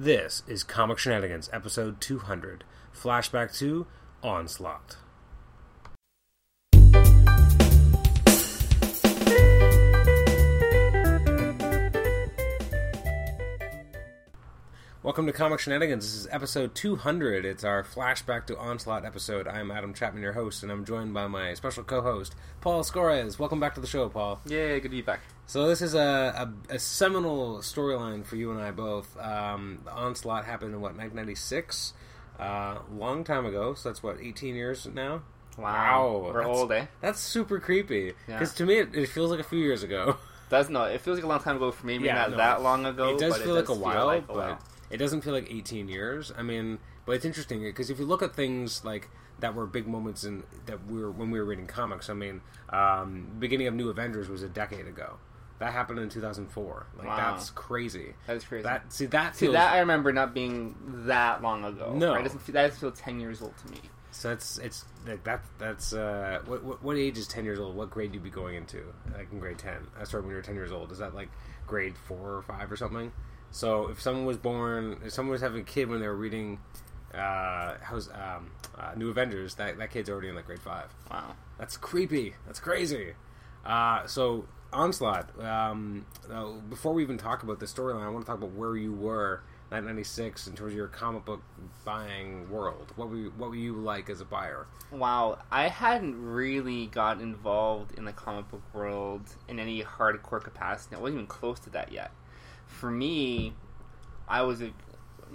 This is Comic Shenanigans, episode 200, Flashback to Onslaught. Welcome to Comic Shenanigans. This is episode 200. It's our flashback to Onslaught episode. I'm Adam Chapman, your host, and I'm joined by my special co host, Paul Scores. Welcome back to the show, Paul. Yay, good to be back. So, this is a, a, a seminal storyline for you and I both. Um, the Onslaught happened in, what, 1996? Uh, long time ago, so that's what, 18 years now? Wow. We're that's, old, eh? That's super creepy. Yeah. Because to me, it, it feels like a few years ago. Does not. it feels like a long time ago for me. Maybe not no, that long ago. It does but feel it like does a feel while, like a but while. It doesn't feel like 18 years. I mean, but it's interesting because if you look at things like that were big moments in that we were when we were reading comics. I mean, um, beginning of New Avengers was a decade ago. That happened in 2004. Like Wow. that's crazy. That is crazy. That see that See feels that I remember not being that long ago. No. right? It doesn't feel, that doesn't feel ten years old to me. so it's it's like that that's uh what, what what age is 10 years old? What grade do you be going into? Like in grade 10. I started when you were 10 years old. Is that like grade 4 or 5 or something? So if someone was born, if someone was having a kid when they were reading uh how's um uh, New Avengers, that that kid's already in like grade 5. Wow. That's creepy. That's crazy. Uh, so onslaught. Um, uh, before we even talk about the storyline, I want to talk about where you were 1996 in terms of your comic book buying world. What were you, what were you like as a buyer? Wow, I hadn't really got involved in the comic book world in any hardcore capacity. I wasn't even close to that yet. For me, I was a you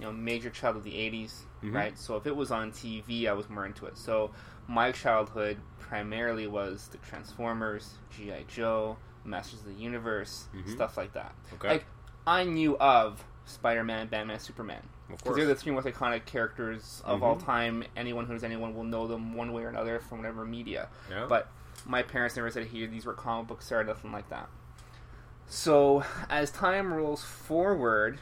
know major child of the '80s, Mhm. right? So if it was on TV, I was more into it. So my childhood primarily was the Transformers, GI Joe, Masters of the Universe, Mhm. stuff like that. Okay, Like I knew of Spider-Man, Batman, Superman. Because they're the three most iconic characters of all Mhm. time. Anyone who's anyone will know them one way or another from whatever media. yeah. But my parents never said, "Here, these were comic books," or nothing like that. So as time rolls forward,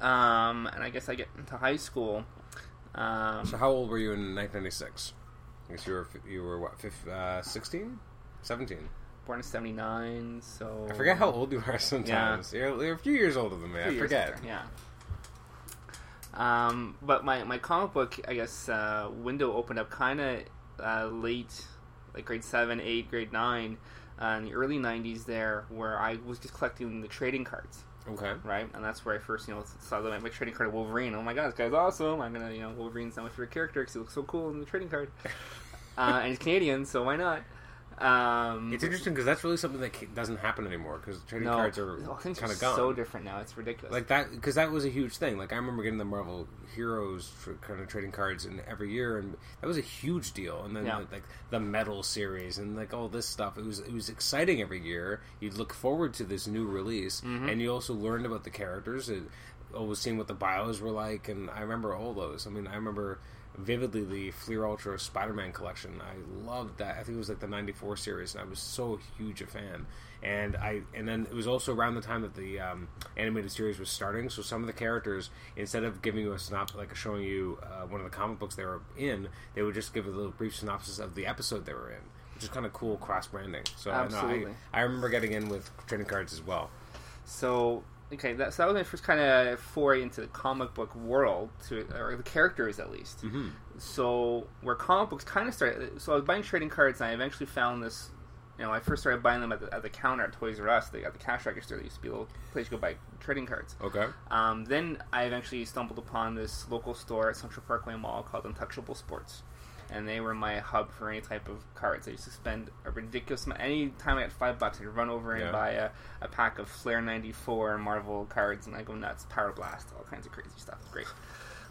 um, and I guess I get into high school. Um, so how old were you in 1996? I guess you were you were what, fif- uh, 16, 17. born in '79, so I forget how old you are sometimes. You're, you're a few years older than me. I forget. older, yeah. Um, but my, my comic book, I guess, uh, window opened up kind of uh, late, like grade 7, 8, grade 9, uh, in the early 90s there, where I was just collecting the trading cards, Okay. right? And that's where I first, you know, saw the, my trading card of Wolverine. Oh my god, this guy's awesome. I'm going to, you know, Wolverine's not my favorite character because he looks so cool in the trading card. uh, and he's Canadian, so why not? Um, It's interesting because that's really something that doesn't happen anymore because trading no, cards are things kind of gone. so different now. It's ridiculous. like that because that was a huge thing. Like I remember getting the Marvel Heroes for kind of trading cards in every year, and that was a huge deal. And then Yeah. like, like the Metal series and like all this stuff. It was it was exciting every year. You'd look forward to this new release, Mhm. and you also learned about the characters. It, always seeing what the bios were like, and I remember all those. I mean, I remember vividly the Fleer Ultra Spider-Man collection. I loved that. I think it was like the '94 series, and I was so huge a fan. And I and then it was also around the time that the um, animated series was starting. So some of the characters, instead of giving you a synopsis, like showing you uh, one of the comic books they were in, they would just give a little brief synopsis of the episode they were in, which is kind of cool cross branding. So I know, Absolutely. I, I remember getting in with trading cards as well. So okay, that, so that was my first kind of foray into the comic book world, to or the characters at least. Mm-hmm. So where comic books kind of started. So I was buying trading cards, and I eventually found this. You know, I first started buying them at the, at the counter at Toys R Us. They got the cash register. There used to be a little place you go buy trading cards. Okay. Um, then I eventually stumbled upon this local store at Central Parkway Mall called Untouchable Sports. And they were my hub for any type of cards. I used to spend a ridiculous amount. Any time I had five bucks, I'd run over and Yeah. buy a, a pack of Flair 94 Marvel cards, and I go nuts. Power Blast, all kinds of crazy stuff. Great.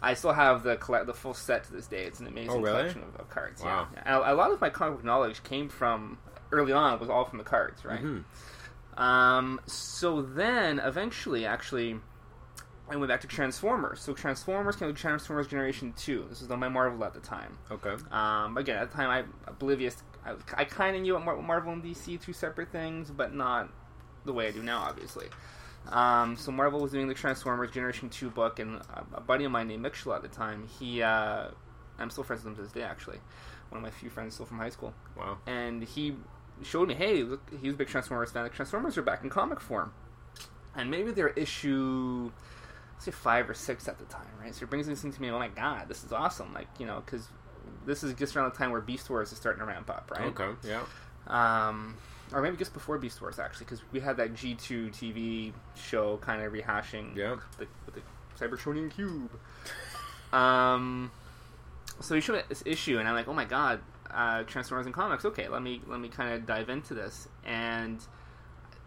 I still have the collect the full set to this day. It's an amazing Oh, really? collection of, of cards. Wow. Yeah. A, a lot of my comic book knowledge came from early on. It was all from the cards, right? Mhm. Um, so then eventually, actually, I went back to Transformers. So Transformers came to Transformers Generation Two. This was on my Marvel at the time. Okay. Um, again, at the time, I oblivious. I, I kind of knew what Marvel and DC two separate things, but not the way I do now, obviously. Um, so Marvel was doing the Transformers Generation Two book, and a, a buddy of mine named Mitchell at the time, he, uh, I'm still friends with him to this day, actually. One of my few friends still from high school Wow. and he showed me, hey, look, he was a big Transformers fan. The Transformers are back in comic form, and maybe they're issue say five or six at the time, right? So it brings this thing to me. Oh my god, this is awesome! Like you know, because this is just around the time where Beast Wars is starting to ramp up, right? Okay, yeah. Um, or maybe just before Beast Wars actually, because we had that G two TV show kind of rehashing Yeah. the, with the Cybertronian cube. Um, so he showed me this issue, and I'm like, oh my god, uh, Transformers and comics. Okay, let me let me kind of dive into this, and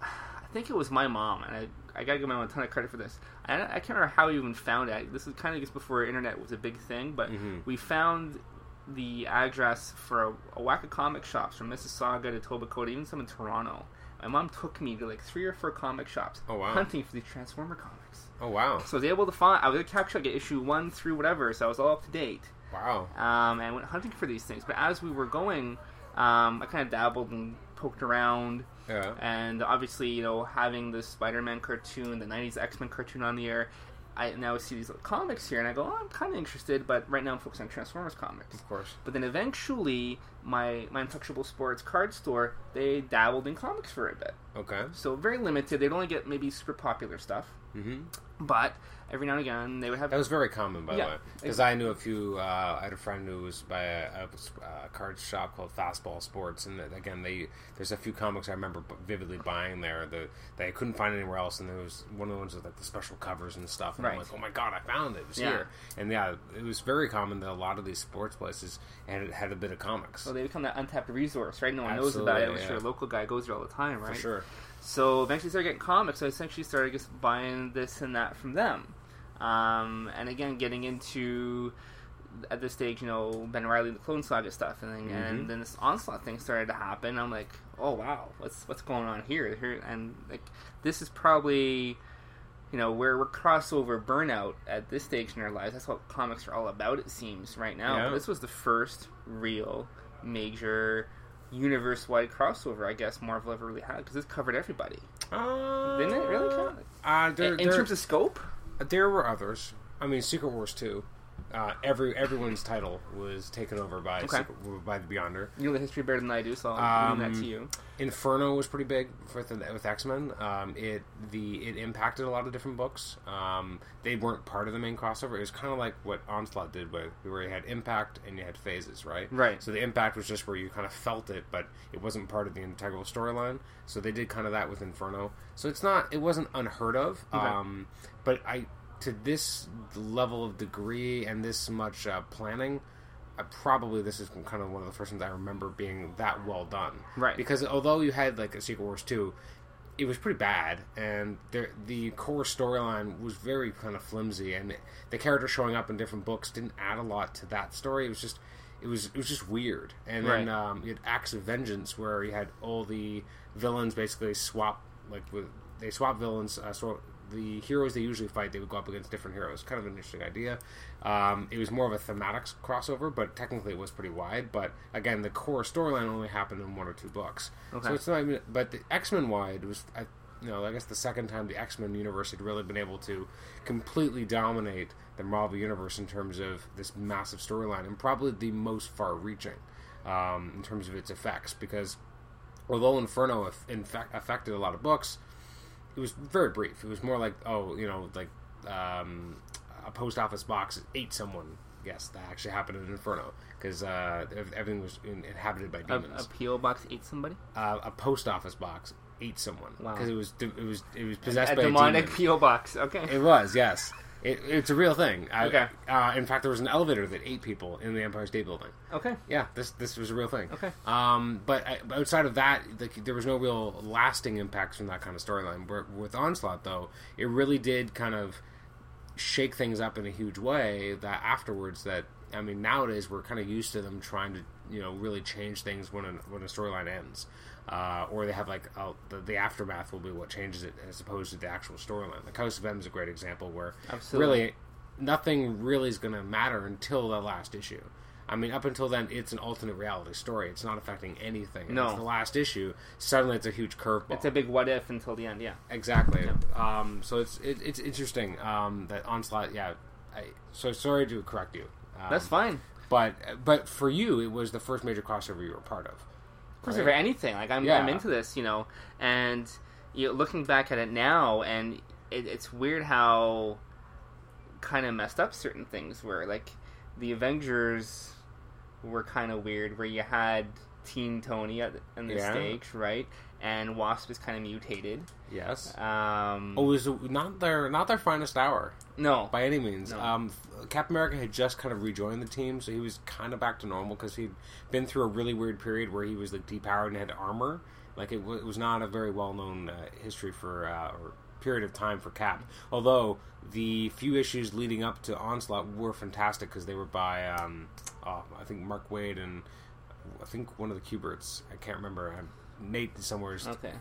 I think it was my mom, and I I gotta give my mom a ton of credit for this. I, I can't remember how we even found it. This is kind of just before internet was a big thing, but Mhm. we found the address for a, a whack of comic shops from Mississauga to Etobicoke, even some in Toronto. My mom took me to like three or four comic shops Oh, wow. hunting for these Transformer comics. Oh wow, So I was able to find. I was able to capture like issue one through whatever, so I was all up to date. wow. Um, and went hunting for these things. But as we were going, um, I kind of dabbled and poked around. Yeah. And obviously, you know, having the Spider-Man cartoon, the '90s X-Men cartoon on the air, I now see these little comics here, and I go, oh, I'm kind of interested. But right now, I'm focused on Transformers comics. Of course. But then eventually, my my Untouchable Sports card store, they dabbled in comics for a bit. Okay. So very limited. They'd only get maybe super popular stuff. hmm But every now and again, they would have That was very common, by Yeah. the way, because I knew a few. Uh, I had a friend who was by a, a, a card shop called Fastball Sports, and again, they there's a few comics I remember vividly buying there that that I couldn't find anywhere else, and there was one of the ones with like the special covers and stuff. And I'm like, oh my god, I found it! It was Yeah. here, and yeah, it was very common that a lot of these sports places had had a bit of comics So they become that untapped resource, right? No one knows about it. I'm Absolutely, sure yeah. a local guy goes there all the time, right? for sure. So eventually started getting comics. I essentially started just buying this and that from them. Um, and again, getting into at this stage, you know, Ben Riley, the Clone Saga stuff, and then, Mhm. and then this onslaught thing started to happen. I'm like, oh wow, what's what's going on here? Here and like this is probably, you know, where we're crossover burnout at this stage in our lives. That's what comics are all about. It seems right now. Yeah. But this was the first real major universe-wide crossover, I guess Marvel ever really had because this covered everybody. Uh, Didn't it really count? Uh, there, in, in there- terms of scope, There were others. I mean, Secret Wars two. Uh, every everyone's title was taken over by Okay. By the Beyonder. you know the history better than I do, so I'll leave that Um, to you. Inferno was pretty big with with X Men. Um, it the it impacted a lot of different books. Um, they weren't part of the main crossover. It was kind of like what Onslaught did, where, where you had impact and you had phases, right? Right. So the impact was just where you kind of felt it, but it wasn't part of the integral storyline. So they did kind of that with Inferno. So it's not it wasn't unheard of. Okay. Um, but I to this level of degree and this much uh, planning. I probably this is kind of one of the first ones I remember being that well done, Right. Because although you had like a Secret Wars two, it was pretty bad, and there, the core storyline was very kind of flimsy, and the characters showing up in different books didn't add a lot to that story. It was just, it was, it was just weird. And then Right. um, you had Acts of Vengeance, where you had all the villains basically swap, like with they swap villains. Uh, so the heroes they usually fight, they would go up against different heroes. Kind of an interesting idea. Um, it was more of a thematics crossover, but technically it was pretty wide. But again, the core storyline only happened in one or two books. Okay. So it's not even. But the X Men wide was, I, you know, I guess the second time the X Men universe had really been able to completely dominate the Marvel universe in terms of this massive storyline, and probably the most far-reaching um, in terms of its effects. Because although Inferno aff- in fact affected a lot of books, it was very brief. It was more like, oh, you know, like um, a post office box ate someone. Yes, that actually happened in Inferno because uh, everything was in- inhabited by demons. a PO box ate somebody. Uh, a post office box ate someone Wow. because it was it was it was possessed a by demonic a demon. PO box. Okay. It was yes. It, it's a real thing. I, Okay. Uh, in fact, there was an elevator that ate people in the Empire State Building. okay. Yeah, this this was a real thing. Okay. Um, but I, outside of that, like, there was no real lasting impacts from that kind of storyline. With Onslaught, though, it really did kind of shake things up in a huge way. That afterwards, that I mean, nowadays we're kind of used to them trying to you know really change things when a, when a storyline ends. Uh, or they have like a, the, the aftermath will be what changes it as opposed to the actual storyline. The House of M is a great example where Absolutely. really nothing really is going to matter until the last issue. I mean, up until then, it's an alternate reality story. It's not affecting anything. No. it's the last issue. Suddenly, it's a huge curveball. It's a big what if until the end. Yeah. exactly. Um, so it's it, it's interesting um, that onslaught. Yeah. I, so sorry to correct you. Um, That's fine. But but for you, it was the first major crossover you were part of. Right? for anything. Like I'm, Yeah. I'm into this, you know. And you know, looking back at it now, and it, it's weird how kind of messed up certain things were. like the Avengers were kind of weird where you had Teen Tony at the, the Yeah. stakes, right? And Wasp is kind of mutated. Yes. Um, Oh, it was not their not their finest hour no, by any means. No. Um, Captain America had just kind of rejoined the team, so he was kind of back to normal because he'd been through a really weird period where he was like depowered and had armor. Like it, w- it was not a very well known uh, history for uh, or period of time for Cap. Although the few issues leading up to Onslaught were fantastic because they were by um, oh, I think Mark Waid and I think one of the Kuberts. I can't remember. i Nate somewhere is okay,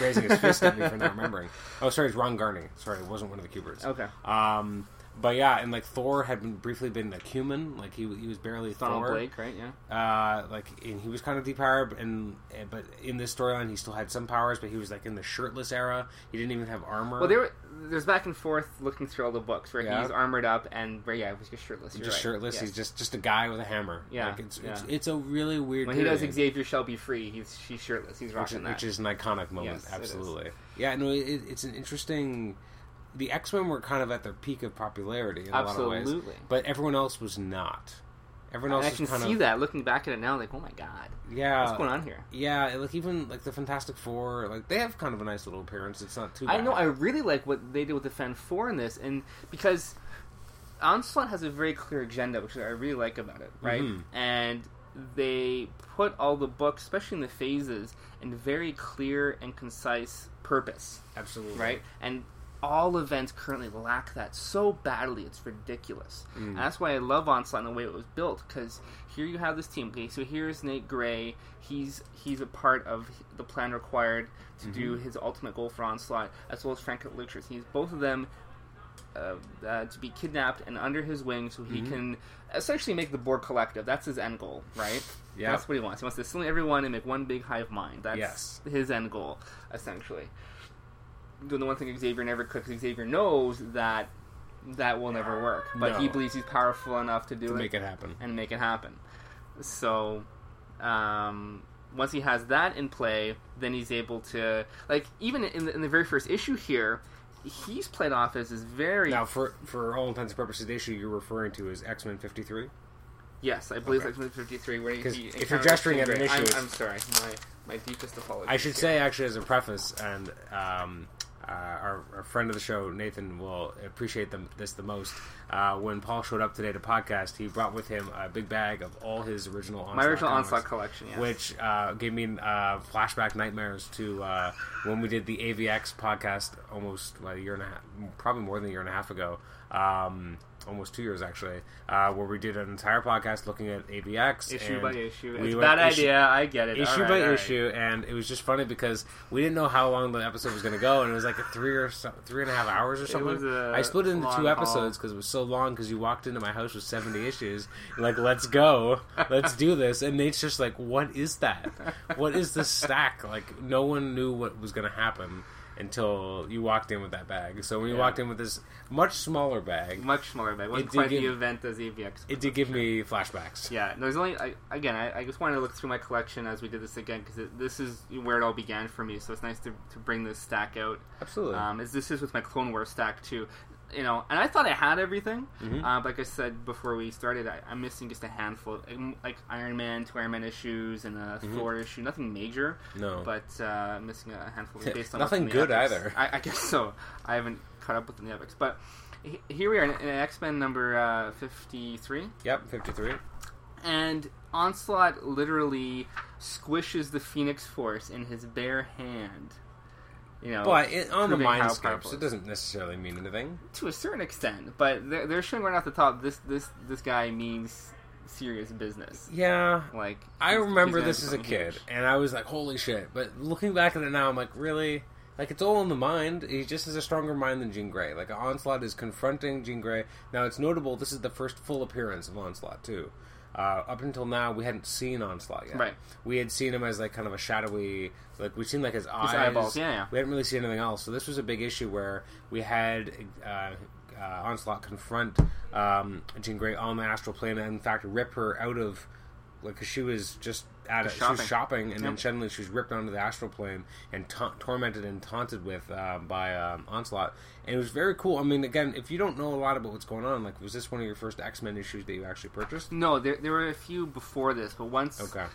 raising his fist at me for not remembering. Oh, sorry, it's Ron Garney. Sorry, it wasn't one of the Kuberts. okay. Um, but yeah, and like Thor had been briefly been a human, like he he was barely Donald Thor. Blake, right? Yeah. Uh, like and he was kind of depowered, and but in this storyline he still had some powers, but he was like in the shirtless era. He didn't even have armor. Well, there were, there's back and forth looking through all the books where Yeah. he's armored up and where yeah, he was just shirtless. He's You're just right. shirtless. He's just just a guy with a hammer. Yeah, like it's, yeah. it's it's a really weird. when he does. Xavier shall be free. He's she's shirtless. He's which rocking is, that. which is an iconic moment. Yes, absolutely. Yeah, no, it, it's an interesting. The X Men were kind of at their peak of popularity in a lot of ways, Absolutely. but everyone else was not. Everyone else I can kind see of that looking back at it now, like, oh my god, yeah. what's going on here? Yeah, like even like the Fantastic Four, like they have kind of a nice little appearance. It's not too. I know. I really like what they did with the Fan Four in this, and because Onslaught has a very clear agenda, which I really like about it, right? Mhm. And they put all the books, especially in the phases, in very clear and concise purpose, absolutely right? And all events currently lack that so badly, it's ridiculous. Mm. And that's why I love Onslaught and the way it was built, because here you have this team. Okay, so here's Nate Gray. He's he's a part of the plan required to do Mm-hmm. his ultimate goal for Onslaught, as well as Franklin Richards. He's both of them uh, uh, to be kidnapped and under his wing, so Mm-hmm. he can essentially make the Borg collective. That's his end goal, right? Yeah. That's what he wants. He wants to assimilate everyone and make one big hive mind. That's Yes. his end goal, essentially. Doing the one thing Xavier never could, because Xavier knows that that will never work, but he believes he's powerful enough to do to it make it happen. and make it happen. So, um, once he has that in play, then he's able to like even in the, in the very first issue here, he's played off as this very Now, for for all intents and purposes, the issue you're referring to is X Men '53. yes, I believe Okay. it's like fifty three. Where he if you're gesturing at an issue, I'm, I'm sorry, my my deepest apologies. I should here. say, actually, as a preface, and um, uh, our, our friend of the show, Nathan, will appreciate them, this the most. Uh, when Paul showed up today to podcast, he brought with him a big bag of all his original Onslaught my original comics, onslaught collection. Yes. which uh, gave me uh, flashback nightmares to uh, when we did the AVX podcast almost like a year and a half, probably more than a year and a half ago. Um, almost two years actually, uh, where we did an entire podcast looking at AVX issue by issue. we It's a bad issue- idea. I get it. issue right, by all right. issue, and it was just funny because we didn't know how long the episode was going to go, and it was like a three or so, three and a half hours or something. I split it into two episodes because it was so long. Because you walked into my house with seventy issues, like let's go, let's do this, and Nate's just like, "What is that? What is this stack?" Like no one knew what was going to happen until you walked in with that bag. So when you Yeah. walked in with this much smaller bag, Much smaller, it wasn't quite the give- event as AVX. it did give me flashbacks. Yeah, there's only I, again. I, I just wanted to look through my collection as we did this again because this is where it all began for me. So it's nice to, to bring this stack out. Absolutely. Um, as this is with my Clone Wars stack too, you know. And I thought I had everything. Mhm. Uh, like I said before we started, I, I'm missing just a handful, like Iron Man, two Iron Man issues, and a Mhm. Thor issue. Nothing major, no. but uh, missing a handful based on Nothing what's in the good epics. either. I, I guess so. I haven't caught up with the new epics, but. he- Here we are in, in X Men number uh, 53. yep, fifty-three. and Onslaught literally squishes the Phoenix Force in his bare hand. You know, But it, on the mind it it doesn't necessarily mean anything. to a certain extent, but they're, they're showing right off the top this this this guy means serious business. Yeah, Like I remember this as a kid, huge. and I was like, "Holy shit!" But looking back at it now, I'm like, "Really?" Like it's all in the mind. He just has a stronger mind than Jean Grey. Like Onslaught is confronting Jean Grey. Now it's notable. This is the first full appearance of Onslaught too. Uh, up until now, we hadn't seen Onslaught yet. Right. We had seen him as like kind of a shadowy, like we'd seen like his eyes, eyeballs, yeah, yeah. We hadn't really seen anything else. So this was a big issue where we had uh, uh, Onslaught confront um, Jean Grey on the astral plane, and in fact rip her out of like 'cause she was just at a, Just she was shopping. shopping, and then suddenly she was ripped onto the astral plane and ta- tormented and taunted with um, by um, Onslaught, and it was very cool. I mean, again, if you don't know a lot about what's going on, like, was this one of your first X Men issues that you actually purchased? No, there, there were a few before this, but once Okay.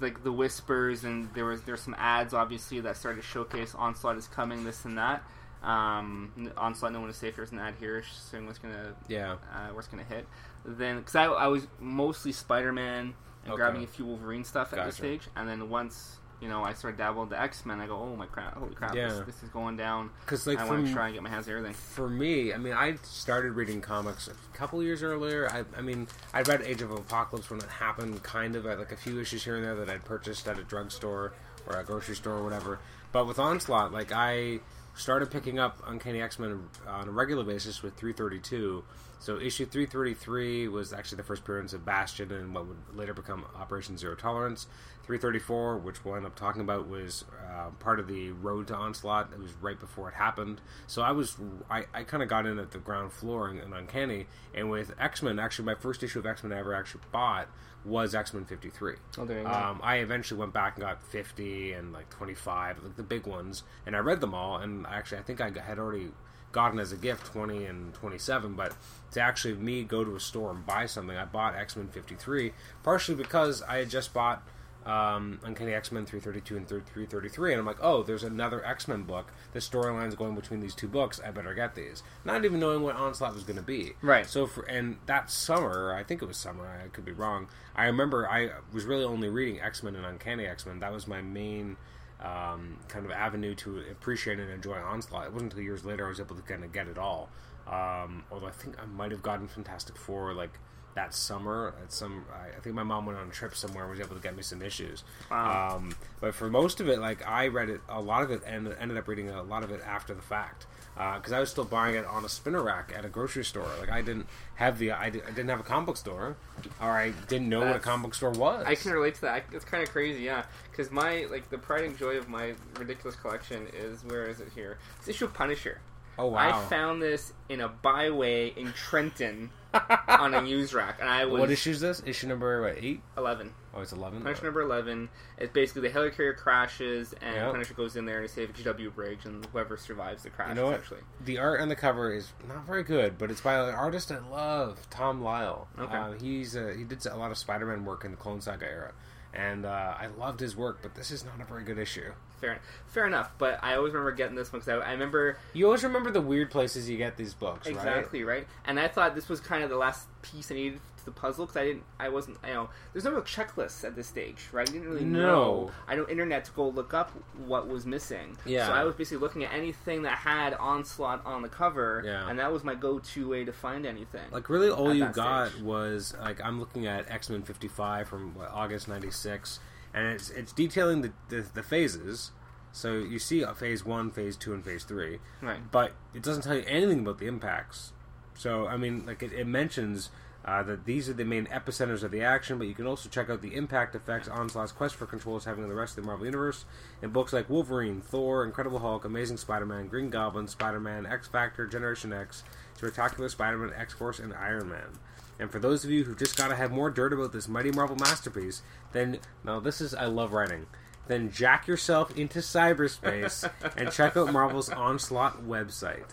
like the whispers and there was there's some ads obviously that started to showcase Onslaught is coming, this and that. Um, Onslaught, no one is safe. There's an ad here saying what's gonna Yeah. uh, what's gonna hit. Then because I, I was mostly Spider Man and Okay. grabbing a few Wolverine stuff at this stage, and then once you know I started dabbling the X Men, I go, oh my crap, holy crap, Yeah. this, this is going down. Because like I want to try and get my hands on everything. for me, I mean, I started reading comics a couple years earlier. I, I mean, I read Age of Apocalypse when it happened, kind of. I had like a few issues here and there that I'd purchased at a drugstore or a grocery store or whatever. But with Onslaught, like I started picking up Uncanny X Men on a regular basis with 332. So issue 333 was actually the first appearance of Bastion and what would later become Operation Zero Tolerance. 334, which we'll end up talking about, was uh, part of the Road to Onslaught. It was right before it happened. So I was, I, I kind of got in at the ground floor in, in Uncanny. And with X Men, actually, my first issue of X Men I ever actually bought was X Men 53. Oh, there you go. Um, I eventually went back and got 50 and like 25, like the big ones, and I read them all. And actually, I think I had already gotten as a gift 20 and 27, but to actually me go to a store and buy something, I bought X Men 53, partially because I had just bought um, Uncanny X Men 332 and 333, and I'm like, oh, there's another X Men book. The storyline's going between these two books. I better get these. Not even knowing what Onslaught was going to be. Right. So for and that summer, I think it was summer. I could be wrong. I remember I was really only reading X Men and Uncanny X Men. That was my main um, kind of avenue to appreciate and enjoy Onslaught. It wasn't until years later I was able to kind of get it all. Um, although I think I might have gotten Fantastic Four like that summer at some. I, think my mom went on a trip somewhere and was able to get me some issues. Wow. Um, but for most of it, like I read it, a lot of it, and ended up reading a lot of it after the fact Uh, because I was still buying it on a spinner rack at a grocery store. Like I didn't have the, I, di- I didn't have a comic book store, or I didn't know what a That's- comic book store was. I can relate to that. I- It's kind of crazy, yeah. Because my like the pride and joy of my ridiculous collection is where is it here? It's issue of Punisher. Oh wow! I found this in a Bi-Way in Trenton on a used rack, and I was what issue is this? Issue number what, eight? eleven. Oh, it's eleven. Punisher number eleven. It's basically the helicarrier crashes, and Yep. Punisher goes in there and he saves GW Bridge, and whoever survives the crash, You know what? The art on the cover is not very good, but it's by an artist I love, Tom Lyle. Okay. Uh, he's uh, he did a lot of Spider-Man work in the Clone Saga era, and uh, I loved his work. But this is not a very good issue. Fair, fair enough. But I always remember getting this one because I, I remember You always remember the weird places you get these books, right? Exactly right. And I thought this was kind of the last piece I needed to the puzzle because I didn't, I wasn't, you know, there's no real checklists at this stage, right? I didn't really No. know. I don't internet to go look up what was missing. Yeah. So I was basically looking at anything that had onslaught on the cover, Yeah. and that was my go-to way to find anything. Like really, all you got stage. was like I'm looking at X Men '55 from what, August '96, and it's it's detailing the, the the phases. So you see phase one, phase two, and phase three, right. but it doesn't tell you anything about the impacts. So I mean, like it, it mentions uh, that these are the main epicenters of the action, but you can also check out the impact effects Onslaught's quest for control is having on the rest of the Marvel Universe in books like Wolverine, Thor, Incredible Hulk, Amazing Spider-Man, Green Goblin, Spider-Man, X Factor, Generation X, Spectacular Spider-Man, X-Force, and Iron Man. And for those of you who've just gotta have more dirt about this mighty Marvel masterpiece, then now this is I love writing. Then jack yourself into cyberspace and check out Marvel's Onslaught website.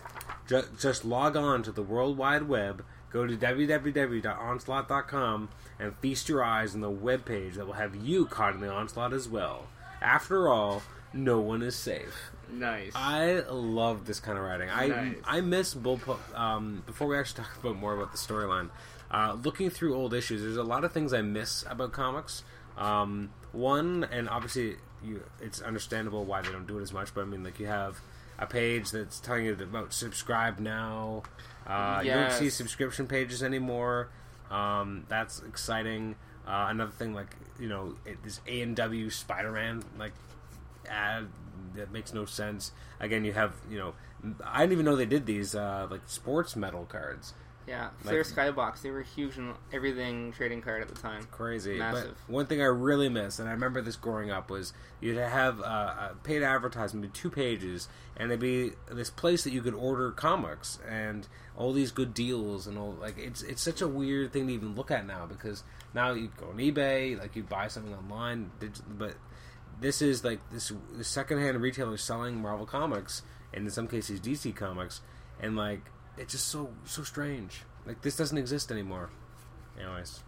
Ju- just log on to the World Wide Web, go to www.onslaught.com, and feast your eyes on the webpage that will have you caught in the onslaught as well. After all, no one is safe. Nice. I love this kind of writing. I Nice. I miss bullpup. Um, before we actually talk about more about the storyline, uh, looking through old issues, there's a lot of things I miss about comics. Um, one, and obviously, you it's understandable why they don't do it as much. But I mean, like you have a page that's telling you about subscribe now. Uh, You don't see subscription pages anymore. Um, that's exciting. Uh, another thing, like you know, it, this A and W Spider Man like ad that makes no sense. Again, you have you know, I didn't even know they did these uh, like sports medal cards. Yeah, Like- Flair Skybox. They were huge in everything trading card at the time. crazy. Massive. But one thing I really miss, and I remember this growing up, was you'd have uh, a paid advertisement, be two pages, and it'd be this place that you could order comics and all these good deals and all. Like it's it's such a weird thing to even look at now because now you go on eBay, like you buy something online, but this is like this, this secondhand retailer selling Marvel comics and in some cases DC comics, and like it's just so so strange. Like this doesn't exist anymore. Anyways,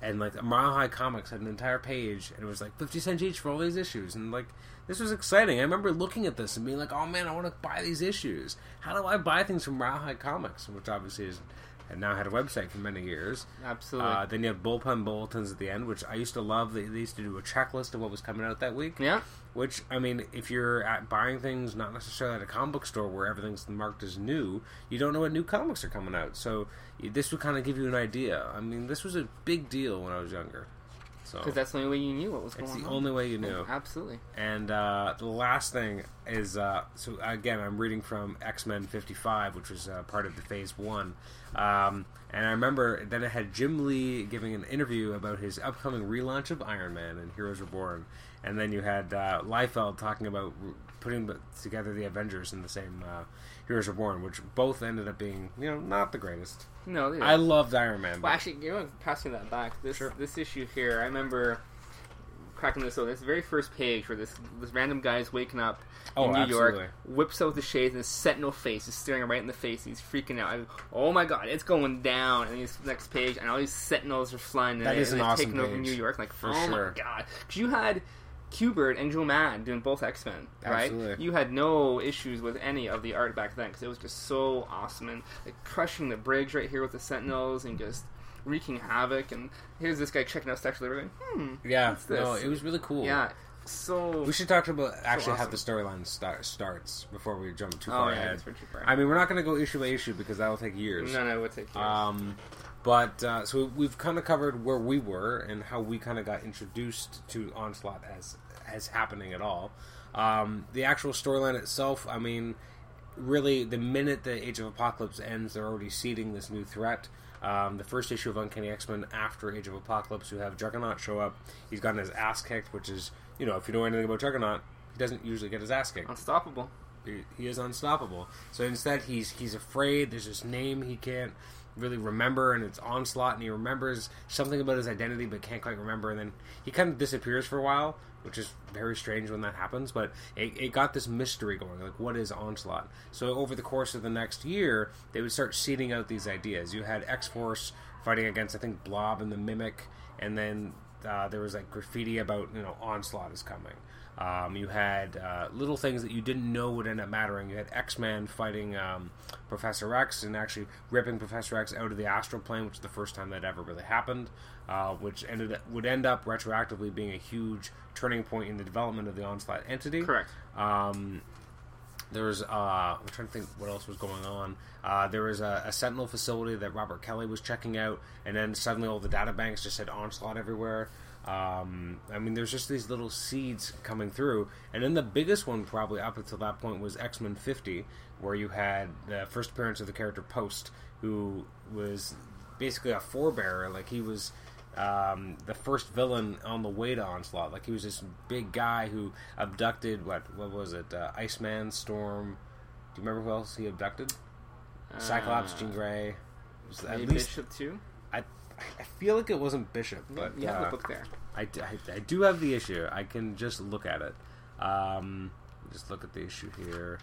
and like Mile High Comics had an entire page, and it was like fifty cents each for all these issues, and like this was exciting. I remember looking at this and being like, "Oh man, I want to buy these issues. How do I buy things from Mile High Comics?" Which obviously is had now had a website for many years. Absolutely. Uh, then you have bullpen bulletins at the end, which I used to love. They, they used to do a checklist of what was coming out that week. yeah. Which I mean, if you're at buying things not necessarily at a comic book store where everything's marked as new, you don't know what new comics are coming out. So this would kind of give you an idea. I mean, this was a big deal when I was younger. So Because that's the only way you knew what was going on. it's the on. only way you knew. Absolutely. And uh, the last thing is uh, so again, I'm reading from X Men 55, which was uh, part of the Phase One. Um, and I remember then it had Jim Lee giving an interview about his upcoming relaunch of Iron Man and Heroes Reborn. And then you had uh, Liefeld talking about putting together the Avengers in the same uh, Heroes Reborn, which both ended up being, you know, not the greatest. No, they I loved Iron Man. Well, but- actually, you know, passing that back, this Sure. this issue here, I remember cracking this open. This very first page where this this random guy is waking up Oh, in New absolutely. York, whips out the shades, and his sentinel face is staring him right in the face. He's freaking out. Go, oh my god, it's going down! And this next page, and all these sentinels are flying in That is and an they're awesome taking over. New York. Like, For oh sure. my god, because you had. Kubert and Joe Mad doing both X Men, right? Absolutely. You had no issues with any of the art back then because it was just so awesome and like crushing the bridge right here with the Sentinels and just wreaking havoc. And here's this guy checking out Liberty. Hmm. yeah, no, it was really cool. Yeah. So. We should talk about actually how awesome. the storyline start, starts before we jump too oh far yeah, ahead. that's pretty far. I mean, we're not going to go issue by issue because that will take years. no, no, it would take yours. Um, but uh, so we've kind of covered where we were and how we kind of got introduced to Onslaught as as happening at all. Um, the actual storyline itself, I mean, really, the minute the Age of Apocalypse ends, they're already seeding this new threat. Um, the first issue of Uncanny X Men after Age of Apocalypse, you have Juggernaut show up. He's gotten his ass kicked, which is, you know, if you know anything about Juggernaut, he doesn't usually get his ass kicked. Unstoppable. He, he is unstoppable. So instead, he's he's afraid. There's this name he can't really remember, and it's Onslaught, and he remembers something about his identity, but can't quite remember. And then he kind of disappears for a while, which is very strange when that happens. But it, it got this mystery going, like what is Onslaught? So over the course of the next year, they would start seeding out these ideas. You had X Force fighting against, I think, Blob and the Mimic, and then uh, there was like graffiti about you know Onslaught is coming. Um, you had uh, little things that you didn't know would end up mattering. You had X Men fighting um, Professor X and actually ripping Professor X out of the astral plane, which is the first time that ever really happened. Uh, which ended would end up retroactively being a huge turning point in the development of the Onslaught entity. Correct. Um, there was uh, I'm trying to think what else was going on. Uh, there was a, a Sentinel facility that Robert Kelly was checking out, and then suddenly all the data banks just had onslaught everywhere. Um, I mean, there's just these little seeds coming through, and then the biggest one probably up until that point was X Men 50, where you had the first appearance of the character Post, who was basically a forebearer. Like he was um, the first villain on the way to Onslaught. Like he was this big guy who abducted what what was it? Uh, Iceman, Storm. Do you remember who else he abducted? Cyclops, Uh, Jean Grey. Was At least Bishop too. I I feel like it wasn't Bishop, but you have uh, the book there. I, I, I do have the issue. I can just look at it. Um, just look at the issue here.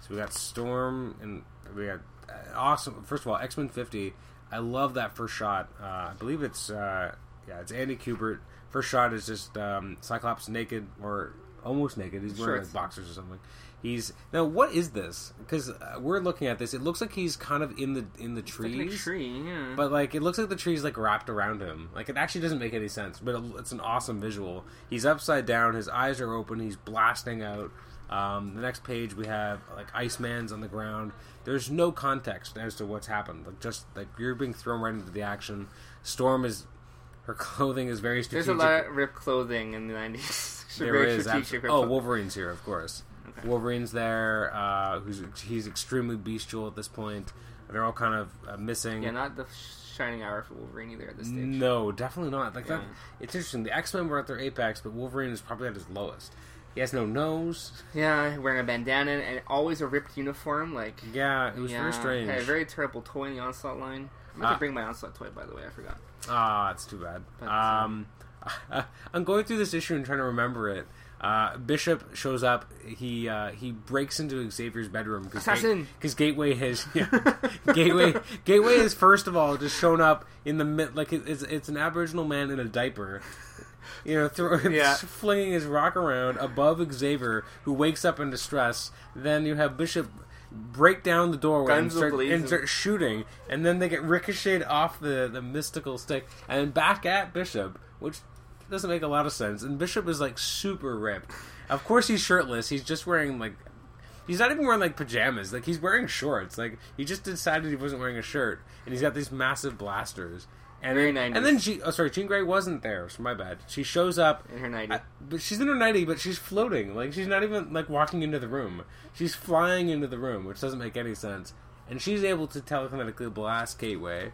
So we got Storm, and we got uh, awesome. First of all, X Men Fifty. I love that first shot. Uh, I believe it's uh, yeah, it's Andy Kubert. First shot is just um, Cyclops naked or almost naked. He's wearing like boxers or something. He's now. What is this? Because uh, we're looking at this. It looks like he's kind of in the in the It's like tree. Yeah. But like, it looks like the tree's like wrapped around him. Like, it actually doesn't make any sense. But it, it's an awesome visual. He's upside down. His eyes are open. He's blasting out. Um, the next page we have like Iceman's on the ground. There's no context as to what's happened. Like, just like you're being thrown right into the action. Storm is her clothing is very strategic. There's a lot of ripped clothing in the 90s. there is Very is. strategic abso- ripped oh. Wolverine's here, of course. Okay. Wolverine's there. Uh, who's he's extremely bestial at this point. They're all kind of uh, missing. Yeah, not the shining hour for Wolverine either at this stage. No, definitely not. Like that. It's interesting. The X Men were at their apex, but Wolverine is probably at his lowest. He has no nose. Yeah, wearing a bandana and always a ripped uniform. Like, Yeah, it was yeah, very strange. Had a very terrible toy in the onslaught line. I meant Ah. to bring my onslaught toy, by the way. I forgot. Ah, it's too bad. But, um, I'm going through this issue and trying to remember it. Uh, Bishop shows up. He uh, he breaks into Xavier's bedroom because Assassin! Gateway has yeah, Gateway Gateway has first of all just shown up in the mid like it's it's an Aboriginal man in a diaper. You know, throw, Yeah. flinging his rock around above Xavier, who wakes up in distress. Then you have Bishop break down the doorway and start, and start shooting, and then they get ricocheted off the, the mystical stick and back at Bishop, which doesn't make a lot of sense. And Bishop is like super ripped. Of course, he's shirtless. He's just wearing like. He's not even wearing like pajamas. Like he's wearing shorts. Like he just decided he wasn't wearing a shirt, and he's got these massive blasters. And then, 90s. and then she. Oh, sorry, Jean Grey wasn't there. So my bad. She shows up In her 90. I- but she's in her nighty, but she's floating. Like she's not even like walking into the room. She's flying into the room, which doesn't make any sense. And she's able to telekinetically blast Gateway.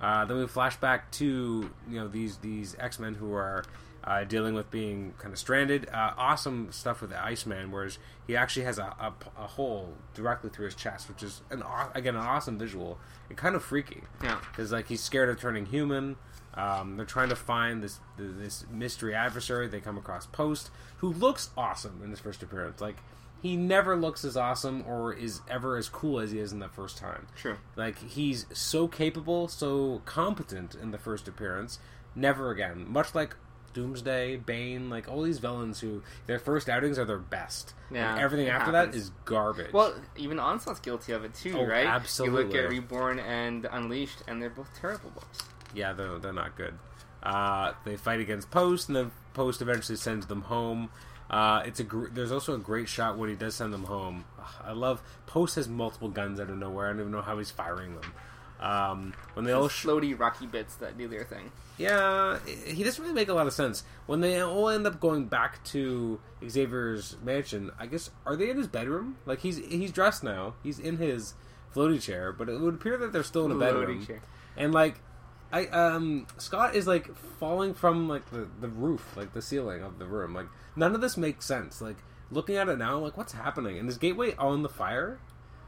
Uh, then we flash back to you know these these X Men who are uh, dealing with being kind of stranded. Uh, awesome stuff with the Iceman, whereas he actually has a, a, a hole directly through his chest, which is an again an awesome visual and kind of freaky yeah. because like he's scared of turning human. Um, they're trying to find this this mystery adversary. They come across Post, who looks awesome in his first appearance. Like he never looks as awesome or is ever as cool as he is in the first time. True. Like he's so capable, so competent in the first appearance. Never again. Much like Doomsday, Bane, like all these villains who their first outings are their best. Yeah, and everything after happens. that is garbage. Well, even Onslaught's guilty of it too, Oh, right? You absolutely. look at Reborn and Unleashed, and they're both terrible books. yeah, they're, they're not good. Uh, they fight against Post, and then Post eventually sends them home. Uh, it's a gr- there's also a great shot when he does send them home. Ugh, I love Post has multiple guns out of nowhere. I don't even know how he's firing them. Um, when they all sh- Floaty, rocky bits that do their thing. yeah, he doesn't really make a lot of sense. When they all end up going back to Xavier's mansion, I guess are they in his bedroom? Like he's he's dressed now. He's in his floaty chair, but it would appear that they're still in a bedroom. chair. And like, I um Scott is like falling from like the the roof, like the ceiling of the room. Like none of this makes sense. Like looking at it now, like what's happening? And is Gateway on the fire?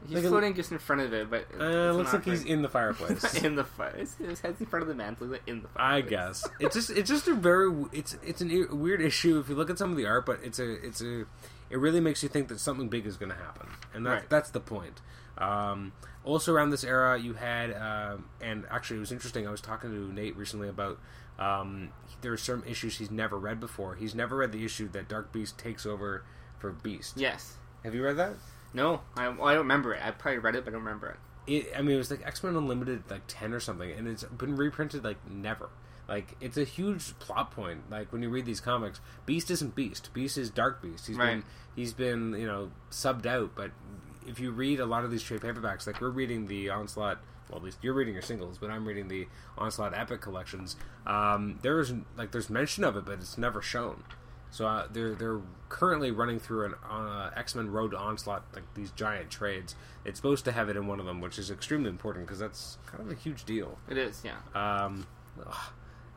He's Like a- floating just in front of it, but Uh, looks like he's in the fireplace. in the fire. His head's in front of the like in the fireplace. I guess it's just it's just a very it's it's an e- weird issue if you look at some of the art, but it's a it's a it really makes you think that something big is going to happen, and that's Right. that's the point. Um, also, around this era, you had um, and actually it was interesting. I was talking to Nate recently about um, there are some issues he's never read before. He's never read the issue that Dark Beast takes over for Beast. Yes. Have you read that? No, I, well, I don't remember it. I probably read it, but I don't remember it. it, I mean, it was like X Men Unlimited, like ten or something, and it's been reprinted like never. Like it's a huge plot point. Like when you read these comics, Beast isn't Beast. Beast is Dark Beast. He's been he's been you know subbed out. But if you read a lot of these trade paperbacks, like we're reading the Onslaught. Well, at least you're reading your singles, but I'm reading the Onslaught Epic collections. Um, there is like there's mention of it, but it's never shown. So uh, they're they're currently running through an uh, X Men Road to Onslaught like these giant trades. It's supposed to have it in one of them, which is extremely important because that's kind of a huge deal. It is, yeah. Um, ugh,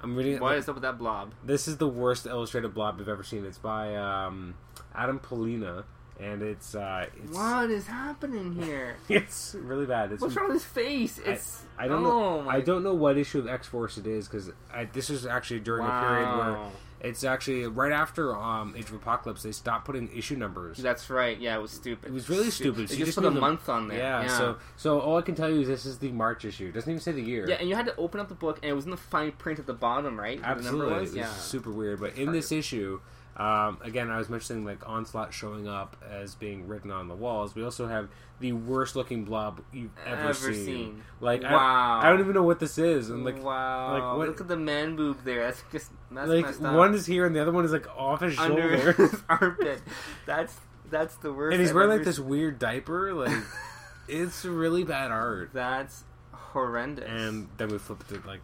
I'm reading it. is up with that blob? This is the worst illustrated blob I've ever seen. It's by um, Adam Pollina, and it's uh, it's What is happening here? it's really bad. It's What's wrong with his face? It's I don't oh, know. My... I don't know what issue of X Force it is because this is actually during a period where Wow. It's actually right after um, Age of Apocalypse. They stopped putting issue numbers. That's right. Yeah, it was stupid. It was really stupid. They So just, just put a to- month on there. Yeah, Yeah. So so all I can tell you is this is the March issue. It doesn't even say the year. yeah, and you had to open up the book, and it was in the fine print at the bottom, right? absolutely. number It was? was Yeah. super weird. But in this issue, um, again, I was mentioning like Onslaught showing up as being written on the walls. We also have the worst looking blob you've ever, Ever seen. seen. Like Wow. I, I don't even know what this is. And like wow. like, what- Look at the man boob there. That's just that's like messed up. one is here and the other one is like off his under shoulder. his armpit. That's that's the worst. and he's I've wearing like this weird diaper. Like it's really bad art. That's horrendous. and then we flip it to like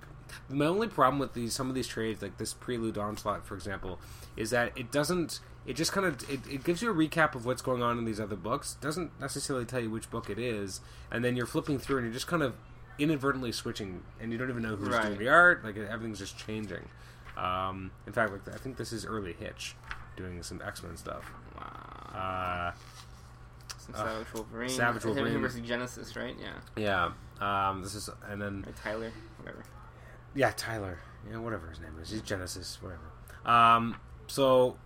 my only problem with these some of these trades like this prelude onslaught for example is that it doesn't it just kind of it, it gives you a recap of what's going on in these other books doesn't necessarily tell you which book it is and then you're flipping through and you're just kind of inadvertently switching and you don't even know who's Right. doing the art like everything's just changing um, in fact like i think this is early hitch doing some x-men stuff wow. uh, Some uh, Savage Wolverine. Savage Wolverine. versus Genesis, right? Yeah. yeah um, this is and then Or Tyler, whatever. Yeah, Tyler. Yeah, whatever his name is. He's Genesis, whatever. Um, so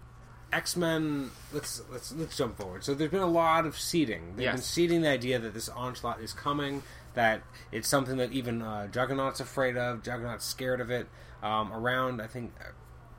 X Men. Let's let's let's jump forward. So there's been a lot of seeding. They've been seeding the idea that this onslaught is coming. That it's something that even uh, Juggernaut's afraid of. Juggernaut's scared of it. Um, around, I think,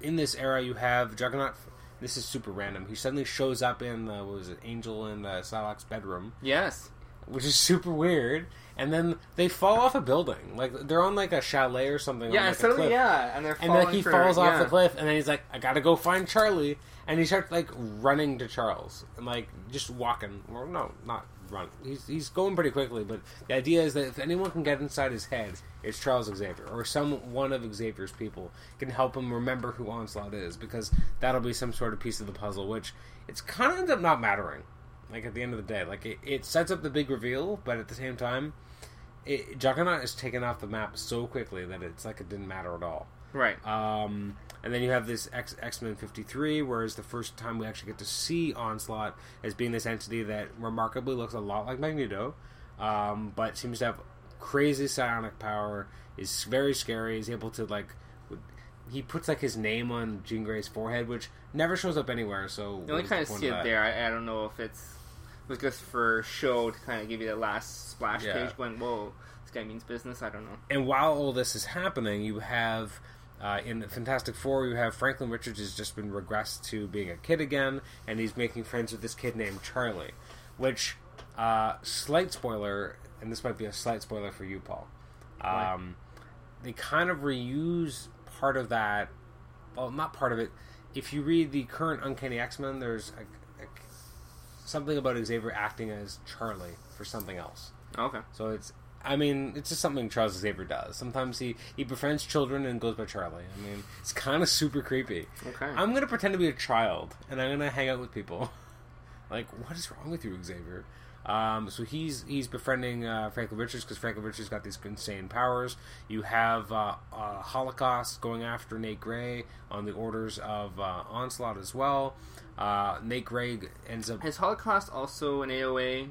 in this era, you have Juggernaut. This is super random. He suddenly shows up in uh, what was it, Angel in uh, Psylocke's bedroom Yes. Which is super weird. And then they fall off a building, like they're on like a chalet or something. Yeah, on, and like, a suddenly, cliff. yeah, and they're And then he for- falls off yeah. the cliff, and then he's like, "I gotta go find Charlie," and he starts like running to Charles, and like just walking. Well, no, not run. He's he's going pretty quickly, but the idea is that if anyone can get inside his head, it's Charles Xavier or some one of Xavier's people can help him remember who Onslaught is, because that'll be some sort of piece of the puzzle. Which it's kind of ends up not mattering. Like at the end of the day, like it, it sets up the big reveal, but at the same time, it, Juggernaut is taken off the map so quickly that it's like it didn't matter at all. Right. Um, and then you have this X X Men fifty three, whereas the first time we actually get to see Onslaught as being this entity that remarkably looks a lot like Magneto, um, but seems to have crazy psionic power. Is very scary. Is able to like. He puts like his name on Jean Grey's forehead, which never shows up anywhere. So You only kind of see it there. I, I don't know if it's it was just for show to kind of give you that last splash Yeah. page going, whoa, this guy means business. I don't know. and while all this is happening, you have uh, in the Fantastic Four, you have Franklin Richards has just been regressed to being a kid again, and he's making friends with this kid named Charlie. Which, uh, slight spoiler, and this might be a slight spoiler for you, Paul. Um, they kind of reuse part of that. Well, not part of it. If you read the current Uncanny X Men, there's something about Xavier acting as Charlie for something else. Okay. So it's, I mean, it's just something Charles Xavier does. Sometimes he he befriends children and goes by Charlie. I mean, it's kind of super creepy. Okay. I'm gonna pretend to be a child and I'm gonna hang out with people. like, what is wrong with you, Xavier? Um, so he's he's befriending uh, Franklin Richards because Franklin Richards got these insane powers. You have uh, uh, Holocaust going after Nate Gray on the orders of uh, Onslaught as well. Uh, Nate Gray ends up Is Holocaust also an AOA?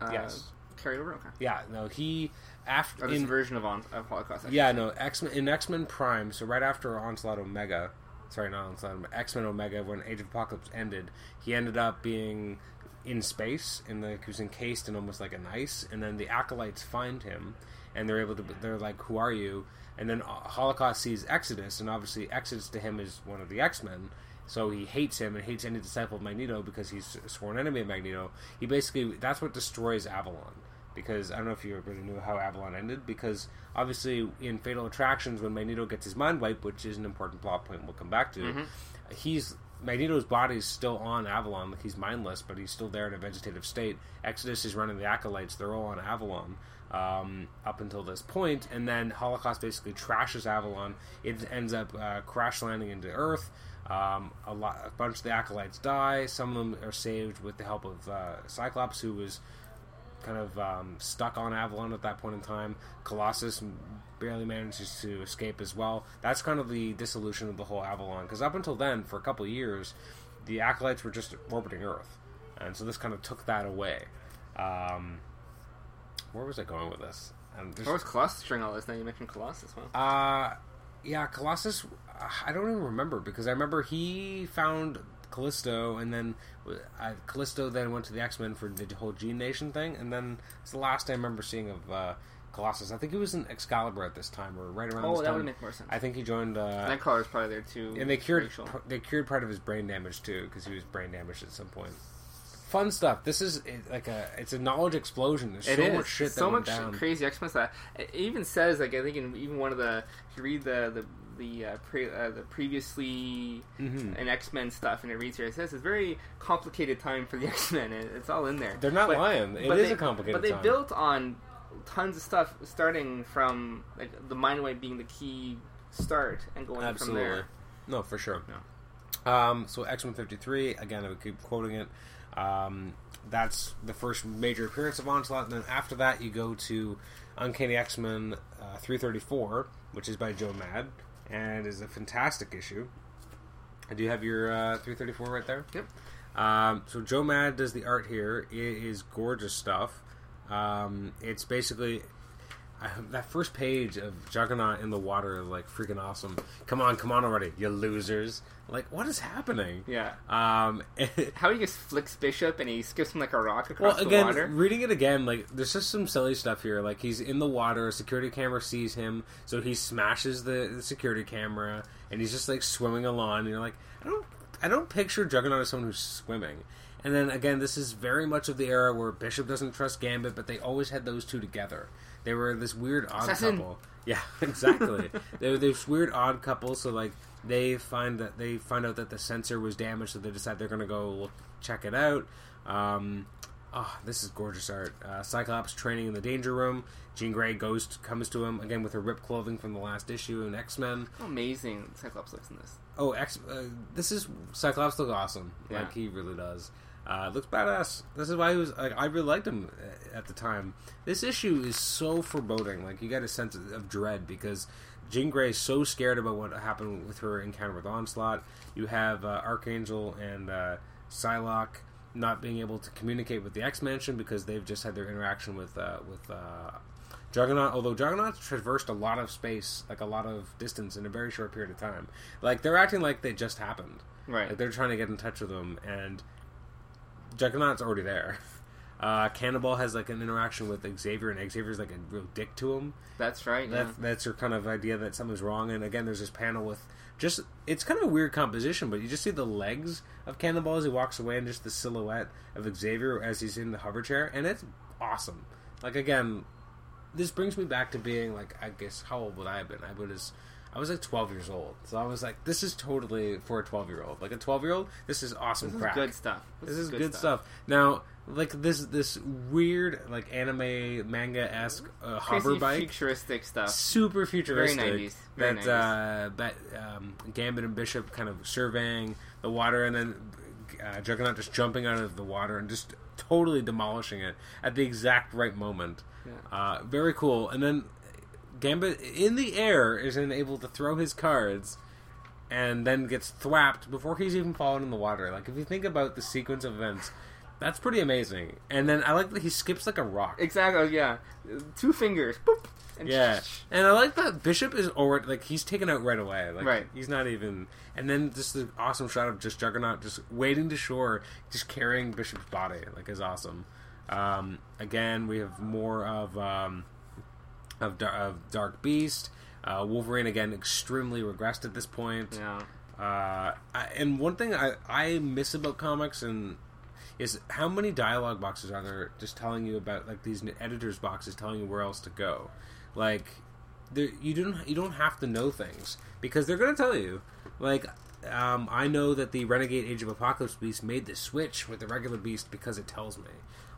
Uh, Yes. Carried over. Okay. yeah no he after this in, version of, on, of Holocaust. I Yeah, no, X Men in X Men Prime. So right after Onslaught Omega, sorry, not Onslaught, X Men Omega, when Age of Apocalypse ended, he ended up being in space, and like he was encased in almost like an ice, and then the acolytes find him, and they're able to. They're like, "Who are you?" And then Holocaust sees Exodus, and obviously Exodus to him is one of the X Men. So he hates him and hates any disciple of Magneto because he's a sworn enemy of Magneto. He basically that's what destroys Avalon because I don't know if you really knew how Avalon ended. Because obviously, in Fatal Attractions, when Magneto gets his mind wiped, which is an important plot point we'll come back to, Mhm. he's Magneto's body's still on Avalon, like he's mindless, but he's still there in a vegetative state. Exodus is running the acolytes; they're all on Avalon um, up until this point, and then Holocaust basically trashes Avalon. It ends up uh, crash landing into Earth. Um, a lot, a bunch of the acolytes die. Some of them are saved with the help of uh, Cyclops, who was kind of um, stuck on Avalon at that point in time. Colossus barely manages to escape as well. That's kind of the dissolution of the whole Avalon, because up until then, for a couple of years, the acolytes were just orbiting Earth, and so this kind of took that away. Um, where was I going with this? Um, Where was Colossus during all this? Now you mentioned Colossus. Well, uh, yeah, Colossus. I don't even remember because I remember he found Callisto, and then uh, Callisto then went to the X Men for the whole Gene Nation thing, and then it's the last I remember seeing of uh, Colossus. I think he was in Excalibur at this time, or right around oh, this that time. would make more sense. I think he joined. Uh, Nightcrawler's probably there too. and they cured Rachel. they cured part of his brain damage too because he was brain damaged at some point. Fun stuff. This is like a it's a knowledge explosion. There's It so is. much shit that so much down. crazy X Men stuff. It even says like I think in even one of the if you read the the the uh, pre, uh, the previously Mhm. an X Men stuff and it reads here it says it's a very complicated time for the X Men. It's all in there. They're not But- lying. It is they- a complicated But they time. built on tons of stuff starting from like the mind wipe being the key start and going Absolutely. from there. No, for sure. Um, so X Men fifty three again. I would keep quoting it. Um, that's the first major appearance of Onslaught, and then after that you go to Uncanny X Men uh, three thirty four, which is by Joe Mad, and is a fantastic issue. I Do you have your uh, three thirty four right there? Yep. Um, so Joe Mad does the art here. It is gorgeous stuff. Um, it's basically I, that first page of Juggernaut in the water, like freaking awesome. Come on, come on already, you losers! Like, what is happening? Yeah. Um, How he just flicks Bishop and he skips him like a rock well, across the water. reading it again, like there's just some silly stuff here. Like he's in the water, a security camera sees him, so he smashes the, the security camera, and he's just like swimming along. And you're like, I don't, I don't picture Juggernaut as someone who's swimming. And then again, this is very much of the era where Bishop doesn't trust Gambit, but they always had those two together. They were this weird odd Assassin. couple. Yeah, exactly. they were this weird odd couple. So like they find that they find out that the sensor was damaged, so they decide they're going to go look, check it out. Um, oh, this is gorgeous art. Uh, Cyclops training in the danger room. Jean Grey goes to, comes to him again with her ripped clothing from the last issue in X Men. Amazing Cyclops looks in this. Oh, X. Uh, this is Cyclops look awesome. Yeah. Like he really does. Uh, looks badass. This is why he was. Like, I really liked him at the time. This issue is so foreboding. Like you get a sense of, of dread because Jean Grey is so scared about what happened with her encounter with Onslaught. You have uh, Archangel and uh, Psylocke not being able to communicate with the X Mansion because they've just had their interaction with uh, with uh, Juggernaut. Although Juggernaut's traversed a lot of space, like a lot of distance in a very short period of time. Like they're acting like they just happened. Right. Like they're trying to get in touch with them, and Juggernaut's already there. Uh, Cannonball has like an interaction with Xavier, and Xavier's like a real dick to him. That's right. Yeah. That's that's her kind of idea that something's wrong. And again, there's this panel with just it's kind of a weird composition, but you just see the legs of Cannonball as he walks away, and just the silhouette of Xavier as he's in the hover chair, and it's awesome. Like again, this brings me back to being like I guess how old would I have been? I was I was like 12 years old, so I was like, this is totally for a 12 year old. Like a 12 year old, this is awesome This is crap. good stuff. This, is good, stuff. Now, like this this weird like anime manga esque uh, hover bike futuristic stuff. super futuristic. 90s. Very that 90s. uh, that um, Gambit and Bishop kind of surveying the water, and then uh, Juggernaut just jumping out of the water and just totally demolishing it at the exact right moment. Yeah. Uh, very cool. And then Gambit in the air is then able to throw his cards. And then gets thwapped before he's even fallen in the water. Like if you think about the sequence of events, that's pretty amazing. And then I like that he skips like a rock. Exactly. Yeah. Two fingers. Boop. And Yeah, and I like that Bishop is already like he's taken out right away. Like Right. he's not even. And then just the awesome shot of just Juggernaut just wading to shore, just carrying Bishop's body, like is awesome. Um, again, we have more of um, of, Dar- of Dark Beast. Uh, Wolverine again extremely regressed at this point. Yeah. Uh, I, and one thing I, I miss about comics and is how many dialogue boxes are there just telling you about like these editors boxes telling you where else to go like there, you don't you don't have to know things because they're going to tell you like um, I know that the Renegade Age of Apocalypse Beast made the switch with the regular Beast because it tells me.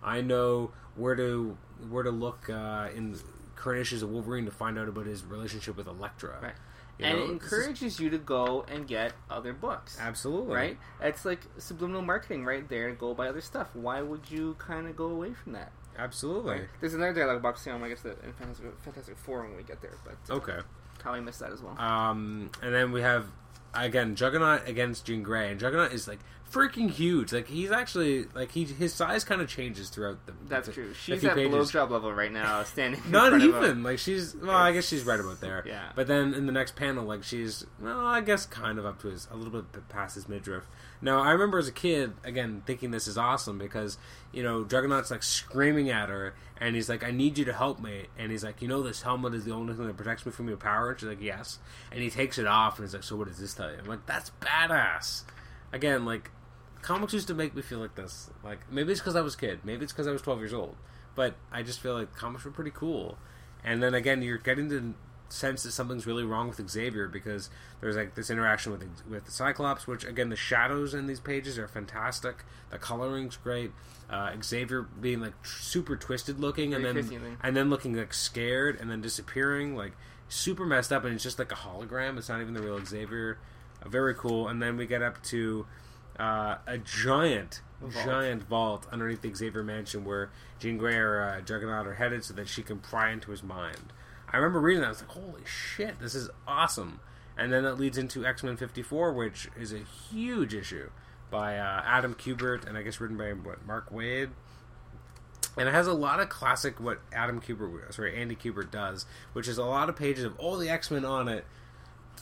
I know where to where to look uh, in current issues of Wolverine to find out about his relationship with Elektra. Right. You and know, it this is- encourages you to go and get other books. absolutely Right? It's like subliminal marketing right there. Go buy other stuff. Why would you kind of go away from that? Absolutely. Right? There's another dialogue box thing. I guess that in Fantastic, Fantastic Four when we get there, but uh, Okay. probably missed that as well. Um, and then we have again Juggernaut against Jean Grey, and Juggernaut is like freaking huge. Like he's actually like he his size kind of changes throughout the. That's the, true. She's at blowjob level right now, standing. in Not front of a- even like she's well, I guess she's right about there. Yeah. But then in the next panel, like she's well, I guess kind of up to his a little bit past his midriff. Now I remember as a kid again thinking this is awesome because you know Juggernaut's like screaming at her and he's like, "I need you to help me," and he's like, "You know this helmet is the only thing that protects me from your power." And she's like, "Yes," and he takes it off and he's like, "So what does this tell you?" I'm like, "That's badass." Again, like comics used to make me feel like this. Like maybe it's because I was a kid, maybe it's because I was 12 years old, but I just feel like comics were pretty cool. And then again, you're getting to sense that something's really wrong with Xavier because there's like this interaction with with the Cyclops, which again the shadows in these pages are fantastic. The coloring's great. Uh, Xavier being like tr- super twisted looking, and Very then and then looking like scared, and then disappearing, like super messed up, and it's just like a hologram. It's not even the real Xavier. Uh, very cool. And then we get up to uh, a giant, Vault. giant vault underneath the Xavier mansion where Jean Grey or uh, Juggernaut are headed so that she can pry into his mind. I remember reading that. I was like, holy shit, this is awesome. And then that leads into X Men 54, which is a huge issue by uh, Adam Kubert and I guess written by what, Mark Waid. And it has a lot of classic what Adam Kubert, sorry, Andy Kubert does, which is a lot of pages of all the X Men on it.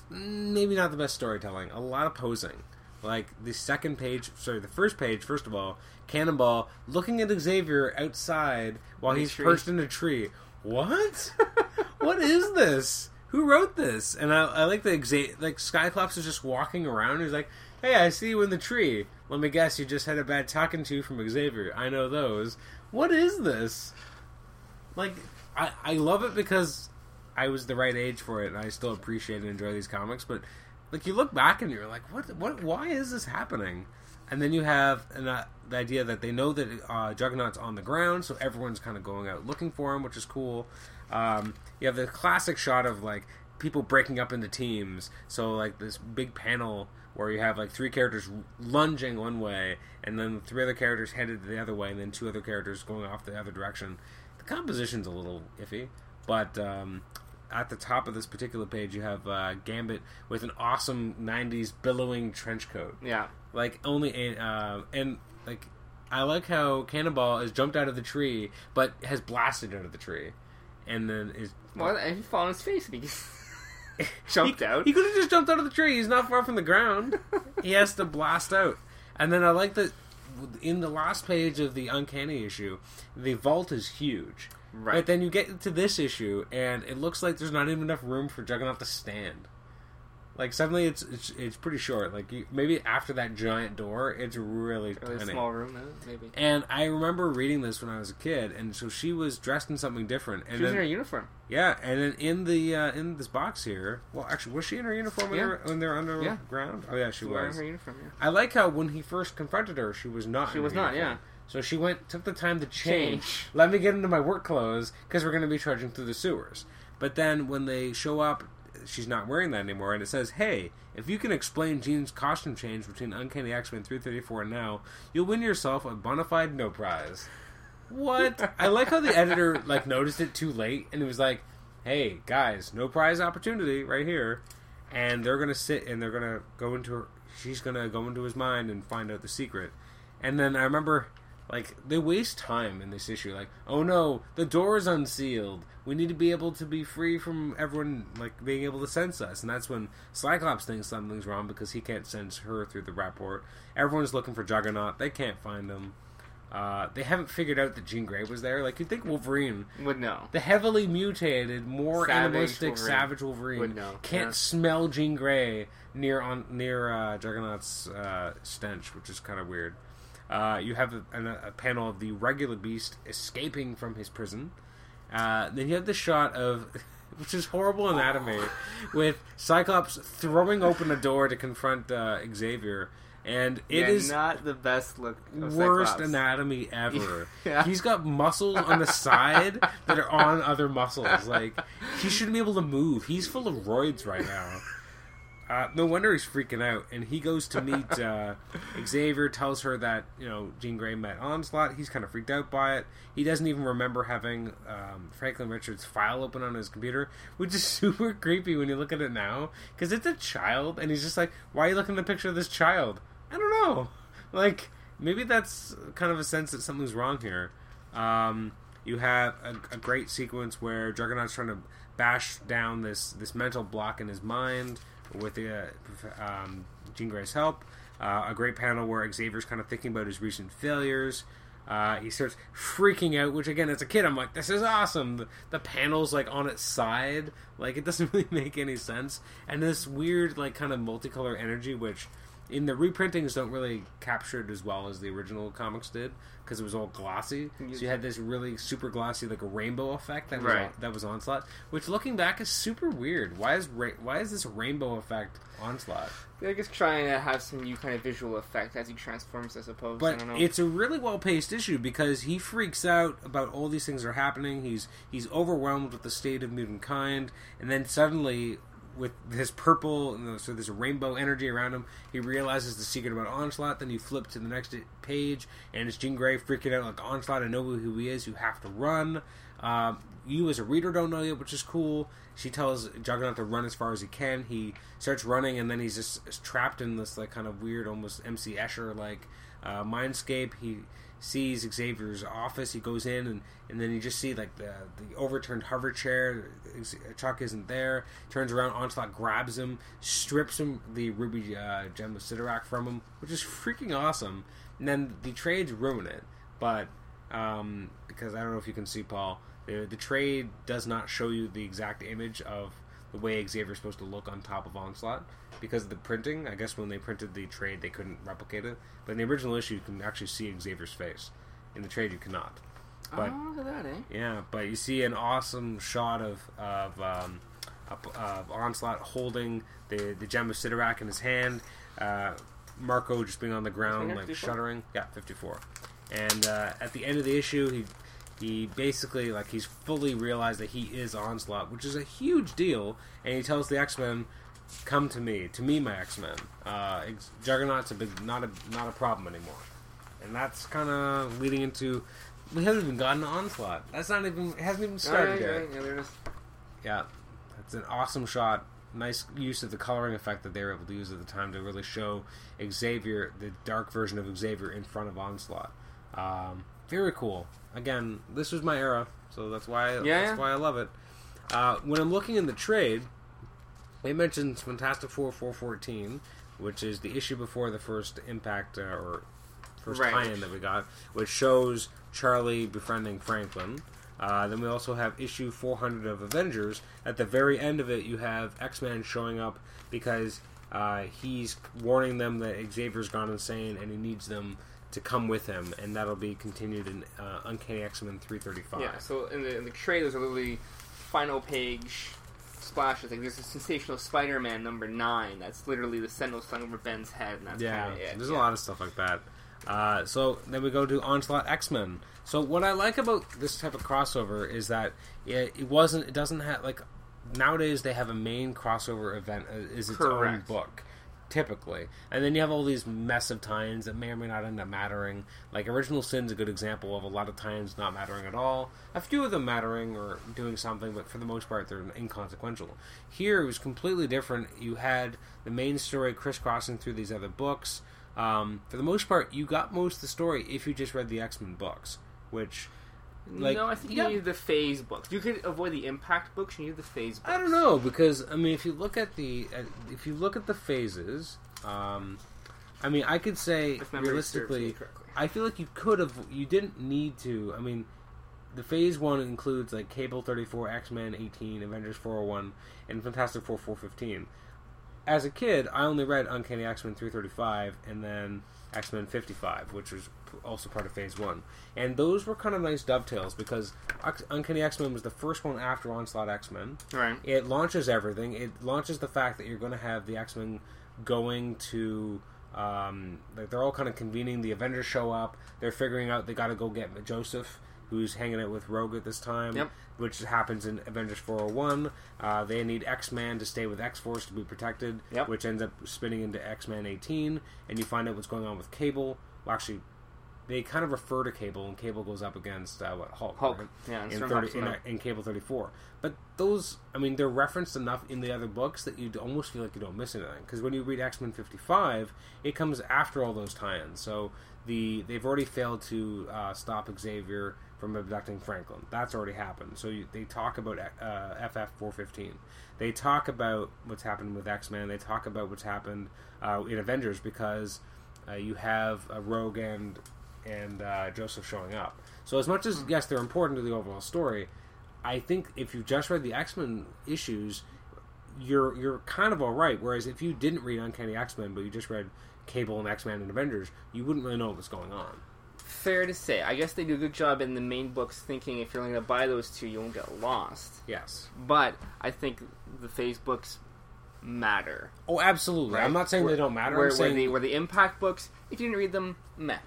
Maybe not the best storytelling. A lot of posing. Like the second page, sorry, the first page. First of all, Cannonball looking at Xavier outside while In he's tree. perched in a tree. What? what is this? Who wrote this? And I, I like the like Skyclops is just walking around. He's like, "Hey, I see you in the tree. Let me guess, you just had a bad talking to from Xavier. I know those. What is this? Like, I I love it because I was the right age for it, and I still appreciate and enjoy these comics. But like, you look back and you're like, what? What? Why is this happening? And then you have an, uh, the idea that they know that uh, Juggernaut's on the ground, so everyone's kind of going out looking for him, which is cool. Um, you have the classic shot of like people breaking up into teams. So like this big panel where you have like three characters lunging one way, and then three other characters headed the other way, and then two other characters going off the other direction. The composition's a little iffy, but um, at the top of this particular page, you have uh, Gambit with an awesome '90s billowing trench coat Yeah. like only uh, and like I like how Cannonball has jumped out of the tree, but has blasted out of the tree, and then is Well, and he fell on his face and he jumped he, out. He could have just jumped out of the tree. He's not far from the ground. he has to blast out, and then I like that in the last page of the Uncanny issue, the vault is huge. Right. But then you get to this issue, and it looks like there's not even enough room for Juggernaut to stand. Like suddenly, it's it's, it's pretty short. Like you, maybe after that giant door, it's really Really tiny. small room, maybe. And I remember reading this when I was a kid, and so she was dressed in something different. And She was then, in her uniform. yeah, and then in the uh, in this box here, well, actually, was she in her uniform when, Yeah. they were, when they're Yeah. underground? Oh yeah, she She was wearing her uniform. Yeah. I like how when he first confronted her, she was not. She was not, uniform. So she went, took the time to change. Change. Let me get into my work clothes because we're going to be trudging through the sewers. But then when they show up, she's not wearing that anymore, and it says, "Hey, if you can explain Jean's costume change between Uncanny X Men 334 and now, you'll win yourself a bona fide no prize." What? I like how the editor like noticed it too late, and it was like, "Hey guys, no prize opportunity right here," and they're gonna sit and they're gonna go into her. She's gonna go into his mind and find out the secret. And then I remember, like, they waste time in this issue. Like, oh no, the door is unsealed. We need to be able to be free from everyone, like, being able to sense us. And that's when Cyclops thinks something's wrong because he can't sense her through the rapport. Everyone's looking for Juggernaut. They can't find him. Uh, they haven't figured out that Jean Grey was there. Like, you'd think Wolverine, Would know. the heavily mutated, more Savage animalistic, Wolverine savage Wolverine, would know, can't yeah. smell Jean Grey near on near uh, Juggernaut's uh, stench, which is kind of weird. Uh, you have a, a, a panel of the regular Beast escaping from his prison. Uh, then you have the shot of, which is horrible anatomy, with Cyclops throwing open a door to confront uh, Xavier, and it yeah, is not the best look. Worst Cyclops. anatomy ever. Yeah. He's got muscles on the side that are on other muscles. Like he shouldn't be able to move. He's full of roids right now. Uh, no wonder he's freaking out. And he goes to meet uh, Xavier. Tells her that you know Jean Grey met Onslaught. He's kind of freaked out by it. He doesn't even remember having um, Franklin Richards' file open on his computer, which is super creepy when you look at it now because it's a child, and he's just like, "Why are you looking at the picture of this child?" I don't know. Like maybe that's kind of a sense that something's wrong here. Um, you have a, a great sequence where Juggernaut's trying to bash down this this mental block in his mind with the uh, um, Jean Grey's help. Uh, a great panel where Xavier's kind of thinking about his recent failures. Uh, he starts freaking out, which again, as a kid, I'm like, this is awesome. The, the panel's like on its side, like it doesn't really make any sense. And this weird, like, kind of multicolor energy, which in the reprintings don't really capture it as well as the original comics did because it was all glossy. Mm-hmm. So you had this really super glossy, like a rainbow effect that was Right. that was onslaught. Which, looking back, is super weird. Why is ra- why is this rainbow effect onslaught? I guess trying to have some new kind of visual effect as he transforms, I suppose. I But don't know. it's a really well paced issue because he freaks out about all these things are happening. He's he's overwhelmed with the state of mutant kind, and then suddenly, with his purple, and so there's a rainbow energy around him, he realizes the secret about Onslaught. Then you flip to the next page, and it's Jean Grey freaking out like Onslaught. I know who he is. You have to run. Um, you as a reader don't know yet, which is cool. She tells Juggernaut to run as far as he can. He starts running, and then he's just trapped in this like kind of weird, almost MC Escher like uh, mindscape. He sees Xavier's office. He goes in, and, and then you just see like the the overturned hover chair. Chuck isn't there. Turns around. Onslaught grabs him, strips him the ruby uh, gem of Cyttorak from him, which is freaking awesome. And then the trades ruin it, but um, because I don't know if you can see Paul, the the trade does not show you the exact image of the way Xavier's supposed to look on top of Onslaught because of the printing. I guess when they printed the trade, they couldn't replicate it. But in the original issue, you can actually see Xavier's face. In the trade, you cannot. But oh, look at that, eh? yeah, but you see an awesome shot of of, um, of, Onslaught holding the the gem of Cyttorak in his hand. Uh, Marko just being on the ground, like 54? shuddering. Yeah, fifty four. And uh, at the end of the issue, he he basically like he's fully realized that he is Onslaught, which is a huge deal. And he tells the X Men, "Come to me, to me, my X Men. Uh, Juggernaut's a big, not a not a problem anymore." And that's kind of leading into we haven't even gotten to Onslaught. That's not even it hasn't even started oh, yeah, yet. yeah, yeah, there it is. Yeah, that's an awesome shot. Nice use of the coloring effect that they were able to use at the time to really show Xavier, the dark version of Xavier, in front of Onslaught. Um, very cool. Again, this was my era, so that's why Yeah, that's yeah. why I love it. Uh, when I'm looking in the trade, it mentions Fantastic Four 414, which is the issue before the first Impact uh, or first Right. tie-in that we got, which shows Charlie befriending Franklin. Uh, then we also have issue 400 of Avengers. At the very end of it, you have X-Men showing up because uh, he's warning them that Xavier's gone insane and he needs them to come with him, and that'll be continued in uh, Uncanny X-Men 335. Yeah, so in the, in the trade, there's a literally final page splashes. Like there's a sensational Spider-Man number nine. That's literally the Sentinel slung over Ben's head, and that's yeah, it. there's yeah. a lot of stuff like that. Uh, so then we go to Onslaught X Men. So what I like about this type of crossover is that it, it wasn't. It doesn't have like nowadays they have a main crossover event uh, is its own book. Typically, and then you have all these mess of tie-ins that may or may not end up mattering. Like Original Sin's a good example of a lot of tie-ins not mattering at all. A few of them mattering or doing something, but for the most part, they're inconsequential. Here, it was completely different. You had the main story crisscrossing through these other books. Um, for the most part, you got most of the story if you just read the X Men books, which like, no, I think yeah. you needed the phase books. You could avoid the impact books. You need the phase books. I don't know because I mean, if you look at the at, if you look at the phases, um, I mean, I could say If memory serves me realistically. I feel like you could have, you didn't need to. I mean, the phase one includes like Cable thirty four, X Men eighteen, Avengers four hundred one, and Fantastic Four four fifteen. As a kid, I only read Uncanny X Men three thirty five, and then X Men fifty five, which was also part of Phase one, and those were kind of nice dovetails because Uncanny X Men was the first one after Onslaught X Men. Right. It launches everything. It launches the fact that you're going to have the X Men going to. Um, like they're all kind of convening. The Avengers show up. They're figuring out they got to go get Joseph, who's hanging out with Rogue at this time. Yep. Which happens in Avengers 401. Uh, they need X Man to stay with X Force to be protected. Yep. Which ends up spinning into X Man 18, and you find out what's going on with Cable. Well, actually, they kind of refer to Cable, and Cable goes up against uh, what Hulk. Hulk. right? Yeah, in, 30, in, in Cable 34. But those, I mean, they're referenced enough in the other books that you almost feel like you don't miss anything. Because when you read X Men 55, it comes after all those tie ins. So the they've already failed to uh, stop Xavier from abducting Franklin. That's already happened. So you, they talk about uh, FF 415. They talk about what's happened with X Men. They talk about what's happened uh, in Avengers because uh, you have uh, Rogue and and uh, Joseph showing up. So as much as yes, they're important to the overall story, I think if you just read the X Men issues, you're you're kind of all right. Whereas if you didn't read Uncanny X Men, but you just read Cable and X Men and Avengers, you wouldn't really know what was going on. Fair to say. I guess they do a good job in the main books thinking if you're going to buy those two, you won't get lost. Yes. But I think the phase books matter. Oh, absolutely. Right? I'm not saying where, they don't matter. Where, I'm saying the, where the impact books, if you didn't read them, meh.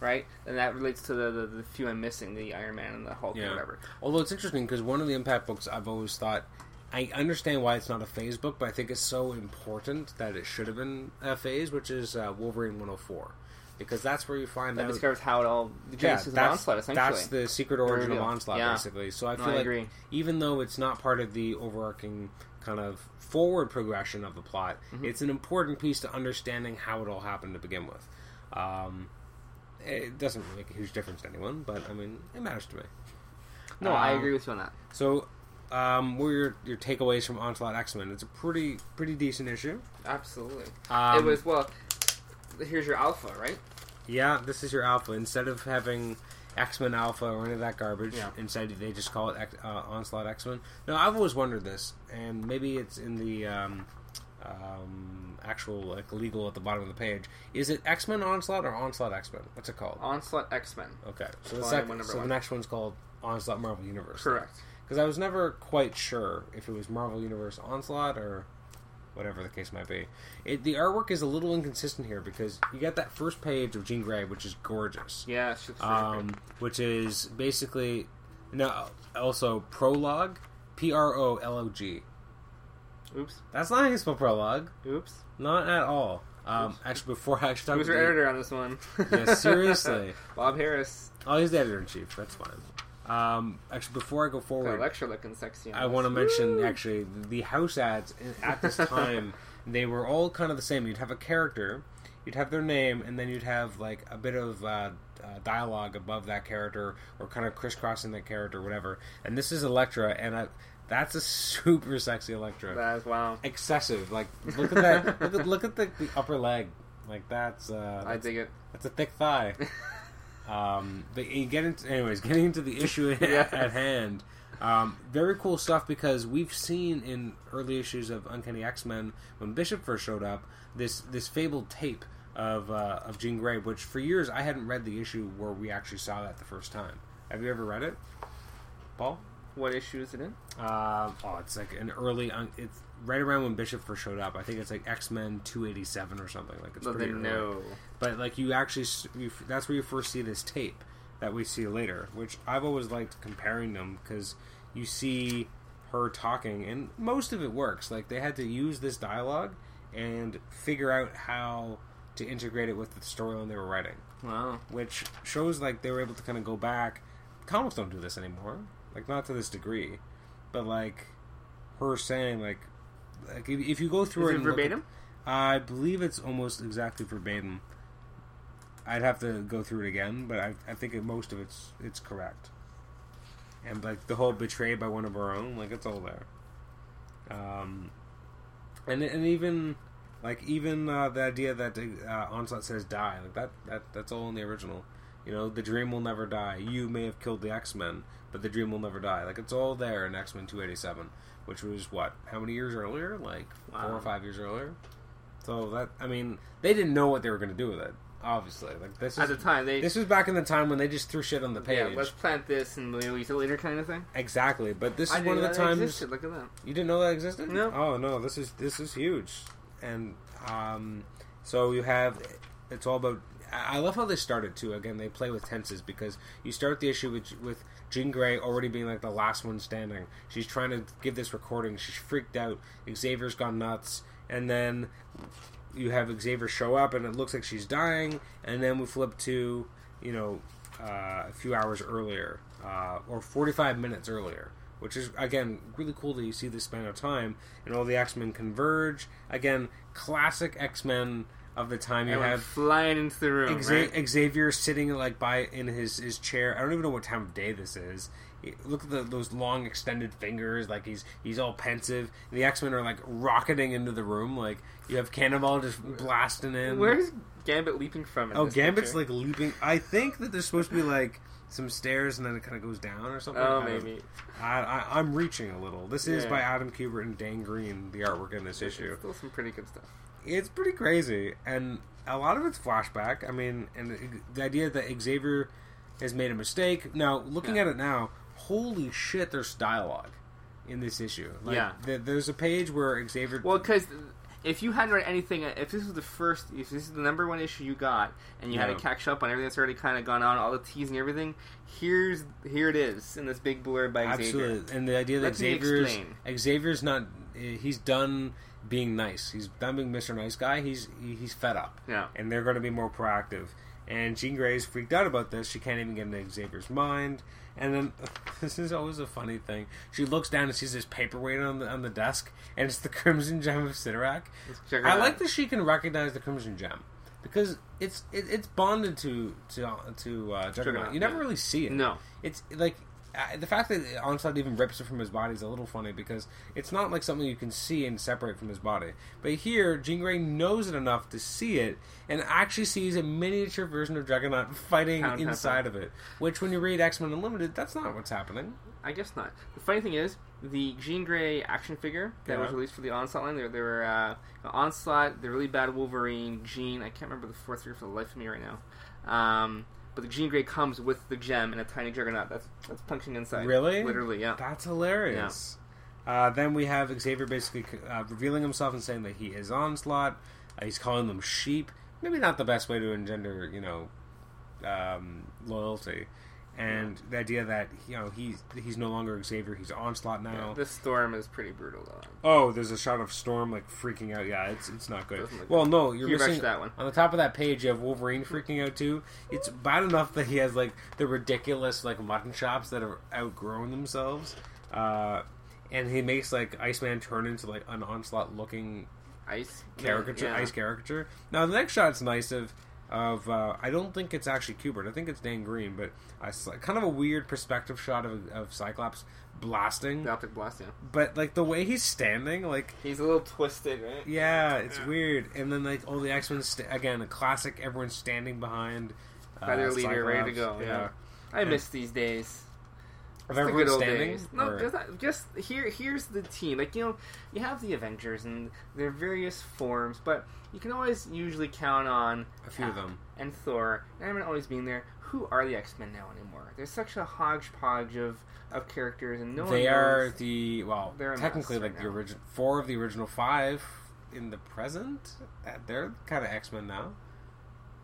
Right? And that relates to the, the, the few I'm missing, the Iron Man and the Hulk Yeah. or whatever. Although it's interesting because one of the impact books I've always thought I understand why it's not a phase book, but I think it's so important that it should have been a phase, which is uh, Wolverine 104, because that's where you find That out. discovers how it all, the yeah, that's, Onslaught, essentially. that's the secret origin of. Onslaught, Yeah. basically. So I No, feel I like even though it's not part of the overarching kind of forward progression of the plot, Mm-hmm. it's an important piece to understanding how it all happened to begin with. Um, it doesn't make a huge difference to anyone, but I mean, it matters to me. no, I Um, agree with you on that. So, um, what were your, your takeaways from Onslaught X Men? It's a pretty pretty decent issue. Absolutely. Um, it was, well, here's your alpha, right? yeah. This is your alpha. Instead of having X Men Alpha or any of that garbage, Yeah. instead they just call it X, uh, Onslaught X Men. Now, I've always wondered this, and maybe it's in the um, um, actual like legal at the bottom of the page. Is it X Men Onslaught or Onslaught X Men? What's it called? Onslaught X Men. Okay, so the, second, one, so the next one's called Onslaught Marvel Universe. Correct. because I was never quite sure if it was Marvel Universe Onslaught or whatever the case might be. It, the artwork is a little inconsistent here because you get that first page of Jean Grey, which is gorgeous, Yeah, it's just um, which is basically no also prologue, P R O L O G. Oops. That's not how you spell prologue, Oops. Not at all. Um, actually, before I actually Who's your editor on this one? Yeah, seriously. Bob Harras. oh, he's the editor in chief. That's fine. Um, actually, before I go forward, Elektra looking sexy. I want to mention actually the house ads at this time. they were all kind of the same. You'd have a character, you'd have their name, and then you'd have like a bit of uh, uh, dialogue above that character, or kind of crisscrossing that character, whatever. And this is Elektra, and I, that's a super sexy Elektra. That is wow. Excessive. Like look at that. look at look at the, the upper leg. Like that's uh, I dig it. that's a thick thigh. Um, but you get into, anyways, getting into the issue at, Yeah. at hand. Um, very cool stuff because we've seen in early issues of Uncanny X Men when Bishop first showed up this this fabled tape of uh, of Jean Grey, which for years I hadn't read the issue where we actually saw that the first time. Have you ever read it, Paul? What issue is it in? Uh, oh, it's like an early. Un- it's right around when Bishop first showed up. I think it's like X Men two eighty seven or something. Like it's But pretty early. no. But like you actually, you, that's where you first see this tape that we see later, which I've always liked comparing them because you see her talking, and most of it works. Like they had to use this dialogue and figure out how to integrate it with the storyline they were writing, Wow. which shows like they were able to kind of go back. Comics don't do this anymore, like not to this degree, but like her saying like. Like if, if you go through Is it it look at- verbatim? I believe it's almost exactly verbatim. I'd have to go through it again, but I, I think most of it's it's correct. And like the whole betrayed by one of our own, like it's all there. Um, and and even like even uh, the idea that uh, onslaught says die, like that that that's all in the original. You know, the dream will never die. You may have killed the X Men, but the dream will never die. Like it's all there in X Men two eighty seven, which was what how many years earlier? Like four or five years earlier. So that I mean, they didn't know what they were going to do with it. Obviously, like this is At the time, they this was back in the time when they just threw shit on the page. yeah, let's plant this and we'll use it later, kind of thing. Exactly, but this is one of the times existed. Look at that. you didn't know that existed. No. Oh no, this is this is huge, and um, so you have it's all about. I love how they started too. Again, they play with tenses because you start the issue with with Jean Grey already being like the last one standing. She's trying to give this recording. She's freaked out. Xavier's gone nuts, and then you have Xavier show up, and it looks like she's dying. And then we flip to you know uh, a few hours earlier, uh, or forty five minutes earlier. Which is again really cool that you see this span of time and all the X Men converge. Again, classic X Men of the time. You have flying into the room. Xa- right? Xavier sitting like by in his his chair. I don't even know what time of day this is. look at the, those long extended fingers, like he's he's all pensive. The X Men are like rocketing into the room, like you have Cannonball just blasting in. Where's Gambit leaping from? oh, Gambit's picture? like leaping. I think that there's supposed to be like some stairs and then it kind of goes down or something. Oh, I maybe. I, I I'm reaching a little. This is Yeah. by Adam Kubert and Dan Green, the artwork in this issue. Still some pretty good stuff. It's pretty crazy, and a lot of it's flashback. I mean, and the- idea that Xavier has made a mistake. Now, looking Yeah. at it now, holy shit, there's dialogue in this issue. Like, Yeah. th- there's a page where Xavier. Well, because if you hadn't read anything, if this was the first, if this is the number one issue you got, and you had to catch up on everything that's already kind of gone on, all the teasing, everything, here's here it is in this big blurb by Xavier. Absolutely, and the idea that Let Xavier's. Xavier's not eh, he's done being nice. He's done being Mr. Nice Guy. He's he's fed up. Yeah. and they're going to be more proactive. And Jean Grey's freaked out about this. She can't even get into Xavier's mind. And then this is always a funny thing. She looks down and sees this paperweight on the on the desk, and it's the Crimson Gem of Cyttorak. Let's check it I out. like that she can recognize the Crimson Gem because it's it, it's bonded to to to uh, Juggernaut. Juggernaut, You never yeah. really see it. No. it's like uh, the fact that Onslaught even rips it from his body is a little funny because it's not like something you can see and separate from his body. But here, Jean Grey knows it enough to see it and actually sees a miniature version of Juggernaut fighting Pound, inside pound. of it. Which, when you read X Men Unlimited, that's not what's happening. I guess not. The funny thing is, the Jean Grey action figure that Yeah. was released for the Onslaught line, there, there were uh, Onslaught, the really bad Wolverine, Jean. I can't remember the fourth figure for the life of me right now. Um, but the Jean Grey comes with the gem and a tiny Juggernaut that's that's punching inside. Really? Literally, yeah. That's hilarious. Uh, then we have Xavier basically uh, revealing himself and saying that he is Onslaught. Uh, he's calling them sheep. Maybe not the best way to engender, you know, um, loyalty. And the idea that you know he's he's no longer Xavier, he's Onslaught now. This storm is pretty brutal though. Oh, there's a shot of Storm like freaking out. Yeah, it's it's not good. Well, no, you're You missing that one. On the top of that page, you have Wolverine freaking out too. It's bad enough that he has like the ridiculous like mutton chops that are outgrown themselves, uh, and he makes like Iceman turn into like an onslaught looking Ice caricature, Yeah. ice caricature. Now the next shot's nice of of uh, I don't think it's actually Kubert. I think it's Dan Green, but I kind of a weird perspective shot of, of Cyclops blasting. The optic blast, yeah. But like the way he's standing, like He's a little twisted, right? yeah, it's weird. And then like all the X Men st- again, a classic. Everyone's standing behind uh, By their leader, ready to Cyclops. go. Yeah. I And- miss these days. Of It's the everyone good old standing. days. No, or- just, not- just here. Here's the team. Like you know, you have the Avengers and their various forms, but you can always usually count on A few of them. and Thor. And Iron Man always being there. Who are the X Men now anymore? There's such a hodgepodge of of characters, and no one they knows. are the well, They're technically like right the original four of the original five in the present. Uh, They're kind of X Men now.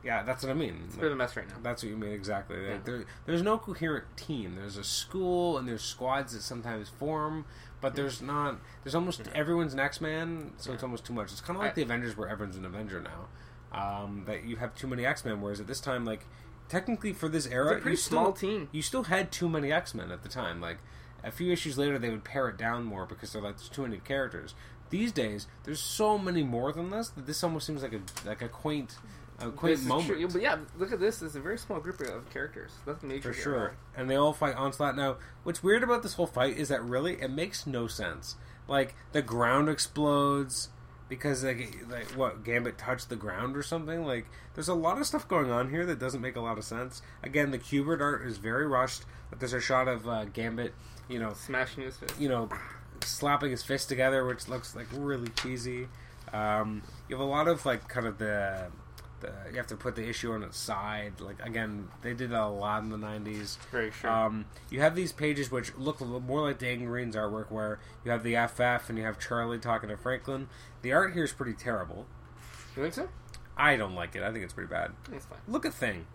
Yeah, that's what I mean. It's a bit of a mess right now. That's what you mean exactly. Yeah. There, there's no coherent team. There's a school and there's squads that sometimes form, but there's not. There's almost everyone's an X Man, so it's almost too much. It's kind of like I- the Avengers, where everyone's an Avenger now. Um, that you have too many X Men, whereas at this time, like technically for this era, It's a pretty you small still, team. You still had too many X Men at the time. Like a few issues later, they would pare it down more because they're like there's too many characters. These days, there's so many more than this that this almost seems like a like a quaint, a quaint This moment. But yeah, look at this. It's a very small group of characters. Nothing major For sure. And they all fight Onslaught. Now, what's weird about this whole fight is that really it makes no sense. Like the ground explodes because like like what Gambit touched the ground or something. Like there's a lot of stuff going on here that doesn't make a lot of sense. Again, the Kubert art is very rushed. But there's a shot of uh, Gambit, you know, Smashing his fist. you know, slapping his fist together, which looks like really cheesy. Um, you have a lot of like kind of the, the you have to put the issue on its side. Like again, they did that a lot in the '90s. Very sure. Um, you have these pages which look a little more like Dan Green's artwork, where you have the FF and you have Charlie talking to Franklin. The art here is pretty terrible. you think so? I don't like it. I think it's pretty bad. It's fine. Look at Thing.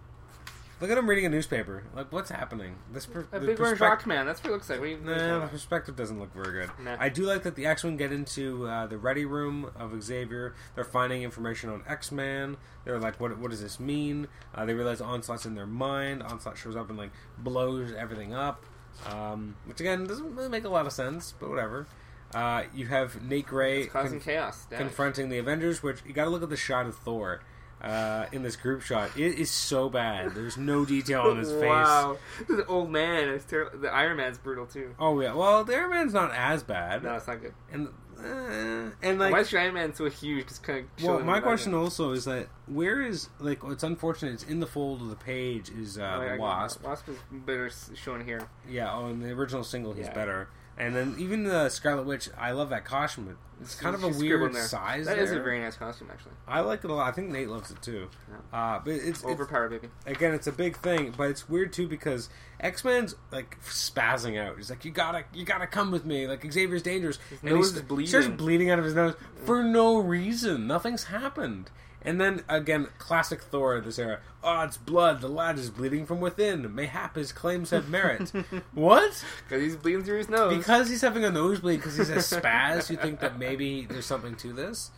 Look at him reading a newspaper. Like, what's happening? This per- A big orange rock man. That's what it looks like. What do you, what do you Nah, the perspective doesn't look very good. Nah. I do like that the X Men get into uh, the ready room of Xavier. They're finding information on X Man. They're like, what, what does this mean? Uh, they realize Onslaught's in their mind. Onslaught shows up and like blows everything up, um, which again doesn't really make a lot of sense, but whatever. Uh, you have Nate Gray causing con- chaos. confronting the Avengers, which you got to look at the shot of Thor. Uh, in this group shot. It is so bad. There's no detail on his face. Wow, the old man. It's ter- the Iron Man's brutal too. Oh yeah. Well, the Iron Man's not as bad. No, it's not good. And uh, and like Why is Iron Man so huge? Just kind of. Well, my question also is that where is like what's unfortunate? It's in the fold of the page is uh, the Wasp. Wasp is better shown here. Yeah, oh, in the original single, he's Yeah. better. And then even the Scarlet Witch, I love that costume. It's kind of a weird size. That is there. a very nice costume, actually. I like it a lot. I think Nate loves it too. Uh, but it's, it's Overpowered, baby. again, it's a big thing. But it's weird too because X Men's like spazzing out. He's like, "You gotta, you gotta come with me." Like Xavier's dangerous, and nose he's is bleeding. starts bleeding out of his nose for no reason. Nothing's happened. And then again, classic Thor. Of this era. Oh, it's blood. The lad is bleeding from within. Mayhap his claims have merit. what? Because he's bleeding through his nose. Because he's having a nosebleed because he's a spaz, you think that maybe there's something to this.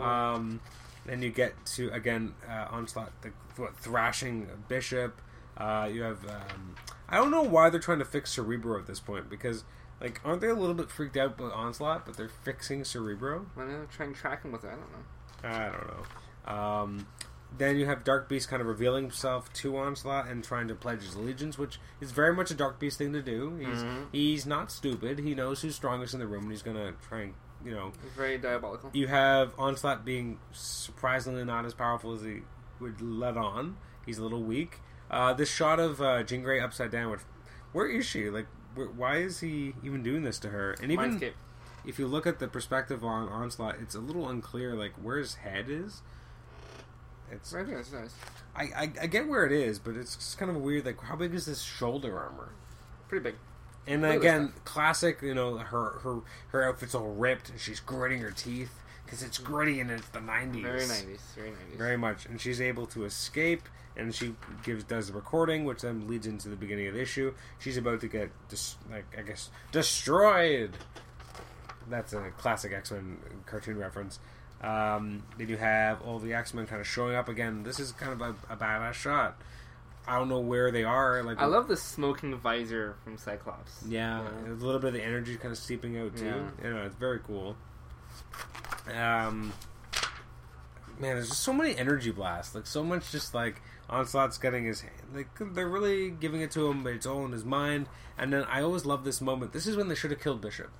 Um, then you get to again uh, onslaught, the what, thrashing Bishop. Uh, you have um, I don't know why they're trying to fix Cerebro at this point because like aren't they a little bit freaked out by onslaught, but they're fixing Cerebro. Why not try and track him with it? I don't know. I don't know. Um, then you have Dark Beast kind of revealing himself to Onslaught and trying to pledge his allegiance, which is very much a Dark Beast thing to do. He's Mhm. he's not stupid. He knows who's strongest in the room, and he's gonna try and you know. Very diabolical. You have Onslaught being surprisingly not as powerful as he would let on. He's a little weak. Uh, this shot of uh, Jean Grey upside down, which where is she? Like, where, why is he even doing this to her? And even Mindscape. if you look at the perspective on Onslaught, it's a little unclear, like where his head is. It's I think that's nice. I, I I get where it is, but it's just kind of weird. Like how big is this shoulder armor? Pretty big. And at again, classic. You know, her her her outfit's all ripped, and she's gritting her teeth because it's gritty and it's the nineties. Very 90s. Very 90s. Very much, and she's able to escape, and she gives does the recording, which then leads into the beginning of the issue. She's about to get dis- like I guess destroyed. That's a classic X Men cartoon reference. Um, then you have all the X Men kind of showing up again. This is kind of a, a badass shot. I don't know where they are. Like I love the smoking visor from Cyclops. yeah, a little bit of the energy kind of seeping out too. Yeah. You know, it's very cool. Um, man, there's just so many energy blasts. Like so much, just like Onslaught's getting his hand. like they're really giving it to him, but it's all in his mind. And then I always love this moment. This is when they should have killed Bishop.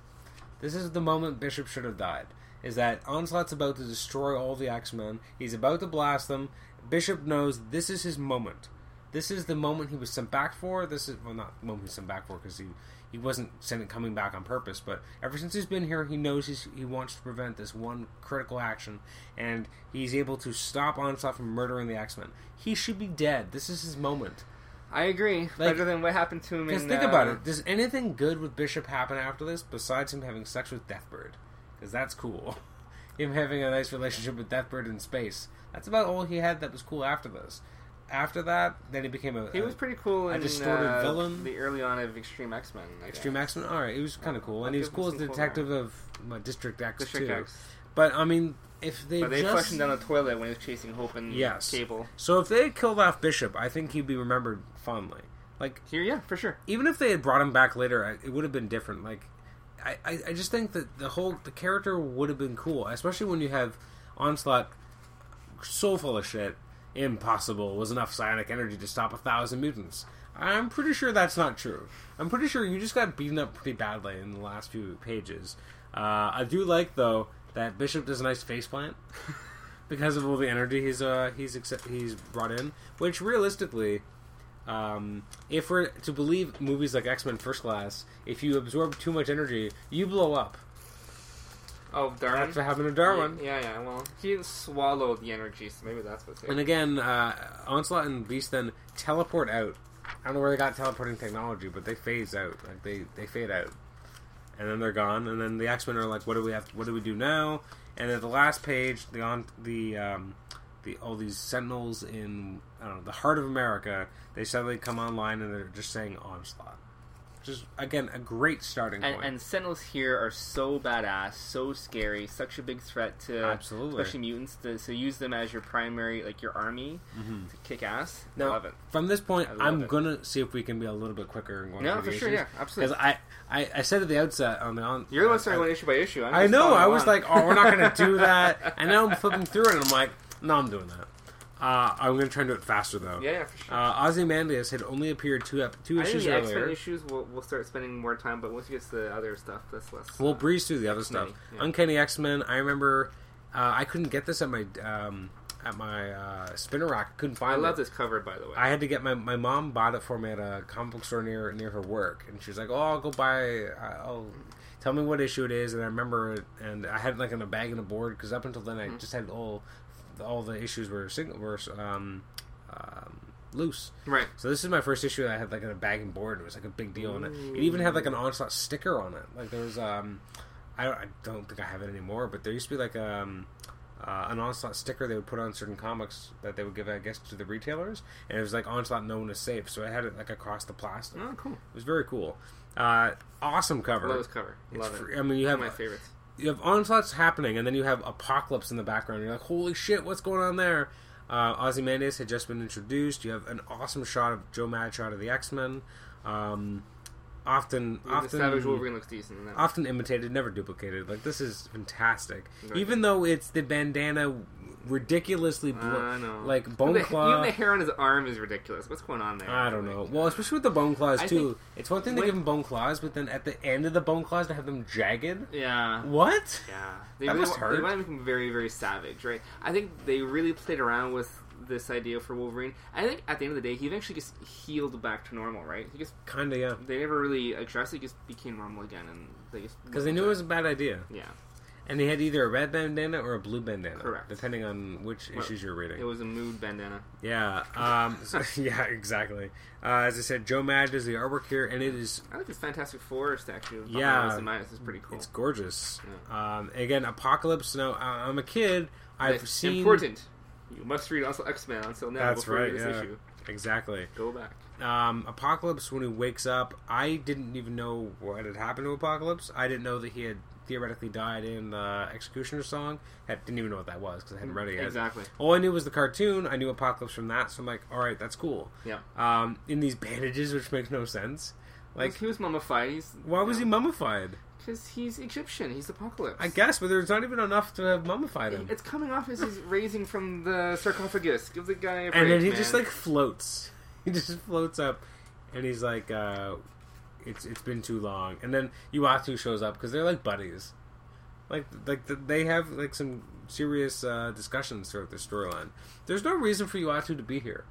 This is the moment Bishop should have died. Is that Onslaught's about to destroy all the X Men? He's about to blast them. Bishop knows this is his moment. This is the moment he was sent back for. This is well, not the moment he was sent back for because he he wasn't sent coming back on purpose. But ever since he's been here, he knows he's, he wants to prevent this one critical action, and he's able to stop Onslaught from murdering the X Men. He should be dead. This is his moment. I agree. Better than what happened to him Because think uh, about it. Does anything good with Bishop happen after this besides him having sex with Deathbird? Because that's cool. him having a nice relationship with Deathbird in space. That's about all he had that was cool after this. After that, then he became a, He was pretty cool a in distorted uh, villain. the early on of Extreme X Men. Extreme X Men. All right, he was kind of cool, and he was cool as the some cool detective of uh, District X District too. X. But I mean, if they But they just flushed him down the toilet when he was chasing Hope and Yes. Cable. so if they had killed off Bishop, I think he'd be remembered fondly. Like Here, yeah, for sure. even if they had brought him back later, it would have been different. Like, I, I, just think that the whole the character would have been cool, especially when you have Onslaught so full of shit. Impossible was enough psionic energy to stop a thousand mutants. I'm pretty sure that's not true. I'm pretty sure you just got beaten up pretty badly in the last few pages. Uh, I do like though that Bishop does a nice faceplant because of all the energy he's uh, he's he's brought in, which realistically um, if we're to believe movies like X Men First Class, if you absorb too much energy, you blow up. Oh, Darwin. That's what happened to Darwin. Yeah, yeah. Well, he swallowed the energy, so maybe that's what's And again, uh, Onslaught and Beast then teleport out. I don't know where they got teleporting technology, but they phase out. Like they, they fade out, and then they're gone. And then the X Men are like, "What do we have? what do we do now?" And at the last page, the on the um, the all these Sentinels in I don't know the heart of America, they suddenly come online and they're just saying Onslaught. Just again, a great starting point. And, and Sentinels here are so badass, so scary, such a big threat to Absolutely. especially mutants. To, so use them as your primary, like your army mm-hmm. to kick ass. Now, from this point, I'm it. gonna see if we can be a little bit quicker and going No, for sure, issues. yeah, absolutely. Because I, I, I said at the outset on the on. You're the one starting one issue by issue. I know. I was along. like, oh, we're not going to do that. And now I'm flipping through it, and I'm like, no, I'm doing that. Uh, I'm going to try and do it faster though. Yeah, yeah, for sure. Uh, Ozymandias had only appeared two ep- two I think issues the X Men earlier. issues we'll, we'll start spending more time, but once you get to the other stuff, that's less. We'll uh, breeze through the other stuff. Many, yeah. Uncanny X Men. I remember uh, I couldn't get this at my um, at my uh, spinner rack. Couldn't find. It. I love it. this cover, by the way. I had to get my my mom bought it for me at a comic book store near near her work, and she was like, "Oh, I'll go buy. I'll tell me what issue it is." And I remember it, and I had it like in a bag and a board because up until then I Mm-hmm. just had all all the issues were single were um, um, loose. right. So this is my first issue that I had like in a bag and board. It was like a big deal, and it, it even had like an onslaught sticker on it. Like there was um, I don't, I don't think I have it anymore, but there used to be like um. Uh, an onslaught sticker they would put on certain comics that they would give, I guess, to the retailers, and it was like onslaught no one is safe. So I had it like across the plastic. Oh, cool. It was very cool. Uh, awesome cover. Love this cover. It's Love fr- it. I mean, you One have of my favorites. You have onslaughts happening, and then you have apocalypse in the background. You're like, holy shit, what's going on there? Uh, Ozymandias had just been introduced. You have an awesome shot of Joe Mad shot of the X Men. Um, often, often, Savage Wolverine looks decent often imitated, never duplicated. Like this is fantastic. Even though it's the bandana ridiculously know. like bone the, claw. even the hair on his arm is ridiculous. What's going on there? I don't know. Well, especially with the bone claws I too. It's one thing to give him bone claws, but then at the end of the bone claws to have them jagged. Yeah. What? Yeah, they That really must they hurt. want make him very, very savage, right? I think they really played around with this idea for Wolverine. I think at the end of the day, he eventually just healed back to normal, right? He just Kinda, yeah. they never really addressed it; he just became normal again, and they just Because they knew it was a bad idea. yeah, And he had either a red bandana or a blue bandana. Correct. Depending on which Well, issues you're reading. it was a mood bandana. yeah. Um, so- yeah, exactly. Uh, as I said, Joe Mad does the artwork here, and it is I like this Fantastic Four statue. Yeah. Ozymandias is pretty cool. it's gorgeous. Um, again, Apocalypse. Now, I'm a kid. I've But seen important. You must read also X Men until now That's before right. this Yeah. issue. Exactly. Go back. Um, Apocalypse, when he wakes up, I didn't even know what had happened to Apocalypse. I didn't know that he had theoretically died in the X-Cutioner song. I didn't even know what that was because I hadn't read it yet. Exactly. All I knew was the cartoon. I knew Apocalypse from that, so I'm like, all right, that's cool. Yeah. Um, in these bandages, which makes no sense. Like he was mummified. He's why was he mummified? Because he's Egyptian. He's Apocalypse. I guess, but there's not even enough to have mummified him. It's coming off as he's raising from the sarcophagus. Give the guy a break, and then he man. just like floats. He just floats up, and he's like, uh, "It's it's been too long." And then Uatu shows up because they're like buddies. Like like the, they have like some serious uh, discussions throughout the storyline. There's no reason for Uatu to be here.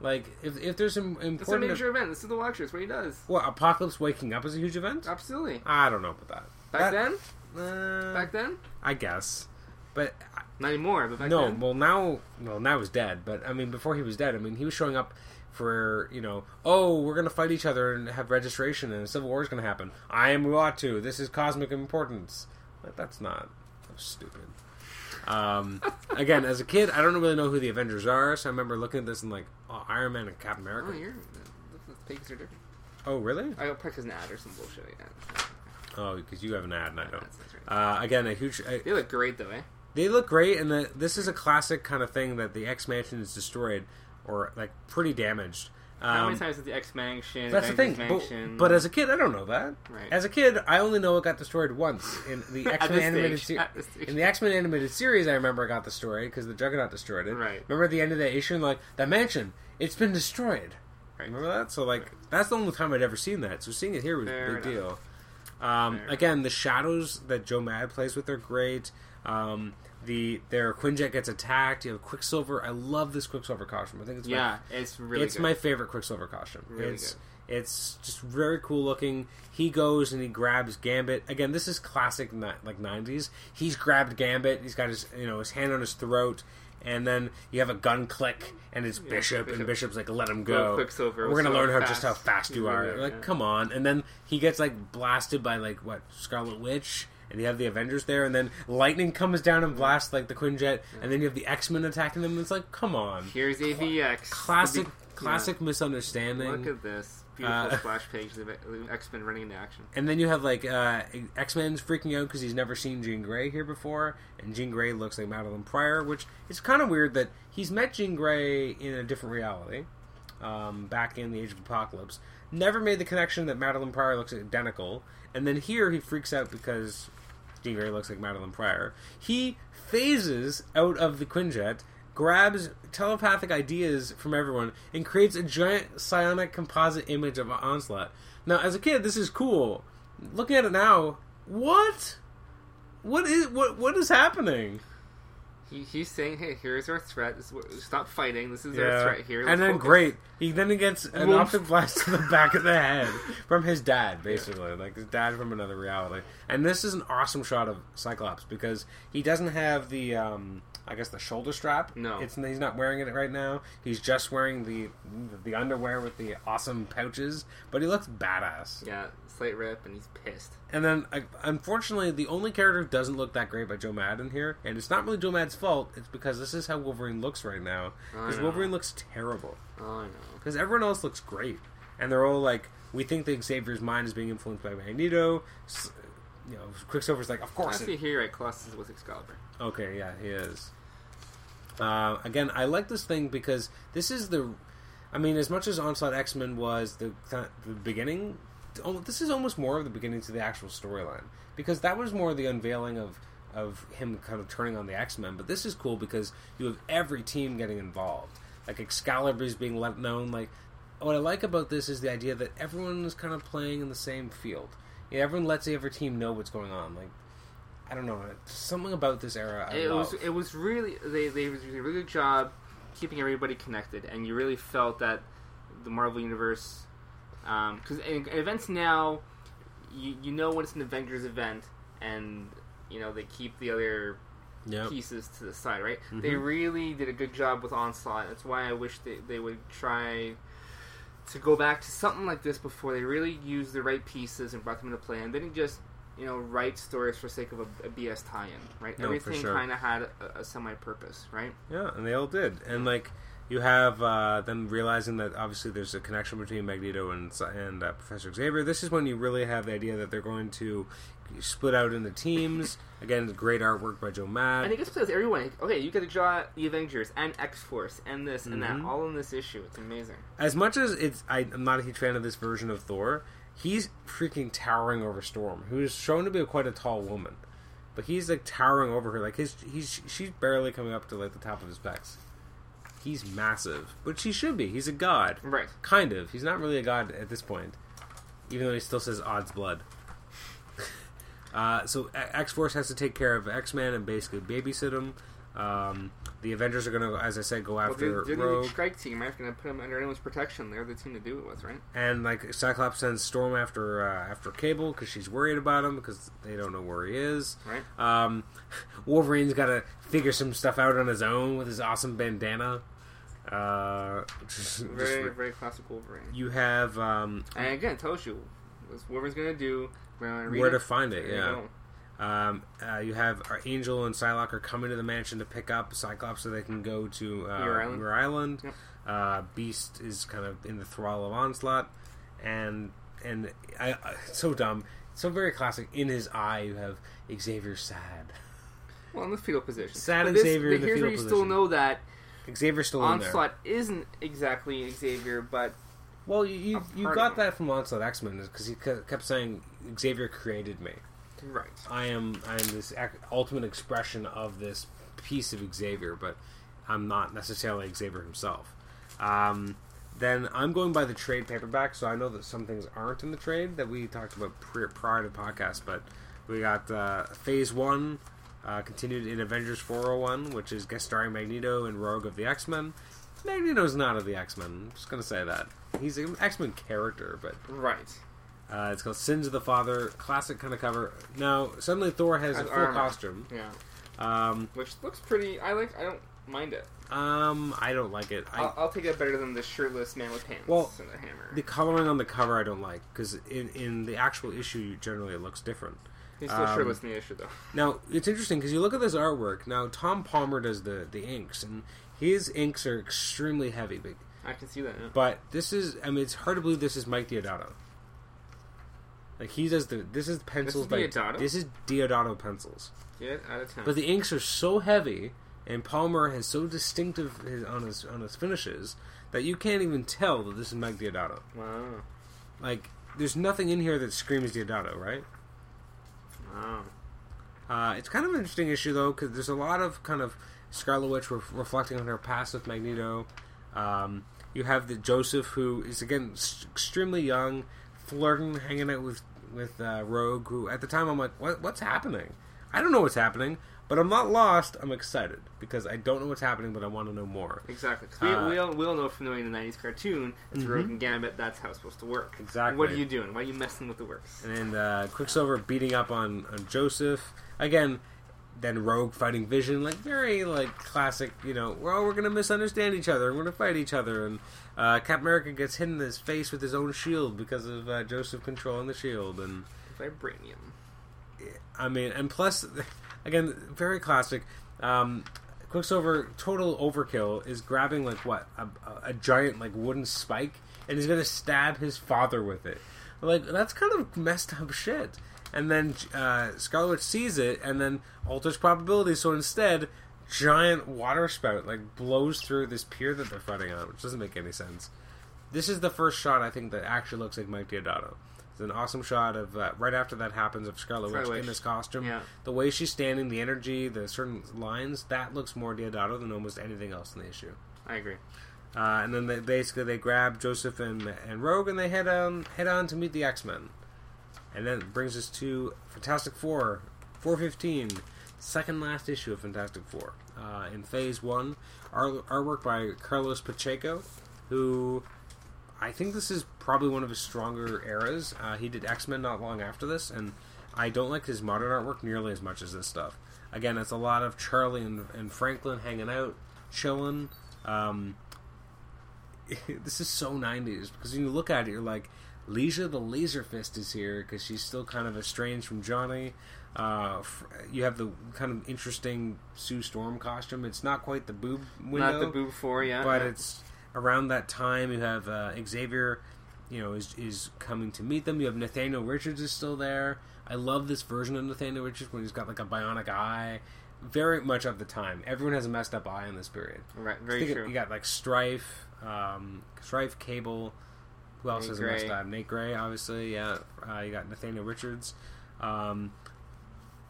Like if if there's some It's a important major event. This is the Watchers. What he does. what Apocalypse waking up is a huge event. Absolutely. I don't know about that. Back That- then, Uh, back then, I guess, but not anymore. But back no, then, well now, well now he's dead. But I mean, before he was dead, I mean, he was showing up for you know, oh, we're gonna fight each other and have registration, and a civil war is gonna happen. I am Uatu. This is cosmic importance. Like that's not that's stupid. Um, again, as a kid, I don't really know who the Avengers are, so I remember looking at this and like, oh, Iron Man and Captain America. oh, you're the, the are different. Oh, really? I got probably an ad or some bullshit. Yeah. Oh, because you have an ad and I don't. Right. Uh, again, a huge. Uh, They look great though, eh? They look great, and the, this is a classic kind of thing that the X Mansion is destroyed or like pretty damaged. How Um, many times is the X Mansion? that's the thing. But, but as a kid, I don't know that. Right. As a kid, I only know it got destroyed once in the X Men animated series. at this stage. In the X Men animated series, I remember I got destroyed because the Juggernaut destroyed it. Right. Remember at the end of that issue, like that mansion, it's been destroyed. Right. Remember that? So like that's the only time I'd ever seen that. So seeing it here was Fair a big enough. deal. Um, again, the shadows that Joe Mad plays with are great. Um, the their Quinjet gets attacked. You have Quicksilver. I love this Quicksilver costume. I think it's my yeah, it's really it's good. my favorite Quicksilver costume. Really it's it's just very cool looking. He goes and he grabs Gambit. Again, this is classic like '90s. He's grabbed Gambit. He's got his you know his hand on his throat, and then you have a gun click, and it's Bishop, and Bishop's like, "Let him Go go." Quicksilver We're gonna so learn how fast. just how fast you are. really- like, yeah. come on! And then he gets like blasted by like what Scarlet Witch. And you have the Avengers there, and then lightning comes down and blasts like the Quinjet, and then you have the X Men attacking them. And it's like, come on, Here's AVX. classic, classic yeah. misunderstanding. Look at this beautiful Uh, splash page of X Men running into action. And then you have like uh, X Men's freaking out because he's never seen Jean Grey here before, and Jean Grey looks like Madelyne Pryor, which is kind of weird that he's met Jean Grey in a different reality, um, back in the Age of Apocalypse. Never made the connection that Madelyne Pryor looks identical, and then here he freaks out because Grey looks like Madelyne Pryor. He phases out of the Quinjet, grabs telepathic ideas from everyone and creates a giant psionic composite image of Onslaught. Now, as a kid, this is cool. Looking at it now, what? What is what? What is happening? He, he's saying, "Hey, here's our threat. This is what, stop fighting. This is our threat here." and Let's then focus." great, he then gets an Woof. optic blast to the back of the head from his dad, basically, like his dad from another reality. And this is an awesome shot of Cyclops because he doesn't have the, um, I guess, the shoulder strap. No. it's he's not wearing it right now. He's just wearing the the underwear with the awesome pouches, but he looks badass. Yeah, slight rip, and he's pissed. And then, unfortunately, the only character who doesn't look that great by Joe Madden here, and it's not really Joe Madden's fault. It's because this is how Wolverine looks right now. Because. Wolverine looks terrible. Oh, I know. Because everyone else looks great, and they're all like, we think that Xavier's mind is being influenced by Magneto. S- You know, Quicksilver's like, of course. I see here, right? Colossus with Excalibur. Okay, yeah, he is. Uh, again, I like this thing because this is the. I mean, as much as Onslaught X Men was the the beginning, this is almost more of the beginning to the actual storyline because that was more the unveiling of of him kind of turning on the X Men. But this is cool because you have every team getting involved. Like Excalibur is being let known. Like what I like about this is the idea that everyone is kind of playing in the same field. Everyone lets every team know what's going on. Like I don't know, something about this era. I it love. was it was really they they did a really good job keeping everybody connected, and you really felt that the Marvel universe because in events now you you know when it's an Avengers event, and you know they keep the other Yep. pieces to the side, right? They Mhm. really did a good job with Onslaught. That's why I wish they, they would try to go back to something like this before they really used the right pieces and brought them into play and didn't just, you know, write stories for sake of a, a BS tie-in, right? No, Everything sure. kind of had a, a semi-purpose, right? Yeah, and they all did. And like you have uh, them realizing that obviously there's a connection between Magneto and and uh, Professor Xavier. This is when you really have the idea that they're going to split out into teams. Again, great artwork by Joe Mad. And Mad. it gets to everyone. Okay, you got to draw the Avengers and X-Force and this and that Mhm. all in this issue. It's amazing. As much as it's, I, I'm not a huge fan of this version of Thor. He's freaking towering over Storm, who's shown to be quite a tall woman, but he's like towering over her. Like his, he's she's barely coming up to like the top of his pecs. He's massive, which he should be. He's a god. Right. Kind of. He's not really a god at this point, even though he still says odds blood. uh, so X Force has to take care of X Men and basically babysit him. Um, the Avengers are going to, as I said, go Well, after they're, they're the Rogue, strike team, right? Going to put them under anyone's protection. They're the team to do it with, right? and like Cyclops sends Storm after uh, after Cable because she's worried about him because they don't know where he is. Right. Um, Wolverine's got to figure some stuff out on his own with his awesome bandana. Uh, just- Very, very classic Wolverine. you have um, And again, it tells you what Wolverine's going to do. Gonna where to find it. Yeah. Um, uh, you have our Angel and Psylocke are coming to the mansion to pick up Cyclops so they can go to uh, Muir Island. Island. Yep. Uh, Beast is kind of in the thrall of Onslaught, and and I, I so dumb, so very classic. In his eye, you have Xavier sad. Well, in the fetal position. Sad But and this- Xavier in the here's fetal where you still know that Xavier's still in there. Onslaught isn't exactly Xavier, but Well, you you, A you part got of that from Onslaught X Men because he kept saying Xavier created me. right. I am I am this ultimate expression of this piece of Xavier, but I'm not necessarily Xavier himself. Um, then I'm going by the trade paperback, so I know that some things aren't in the trade that we talked about pre- prior to the podcast. But we got uh, Phase One uh, continued in Avengers 401, which is guest starring Magneto and Rogue of the X Men. Magneto's not of the X Men. I'm just gonna say that he's an X Men character, but Right. uh, it's called Sins of the Father, classic kind of cover. Now suddenly Thor has a full armor. costume. Yeah. Um, Which looks pretty. I like. I don't mind it. um, I don't like it. I, I'll, I'll take it better than the shirtless man with pants Well, and a hammer. the coloring on the cover I don't like because in in the actual issue generally it looks different. He's still um, shirtless in the issue, though. Now it's interesting because you look at this artwork. Now Tom Palmer does the the inks and his inks are extremely heavy, but, I can see that. Yeah. but this is I mean it's hard to believe this is Mike Deodato. Like he does the this is pencils by Deodato? this is Deodato pencils. Get out of town. But the inks are so heavy, and Palmer has so distinctive his, on his on his finishes that you can't even tell that this is Mike Deodato. wow. Like, there's nothing in here that screams Deodato, right? Wow. Uh, it's kind of an interesting issue though because there's a lot of kind of Scarlet Witch re- reflecting on her past with Magneto. Um, you have the Joseph who is again extremely young, flirting, hanging out with with uh, Rogue. Who at the time I'm like, what, what's happening? I don't know what's happening, but I'm not lost. I'm excited because I don't know what's happening, but I want to know more. Exactly. we, Uh, we, all, we all know from knowing the 90s cartoon, it's Mhm. Rogue and Gambit, that's how it's supposed to work. Exactly. What are you doing? Why are you messing with the works? And then uh, Quicksilver beating up on, on Joseph again. Then Rogue fighting Vision, like very like classic. You know, well, we're gonna misunderstand each other. We're gonna fight each other, and uh, Cap America gets hit in his face with his own shield because of uh, Joseph controlling the shield. And Vibranium. I mean, and plus, again, very classic. Um, Quicksilver, total overkill, is grabbing like what a, a giant like wooden spike, and he's gonna stab his father with it. Like that's kind of messed up shit. And then uh, Scarlet Witch sees it, and then alters probability. So instead, giant water spout like blows through this pier that they're fighting on, which doesn't make any sense. This is the first shot I think that actually looks like Mike Deodato. It's an awesome shot of uh, right after that happens of Scarlet Witch Scarlet in this costume. Yeah. The way she's standing, the energy, the certain lines, that looks more Deodato than almost anything else in the issue. I agree. Uh, and then they, basically they grab Joseph and and Rogue and they head on head on to meet the X Men. And then it brings us to Fantastic Four, four fifteen, second last issue of Fantastic Four. Uh, in Phase One, art, artwork by Carlos Pacheco, who I think this is probably one of his stronger eras. Uh, he did X Men not long after this, and I don't like his modern artwork nearly as much as this stuff. Again, it's a lot of Charlie and, and Franklin hanging out, chilling. Um, this is so 90s because when you look at it, you're like, Lyja the Laser Fist is here because she's still kind of estranged from Johnny. Uh, you have the kind of interesting Sue Storm costume. It's not quite the boob window, Not the boob four, yeah. but it's around that time. You have uh, Xavier, you know, is is coming to meet them. You have Nathaniel Richards is still there. I love this version of Nathaniel Richards when he's got like a bionic eye. Very much of the time, everyone has a messed up eye in this period. right, very it- true. You got like Strife, um, Strife, Cable. Who else Nate has a messed up? Nate Grey, obviously. Yeah, uh, you got Nathaniel Richards. Um,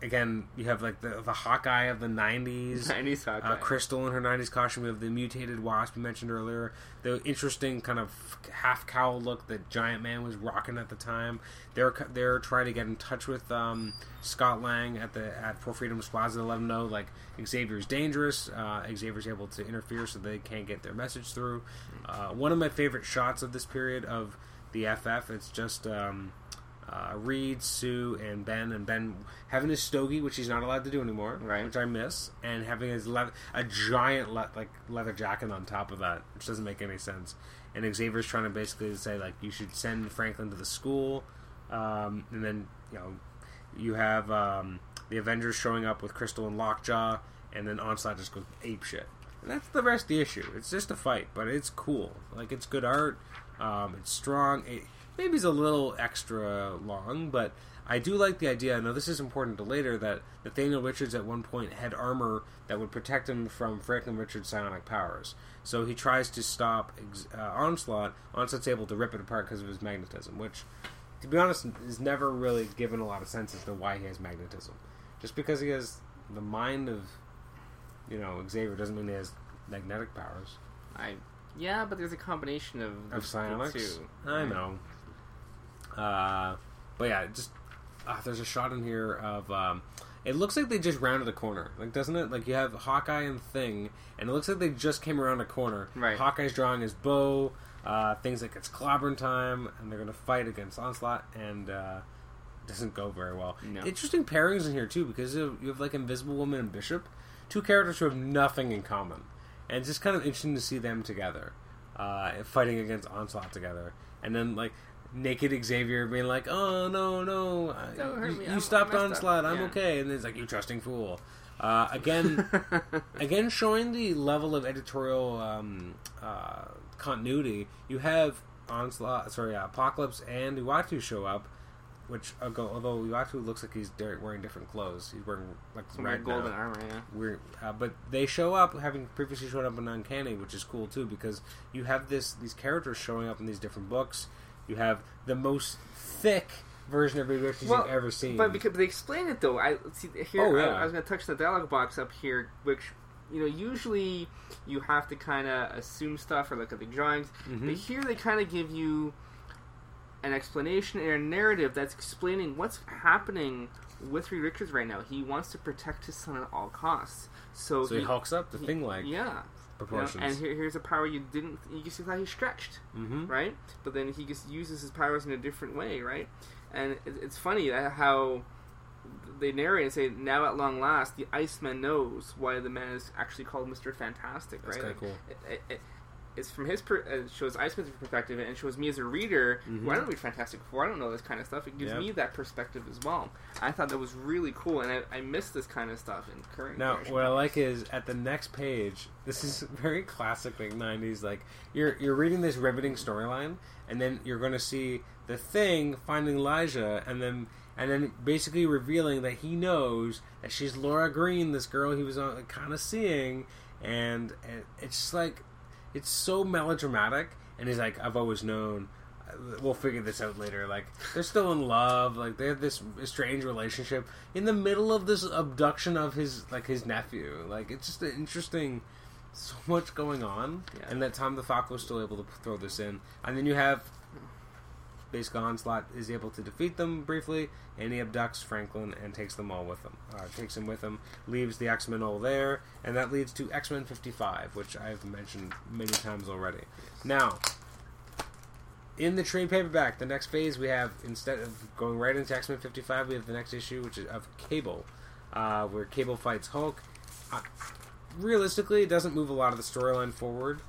again, you have like the the Hawkeye of the '90s. 90s Hawkeye. Uh, Crystal in her '90s costume. We have the mutated wasp we mentioned earlier. The interesting kind of half cowl look that Giant Man was rocking at the time. They're they're trying to get in touch with um, Scott Lang at the at Four Freedoms Plaza to let him know like Xavier's dangerous. Uh, Xavier's able to interfere so they can't get their message through. Uh, one of my favorite shots of this period of the FF. It's just. Um, uh, Reed, Sue, and Ben, and Ben having his stogie, which he's not allowed to do anymore, Right. Which I miss, and having his leather, a giant le- like leather jacket on top of that, which doesn't make any sense. And Xavier's trying to basically say like you should send Franklin to the school, um, and then you know you have um, the Avengers showing up with Crystal and Lockjaw, and then Onslaught just goes ape shit. And that's the rest of the issue. It's just a fight, but it's cool. Like it's good art. Um, it's strong. It, maybe it's a little extra long, but I do like the idea. I know this is important to later that Nathaniel Richards at one point had armor that would protect him from Franklin Richards' psionic powers. So he tries to stop uh, Onslaught. Onslaught's able to rip it apart because of his magnetism, which, to be honest, is never really given a lot of sense as to why he has magnetism. Just because he has the mind of, you know, Xavier doesn't mean he has magnetic powers I yeah, but there's a combination of of psionics. two. I know. Uh, but yeah, just uh, there's a shot in here of um, it looks like they just rounded a corner, like doesn't it? Like you have Hawkeye and Thing, and it looks like they just came around a corner. Right. Hawkeye's drawing his bow. Uh, things like it's clobbering time, and they're gonna fight against Onslaught, and uh, doesn't go very well. No. Interesting pairings in here too, because you have, you have like Invisible Woman and Bishop, two characters who have nothing in common, and it's just kind of interesting to see them together, uh, fighting against Onslaught together, and then like naked Xavier being like, "Oh no, no, I- Don't hurt you, me, you stopped I messed. Onslaught, I'm Yeah. okay," and then it's like, "You trusting fool." Uh, again, again showing the level of editorial um, uh, continuity. You have Onslaught, sorry, uh, Apocalypse and Uatu show up, which uh, go, although Uatu looks like he's di- wearing different clothes. He's wearing like Some red red golden now. armor, yeah. Weird, uh, but they show up having previously shown up in Uncanny, which is cool too because you have this these characters showing up in these different books. You have the most thick version of Reed Richards Well, you've ever seen. But because they explain it though, I see here. Oh, I- yeah. I, was going to touch the dialogue box up here, which you know usually you have to kind of assume stuff or look at the drawings. Mhm. But here they kind of give you an explanation and a narrative that's explaining what's happening with Reed Richards right now. He wants to protect his son at all costs. So, so he, hulks up the thing like yeah. You know, and here, here's a power you didn't. You just thought he stretched mm-hmm. right? But then he just uses his powers in a different way, right? And it, it's funny how they narrate and say, "Now at long last, the Iceman knows why the man is actually called Mister Fantastic." That's right? kinda cool. It, it, it, it's from his per, it shows Iceman's perspective and it shows me as a reader who I don't read Fantastic Four. I don't know this kind of stuff. It gives Mm-hmm. Yep. me that perspective as well. I thought that was really cool, and I, I miss this kind of stuff in current. Now, what I like is at the next page. This is very classic, like '90s. Like you're you're reading this riveting storyline, and then you're going to see the thing finding Elijah, and then and then basically revealing that he knows that she's Laura Green, this girl he was on, kind of seeing, and, and it's just like it's so melodramatic. And he's like, "I've always known." We'll figure this out later. Like they're still in love. Like they have this strange relationship in the middle of this abduction of his like his nephew. Like it's just an interesting. So much going on, Yeah. and that Tom DeFalco is still able to throw this in, and then you have basically Onslaught is able to defeat them briefly, and he abducts Franklin and takes them all with him. Uh, takes him with him, leaves the X Men all there, and that leads to X Men 55, which I've mentioned many times already. Now, in the trade paperback, the next phase we have instead of going right into X Men 55, we have the next issue, which is of Cable, uh, where Cable fights Hulk. Uh, realistically, it doesn't move a lot of the storyline forward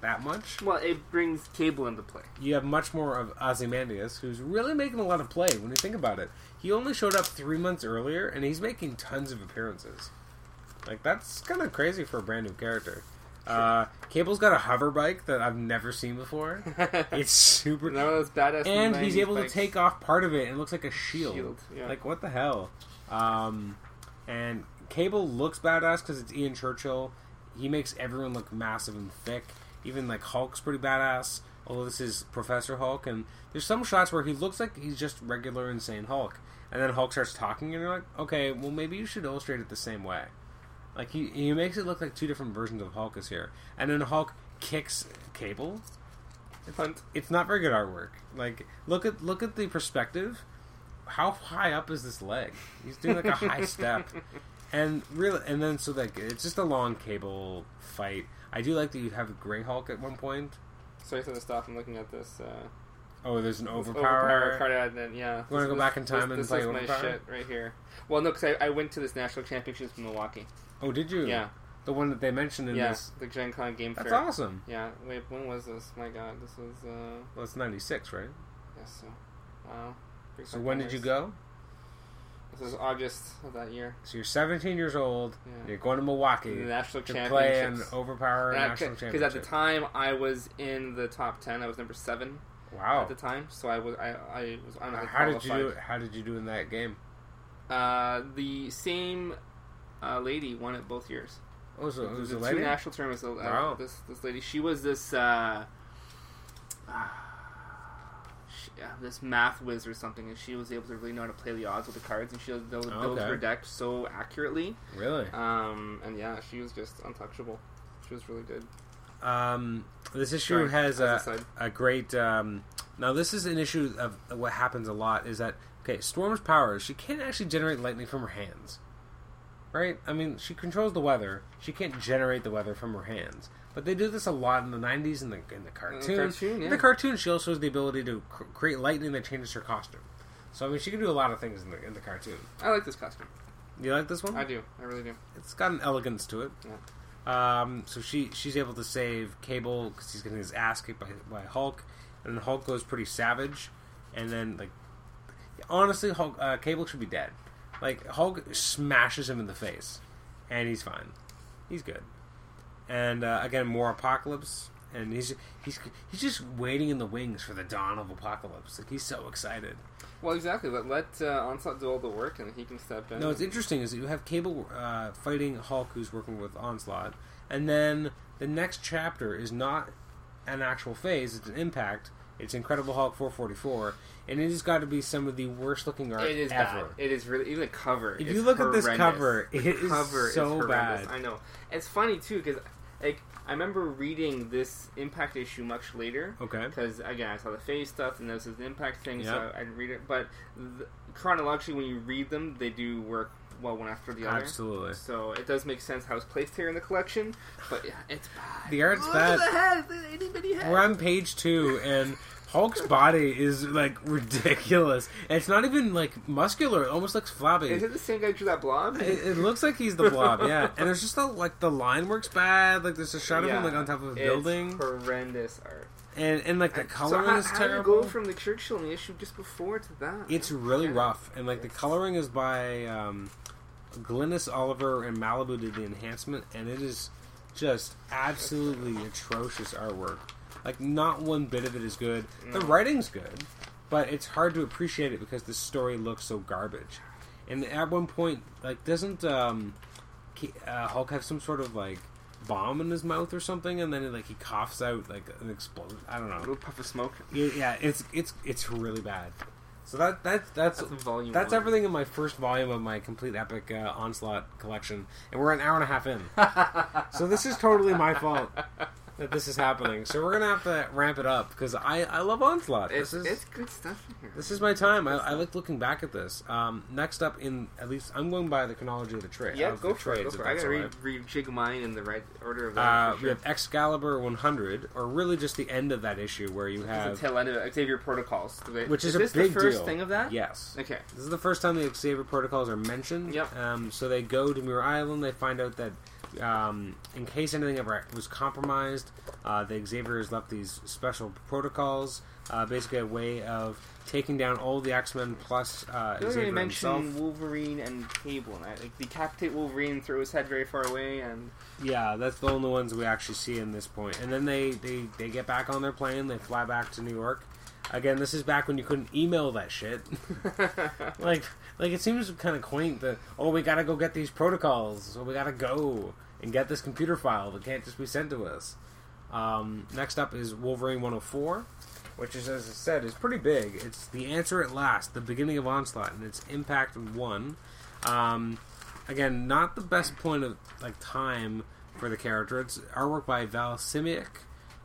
that much well, it brings Cable into play. you have much more of Ozymandias, who's really making a lot of play when you think about it. He only showed up three months earlier, and he's making tons of appearances. Like that's kind of crazy for a brand new character. Uh, Cable's got a hover bike that I've never seen before. It's super, badass and he's 90s able to take off part of it, and it looks like a shield. Shield, yeah. Like what the hell? Um, and Cable looks badass because it's Ian Churchill. He makes everyone look massive and thick. Even like Hulk's pretty badass. Although this is Professor Hulk, and there's some shots where he looks like he's just regular insane Hulk, and then Hulk starts talking, and you're like, okay, well maybe you should illustrate it the same way. Like he he makes it look like two different versions of Hulk is here, and then Hulk kicks Cable. Punt. It's not very good artwork. Like look at look at the perspective. How high up is this leg? He's doing like a high step, and really, and then so like it's just a long Cable fight. I do like that you have a Gray Hulk at one point. Sorry for the stop. I'm looking at this. Uh, Oh, there's an this overpower. card. and Then yeah. You wanna go back in this- time and this play is my shit right here. Well, no, because I, I went to this national championships in Milwaukee. Oh, did you? Yeah, The one that they mentioned in yeah, this. the Gen Con Game That's Fair. awesome. Yeah. Wait, when was this? My God, this was. uh Well, it's '96, right? Yes. So, wow. So when did you go? This was August of that year. So you're 17 years old. Yeah. You're going to Milwaukee The national to play an. Overpower national championship. Because at the time I was in the top ten. I was number seven wow. at the time. So I was I, I was How did you do? How did you do in that game? Uh, the same uh, lady won it both years. Oh, so it was the a two lady. national tournaments. Uh, Wow. This this lady, she was this uh, she, yeah, this math whiz or something, and she was able to really know how to play the odds with the cards, and she was able to build Okay. her deck so accurately. Really? Um, and yeah, she was just untouchable. She was really good. Um, this issue Sorry, has a, a a great. Um, now, this is an issue of what happens a lot is that okay, Storm's powers. She can't actually generate lightning from her hands, right? I mean, she controls the weather. She can't generate the weather from her hands. But they do this a lot in the '90s in the in the cartoon. cartoon, In the cartoon, she also has the ability to cr- create lightning that changes her costume. So I mean, she can do a lot of things in the in the cartoon. I like this costume. You like this one? I do. I really do. It's got an elegance to it. Yeah. Um, so she she's able to save Cable because he's getting his ass kicked by, by Hulk, and then Hulk goes pretty savage, and then like honestly, Hulk uh, Cable should be dead. Like Hulk smashes him in the face, and he's fine. He's good. And uh, again, more apocalypse, and he's he's he's just waiting in the wings for the dawn of apocalypse. Like he's so excited. Well, exactly. Let let uh, Onslaught do all the work, and he can step in. No, what's interesting is that you have Cable uh, fighting Hulk, who's working with Onslaught, and then the next chapter is not an actual phase; it's an impact, It's Incredible Hulk 444, and it has got to be some of the worst looking art It is ever. bad. It is really even the cover. If is you look at this horrendous. cover, it the is cover so horrendous. bad. I know. It's funny too because like I remember reading this Impact issue much later. Okay. Because again, I saw the phase stuff, and this is the Impact thing, Yeah. so I didn't read it. But th chronologically, when you read them, they do work well one after the other. Absolutely. So it does make sense how it's placed here in the collection, but yeah, it's bad. The art's Look bad. At the head, the itty bitty head. We're on page two, and Hulk's body is like ridiculous. And it's not even like muscular; it almost looks flabby. Is it the same guy who drew that blob? It, it looks like he's the blob, yeah. And there's just a, like the line works bad. Like there's a shot of him like on top of a it's building, Horrendous art. and and like the So coloring how, is how do you go from the Churchill in the issue just before to that? It's really Yeah. rough, and like the coloring is by um, Glynis Oliver and Malibu did the enhancement, and it is just absolutely atrocious artwork. Like not one bit of it is good. The writing's good, but it's hard to appreciate it because the story looks so garbage. And at one point, like doesn't um, uh, Hulk have some sort of like bomb in his mouth or something, and then like he coughs out like an explosion. I don't know. a little puff of smoke. Yeah, yeah, it's it's it's really bad. So that that that's That's volume. that's one. everything in my first volume of my complete epic uh, onslaught collection, and we're an hour and a half in. so this is totally my fault that this is happening. So we're gonna have to ramp it up because I I love onslaught. It's, This is it's good stuff here. this is my time. I, I like looking back at this. Um, next up, in at least I'm going by the chronology of the trade. yeah, go for it. Go trades, for it. I gotta all read, read Jig mine in the right order of that. Uh, for we have Excalibur 100, or really just the end of that issue where you have, the tail end of. Xavier Protocols. which is, is a this big the first deal. thing of that? Yes. Okay. This is the first time the Xavier protocols are mentioned. Yep. Um, so they go to Muir Island. They find out that um, in case anything ever was compromised, uh, the Xavier's left these special protocols. Uh, basically, a way of taking down all the X Men plus uh, You Xavier mentioned himself. Wolverine and Cable, and that. Like decapitate Wolverine, throw his head very far away, and Yeah, that's the only ones we actually see in this point. And then they, they, they get back on their plane. They fly back to New York. Again, this is back when you couldn't email that shit. like like it seems kind of quaint that oh we gotta go get these protocols so we gotta go and get this computer file that can't just be sent to us. Um, next up is wolverine 104 which is as i said is pretty big. It's the answer at last the beginning of onslaught and it's impact one. Um, again not the best point of like time for the character. It's artwork by val simic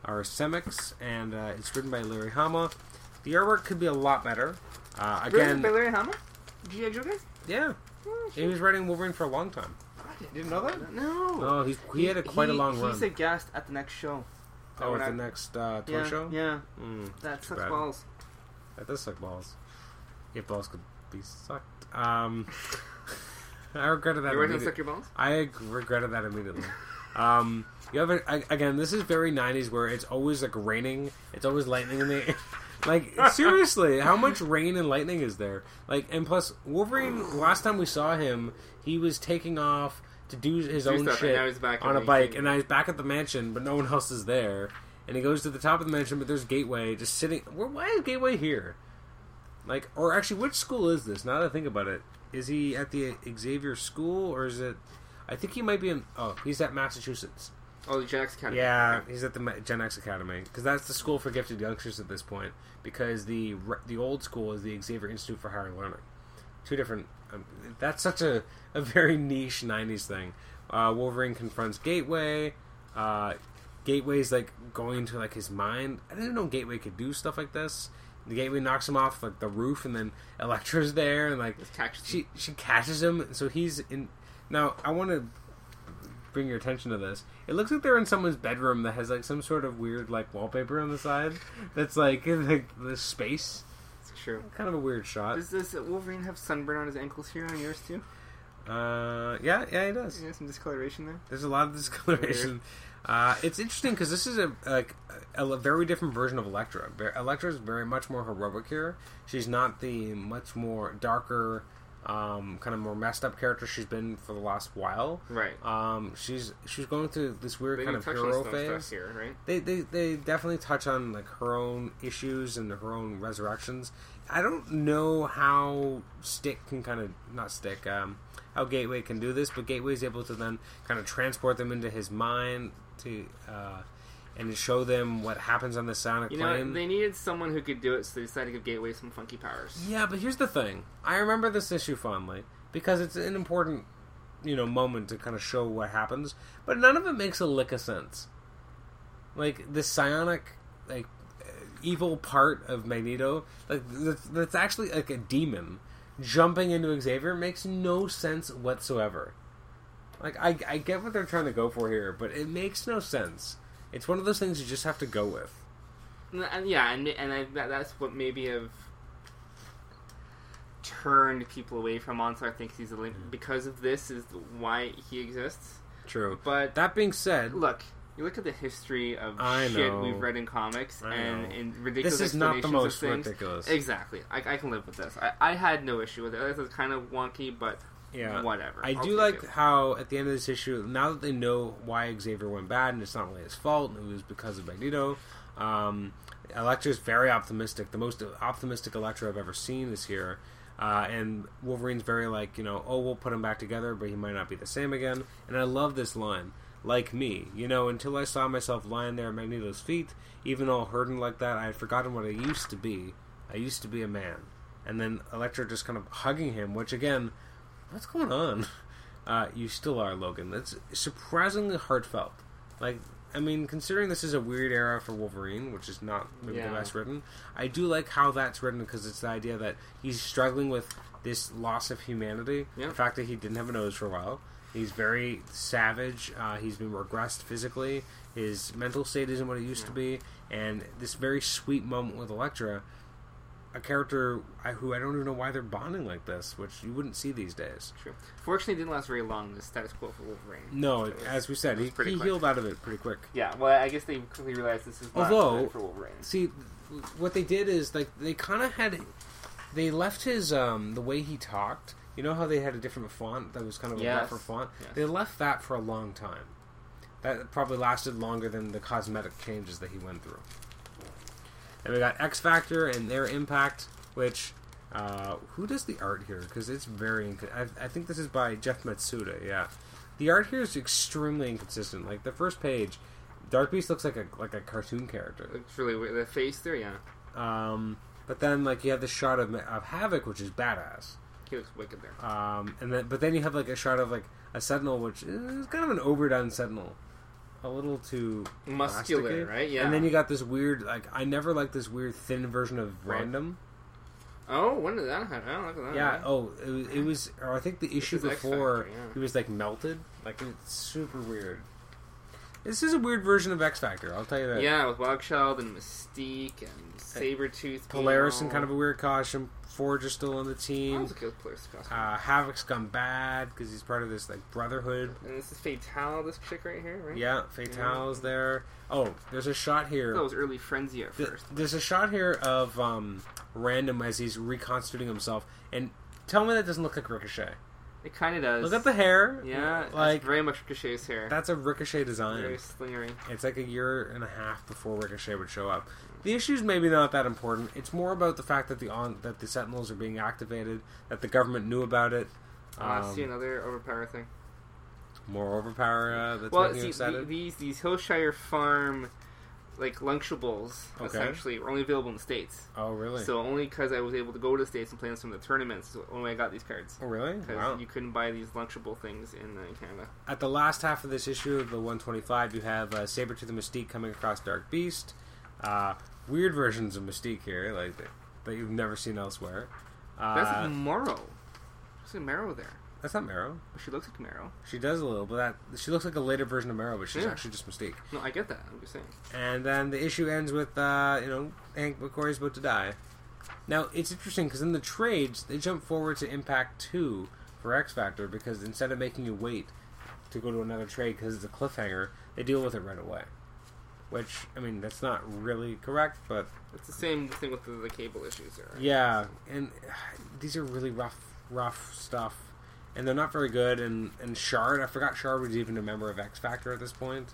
or Semeiks, and uh, it's written by Larry Hama. The artwork could be a lot better. Uh, Written again, by Larry Hama, G.I. Joe yeah, Oh, he was writing Wolverine for a long time. shit. didn't know that? No. Oh, he's, he had a quite a he- long He's run. a guest at the next show. oh, at I- the next uh, toy yeah, show. Yeah, Mm, that sucks bad. balls. that does suck balls. If balls could be sucked. Um, I regretted that. You ready to immediately. suck your balls? I regretted that immediately. Um, you have a, I, again. This is very '90s, where it's always like raining. It's always lightning in the. Like seriously, how much rain and lightning is there? Like, and plus, Wolverine. Last time we saw him, he was taking off to do his Do own shit on a bike, and now he's back at the mansion, but no one else is there. And he goes to the top of the mansion, but there's Gateway just sitting. Where, why is Gateway here? Like, or actually, which school is this? Now that I think about it, is he at the Xavier School, or is it? I think he might be in. Oh, he's at Massachusetts. Oh, the Gen X Academy. Yeah, Okay. he's at the Gen X Academy because that's the school for gifted youngsters at this point. Because the the old school is the Xavier Institute for Higher Learning. Two different. Um, that's such a, a very niche '90s thing. Uh, Wolverine confronts Gateway. Uh, Gateway's like going to like his mind. I didn't know Gateway could do stuff like this. The Gateway knocks him off like the roof, and then Elektra's there, and like she she catches him. So he's in. Now I want to bring your attention to this. It looks like they're in someone's bedroom that has like some sort of weird like wallpaper on the side. That's like the space. It's true. Kind of a weird shot. Does this Wolverine have sunburn on his ankles here on yours too? Uh, yeah, yeah, he does. Yeah, some discoloration there. There's a lot of discoloration. Uh, it's interesting because this is a like a, a very different version of Elektra. Elektra is very much more heroic here. She's not the much more darker, um, kind of more messed up character she's been for the last while. Right. Um, she's she's going through this weird They kind of hero phase. here, right? They, they they definitely touch on like her own issues and her own resurrections. I don't know how Stick can kind of not Stick, um, how Gateway can do this, but Gateway's able to then kind of transport them into his mind. To uh, and show them what happens on the psionic You know, plane. they needed someone who could do it, so they decided to give Gateway some funky powers. Yeah, but here's the thing. I remember this issue fondly because it's an important, you know, moment to kind of show what happens. But none of it makes a lick of sense. Like the psionic, like uh, evil part of Magneto, like that's, that's actually like a demon jumping into Xavier makes no sense whatsoever. Like I, I get what they're trying to go for here, but it makes no sense. It's one of those things you just have to go with. And, and uh, yeah, and and I, that, that's what maybe have turned people away from Onslaught. I think he's a link mm. because of this is why he exists. True. But That being said, look, you look at the history of I shit know. we've read in comics I and know. in ridiculous this is not the most ridiculous. Exactly, I, I can live with this. I, I had no issue with it. This is kind of wonky, but Yeah. whatever. I I'll do like it. how at the end of this issue, now that they know why Xavier went bad and it's not really his fault, and it was because of Magneto. Um, Elektra's very optimistic. The most optimistic Elektra I've ever seen is here. Uh, and Wolverine's very like, you know, oh, we'll put him back together, but he might not be the same again. And I love this line. Like me, you know, until I saw myself lying there at Magneto's feet, even all hurting like that, I had forgotten what I used to be. I used to be a man. And then Elektra just kind of hugging him, which again, what's going on? Uh, you still are Logan. That's surprisingly heartfelt. Like, I mean, considering this is a weird era for Wolverine, which is not maybe Yeah. the best written, I do like how that's written because it's the idea that he's struggling with this loss of humanity. Yeah. The fact that he didn't have a nose for a while. He's very savage. Uh, he's been regressed physically. His mental state isn't what it used to be. And this very sweet moment with Elektra, a character I, who I don't even know why they're bonding like this, which you wouldn't see these days. True. Fortunately, it didn't last very long. The status quo for Wolverine. No, was- as we said, he, he healed out of it pretty quick. Yeah, well, I guess they quickly realized this is not Although- for Wolverine. See, what they did is like they kind of had, they left his um the way he talked. You know how they had a different font that was kind of a Yes. rougher font. Yes. They left that for a long time. That probably lasted longer than the cosmetic changes that he went through. And we got X Factor and their impact, which uh, who does the art here? Because it's very. Inc- I, I think this is by Jeff Matsuda. Yeah, the art here is extremely inconsistent. Like the first page, Dark Beast looks like a like a cartoon character. It's really weird. The face there, yeah. Um, but then like you have the shot of, of Havoc, which is badass. He looks wicked there. Um, and then but then you have like a shot of like a Sentinel, which is kind of an overdone Sentinel, a little too Muscular, plasticky. right? Yeah. And then you got this weird like I never liked this weird thin version of Right. Random. Oh, when did that happen? I don't at that. Yeah. Oh, it was, it was. Or I think the issue before Factor, yeah. he was like melted. Like it's super weird. This is a weird version of X Factor. I'll tell you that. Yeah, with Wildchild and Mystique and Sabretooth. Polaris in kind of a weird costume. Forge is still on the That team. was a good Polaris costume. Uh, Havoc's gone bad because he's part of this like brotherhood. and this is Fatale, this chick right here, right? Yeah, Fatale's there. Oh, there's a shot here. That was early Frenzy at Th- first. There's a shot here of um, Random as he's reconstituting himself, and tell me that doesn't look like Ricochet. It kind of does. Look at the hair. Yeah, like very much Ricochet's hair. that's a Ricochet design. very slingery. It's like a year and a half before Ricochet would show up. The issue's maybe not that important. It's more about the fact that the on that the Sentinels are being activated, that the government knew about it. Uh, Um, see another overpower thing. more overpower uh, that's Well, see, the, these these Hillshire Farm like Lunchables Okay. essentially are only available in the states. oh, really? So only because I was able to go to the states and play in some of the tournaments, when I got these cards. oh, really? Because Wow. you couldn't buy these Lunchable things in, uh, in Canada. At the last half of this issue of the 125, you have uh, Sabretooth and Mystique coming across Dark Beast. Uh, weird versions of Mystique here, like that, that you've never seen elsewhere. Uh, That's Marrow. There's a Marrow there. That's not Marrow. She looks like Marrow. She does a little, but that she looks like a later version of Marrow, but she's Yeah. actually just Mystique. No, I get that. I'm just saying. And then the issue ends with, uh, you know, Hank McCoy's about to die. Now, it's interesting because in the trades, they jump forward to Impact 2 for X Factor because instead of making you wait to go to another trade because it's a cliffhanger, they deal with it right away. Which, I mean, that's not really correct, but It's the same thing with the, the cable issues there. Right? yeah, and uh, these are really rough, rough stuff. And they're not very good. And, and Shard, I forgot Shard was even a member of X Factor at this point.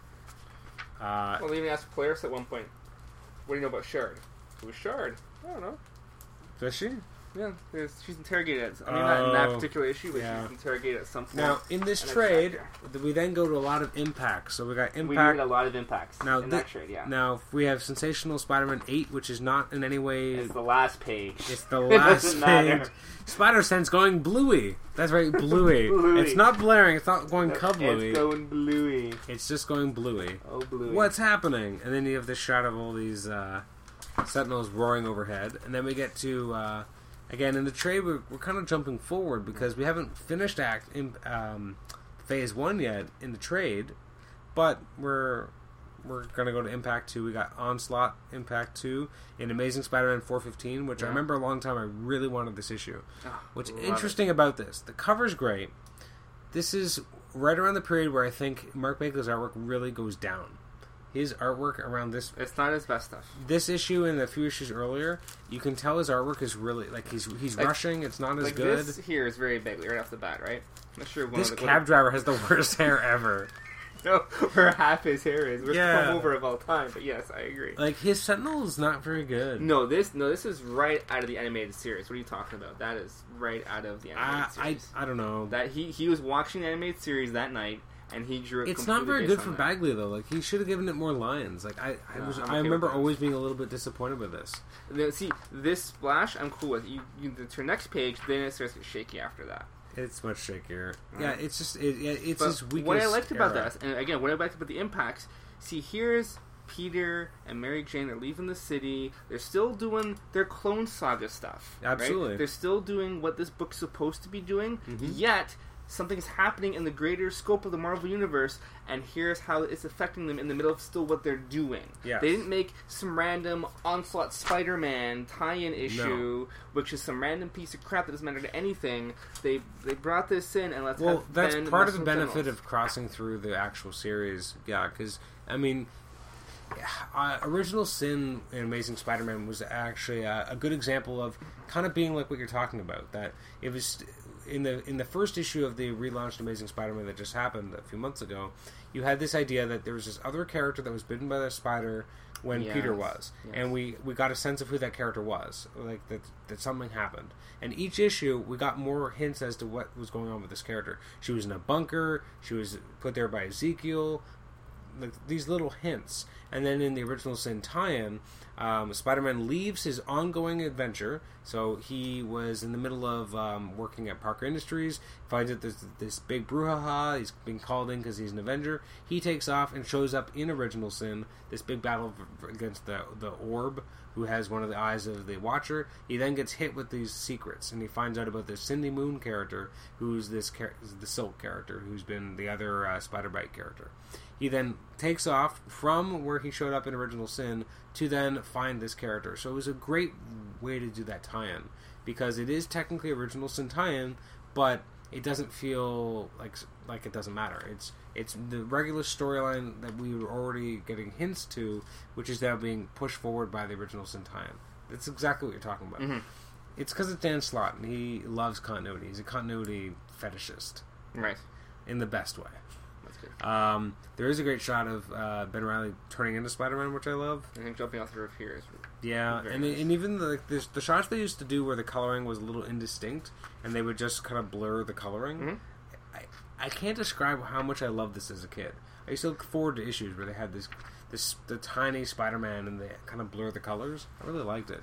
Uh, Well, they even asked Polaris at one point, "What do you know about Shard?" Who's Shard? I don't know. does she? Yeah, she's interrogated. I mean, not in that Oh, particular issue, but yeah. she's interrogated at some point. Now, in this And trade, we then go to a lot of impacts. So we got Impact we impact. need a lot of impacts Now, in thi- that trade. Yeah, Now we have Sensational Spider-Man eight, which is not in any way. it's the last page. It's the It last doesn't matter. page. Spider Sense going bluey. That's right, bluey. Bluey. It's not blaring. It's not going It's bluey. going bluey. It's just going bluey. Oh, bluey. What's happening? And then you have this shot of all these uh, sentinels roaring overhead, and then we get to uh, again in the trade. We're, we're kind of jumping forward because we haven't finished act in um, phase one yet in the trade, but we're we're gonna go to Impact Two. We got Onslaught Impact Two in Amazing Spider-Man 415, which I remember a long time. I really wanted this issue. Oh, What's love it. interesting about this, the cover's great. This is right around the period where I think Mark Bagley's artwork really goes down. His artwork around this It's not his best stuff. this issue and the few issues earlier, you can tell his artwork is really like he's he's Like- rushing. It's not as Like good. this here is very big right off the bat, right? I'm not sure. One This of the, cab driver has the worst hair ever. no, where half his hair is. Worst Yeah. comb over of all time. But yes, I agree. Like his Sentinel is not very good. No, this no, this is right out of the animated series. What are you talking about? That is right out of the animated I, I series. I don't know. that he he was watching the animated series that night, and he drew. It It's not very good for that. Bagley though. Like he should have given it more lines. Like I, I No, was, I'm I remember always being a little bit disappointed with this. Then, see this splash, I'm cool with. You, you to your next page, then it starts to get shaky after that. It's much shakier. Right. Yeah, it's just it, yeah, it's But his weakest. what I liked about era. that, and again, what I liked about the impacts. See, here's Peter and Mary Jane. They're leaving the city. They're still doing their Clone Saga stuff. right? Absolutely. They're still doing what this book's supposed to be doing. Mhm. Yet something's happening in the greater scope of the Marvel universe, and here's how it's affecting them in the middle of still what they're doing. Yes. They didn't make some random onslaught Spider-Man tie-in issue, which is some random piece of crap that doesn't matter to anything. They they brought this in and let's Well, that's Ben part of the benefit Thanos. of crossing through the actual series. Yeah, because I mean, uh, original Sin in Amazing Spider-Man was actually a, a good example of kind of being like what you're talking about. That it was in the in the first issue of the relaunched Amazing Spider-Man that just happened a few months ago. You had this idea that there was this other character that was bitten by the spider when Yes, Peter was, yes. and we we got a sense of who that character was, like that that something happened. And each issue, we got more hints as to what was going on with this character. She was in a bunker. She was put there by Ezekiel. Like these little hints, and then in the original Sin tie-in, um, Spider-Man leaves his ongoing adventure. So he was in the middle of um, working at Parker Industries. Finds that there's this big brouhaha. He's been called in because he's an Avenger. He takes off and shows up in Original Sin. This big battle against the the Orb, who has one of the eyes of the Watcher. He then gets hit with these secrets, and he finds out about this Cindy Moon character, who's this char- the Silk character, who's been the other uh, Spider Bite character. He then takes off from where he showed up in Original Sin to then find this character. So it was a great way to do that tie-in because it is technically Original Sin tie-in, but it doesn't feel like like it doesn't matter. It's it's the regular storyline that we were already getting hints to, which is now being pushed forward by the Original Sin tie-in. That's exactly what you're talking about. Mhm. It's because it's Dan Slott and he loves continuity. He's a continuity fetishist Right. in the best way. Um, there is a great shot of uh, Ben Riley turning into Spider-Man, which I love. I think jumping off the roof here is Yeah, and nice. and even the like, the the shots they used to do where the coloring was a little indistinct, and they would just kind of blur the coloring. Mhm. I I can't describe how much I loved this as a kid. I used to look forward to issues where they had this this the tiny Spider-Man and they kind of blur the colors. I really liked it.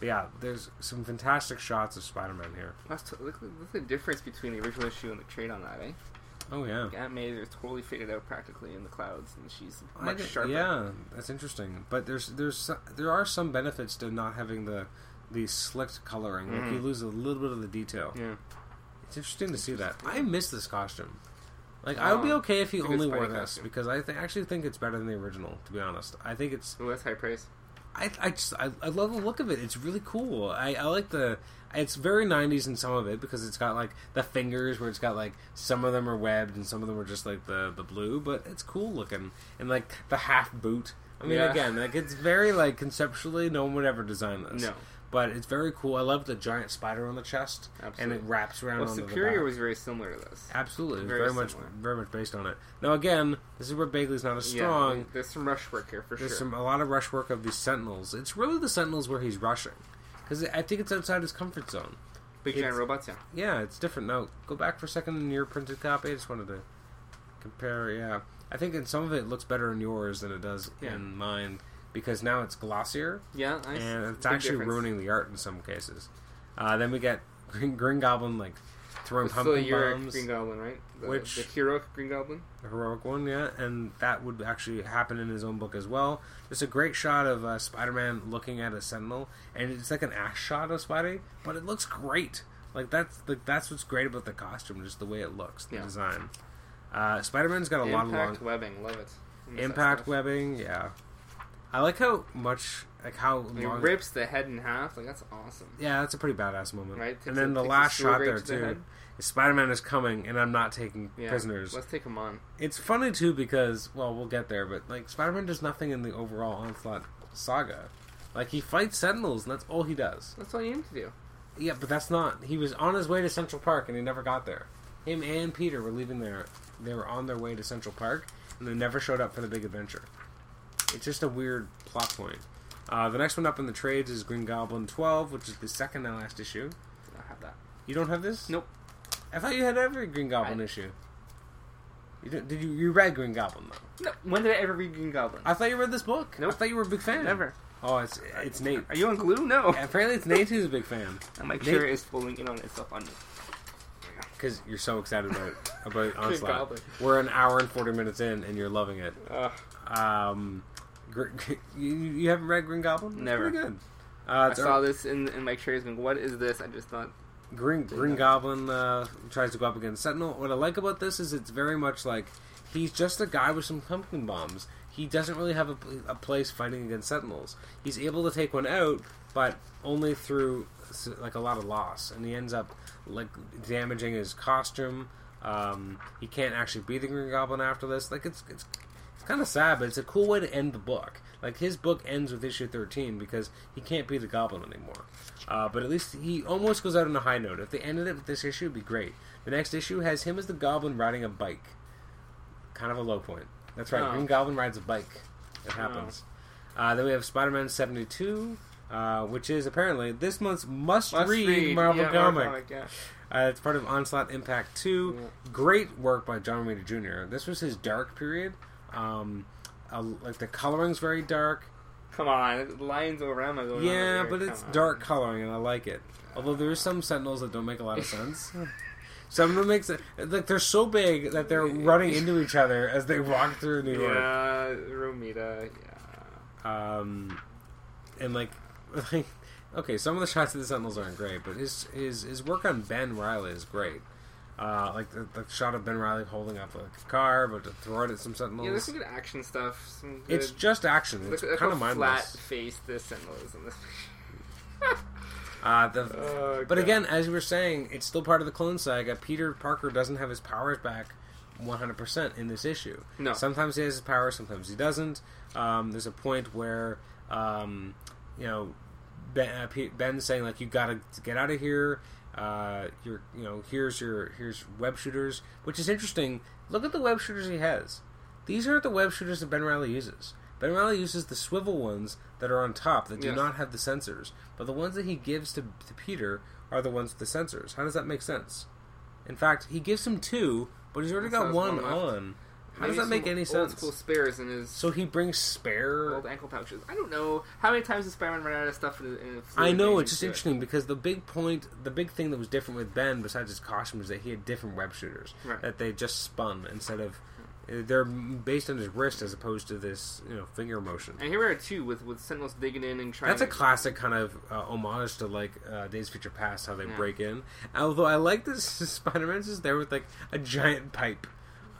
But yeah, there's some fantastic shots of Spider-Man here. That's t- look, look the difference between the original issue and the trade on that, eh? Oh yeah. Like Aunt May is totally faded out practically in the clouds, and she's much did- sharper. Yeah, that's interesting. But there's there's there are some benefits to not having the the slicked coloring. Like Mhm. you lose a little bit of the detail. Yeah. It's interesting to see that. I miss this costume. Like I would be okay if he it's a good only wore this costume. because I th- actually think it's better than the original. To be honest, I think it's Ooh, that's high praise. I I just I, I love the look of it. It's really cool. I, I like the it's very 90s in some of it because it's got like the fingers where it's got like some of them are webbed and some of them are just like the the blue, but it's cool looking and like the half boot. I mean, Yeah. again, like it's very like conceptually, no one would ever design this. No. But it's very cool. I love the giant spider on the chest, and it wraps around. Well, Superior was very similar to this. Absolutely, Very very, much very much based on it. Now again, this is where Bagley's not as strong. Yeah, there's some rush work here for There's sure. There's some a lot of rush work of these Sentinels. It's really the Sentinels where he's rushing because I think it's outside his comfort zone. Big It's- giant robots, yeah. Yeah, it's different. Now, go back for a second in your printed copy. I just wanted to compare. Yeah, I think in some of it looks better in yours than it does Yeah. in mine because now it's glossier Yeah, nice. and it's actually difference. ruining the art in some cases. Uh, then we get Green, Green Goblin like throwing It's pumpkin bombs, Green Goblin, right? The, Which- the heroic Green Goblin. the heroic one, yeah, and that would actually happen in his own book as well. There's a great shot of uh, Spider-Man looking at a Sentinel, and it's like an ash shot of Spidey, but it looks great. Like that's like that's what's great about the costume, just the way it looks, the Yeah. design. Uh, Spider-Man's got a lot of long webbing, love it. I impact webbing. Yeah, I like how much like how When He long. rips the head in half. Like that's awesome. Yeah, that's a pretty badass moment. Right? Takes and then a- the last shot there to the too. head. is Spider-Man is coming, and I'm not taking Yeah. prisoners. Let's take him on. It's funny too because well, we'll get there, but like Spider-Man does nothing in the overall onslaught saga. Like he fights Sentinels, and that's all he does. That's all you need to do. Yeah, but that's not. He was on his way to Central Park, and he never got there. Him and Peter were leaving there. They were on their way to Central Park, and they never showed up for the big adventure. It's just a weird plot point. Uh, the next one up in the trades is Green Goblin 12, which is the second and last issue. I have that. You don't have this? Nope. I thought you had every Green Goblin I- issue. You did, did you? You read Green Goblin though? No. When did I ever read Green Goblin? I thought you read this book. Nope. I thought you were a big fan. Never. Oh, it's it's Nate. Are you on glue? No. Apparently, it's Nate who's a big fan And my Nate- chair is falling in on itself on me. because you're so excited about about Onslaught. We're an hour and forty minutes in, and you're loving it. Ugh. Um, you, you haven't read Green Goblin? It's Never. Pretty good. Uh, I saw this in, in my chair. Going, what is this? I just thought. Green Green. Goblin uh, tries to go up against Sentinel. What I like about this is it's very much like he's just a guy with some pumpkin bombs. He doesn't really have a, a place fighting against Sentinels. He's able to take one out, but only through like a lot of loss, and he ends up like damaging his costume. Um, he can't actually be the Green Goblin after this. Like it's it's it's kind of sad, but it's a cool way to end the book. Like his book ends with issue thirteen because he can't be the Goblin anymore. Uh, but at least he almost goes out on a high note. If they ended it with this issue, it'd be great. The next issue has him as the Goblin riding a bike. Kind of a low point. That's right. Oh. Green Goblin rides a bike. It happens. Uh, then we have Spider-Man seventy two. Uh, which is apparently this month's must-read Marvel yeah, comic. yeah. Uh, it's part of Onslaught Impact 2. Yeah. Great work by John Romita Jr. This was his dark period. Um, uh, like the coloring's very dark. Come on, the lines orama going yeah, but it's on. dark coloring, and I like it. Although there is some Sentinels that don't make a lot of sense. Some of them makes it like they're so big that they're running into each other as they walk through New York. Yeah, Romita. Yeah. Um, and like, like, okay, some of the shots of the Sentinels aren't great, but his his his work on Ben Riley is great. Uh, like the, the shot of Ben Riley holding up a car, but to throw it at some Sentinels. Yeah, there's some good action stuff. Some good, it's just action. It's look, kind of how flat face this Sentinel is in this. Uh, the, Oh, but God. again, as we were saying, it's still part of the clone saga. Peter Parker doesn't have his powers back 100% in this issue. No. Sometimes he has his powers, sometimes he doesn't. Um, there's a point where, um, you know, Ben, uh, Ben's saying like, "You gotta get out of here." Uh, you're, you know, here's your here's web shooters, which is interesting. Look at the web shooters he has. These aren't the web shooters that Ben Riley uses. Ben Riley uses the swivel ones that are on top that do Yes. not have the sensors, but the ones that he gives to, to Peter are the ones with the sensors. How does that make sense? In fact, he gives him two, but he's already got one one on. How does that make any old sense? School spares in his So he brings spare. old ankle pouches. I don't know how many times does Spider-Man run out of stuff. In, in I know it's just to it? interesting because the big point, the big thing that was different with Ben, besides his costume, is that he had different web shooters Right. that they just spun instead of. They're based on his wrist as opposed to this, you know, finger motion. And here we are too, with with Sentinels digging in and trying. That's a classic kind of uh, homage to like uh, Days of Future Past, how they Yeah. break in. Although I like this Spider-Man's just there with like a giant pipe.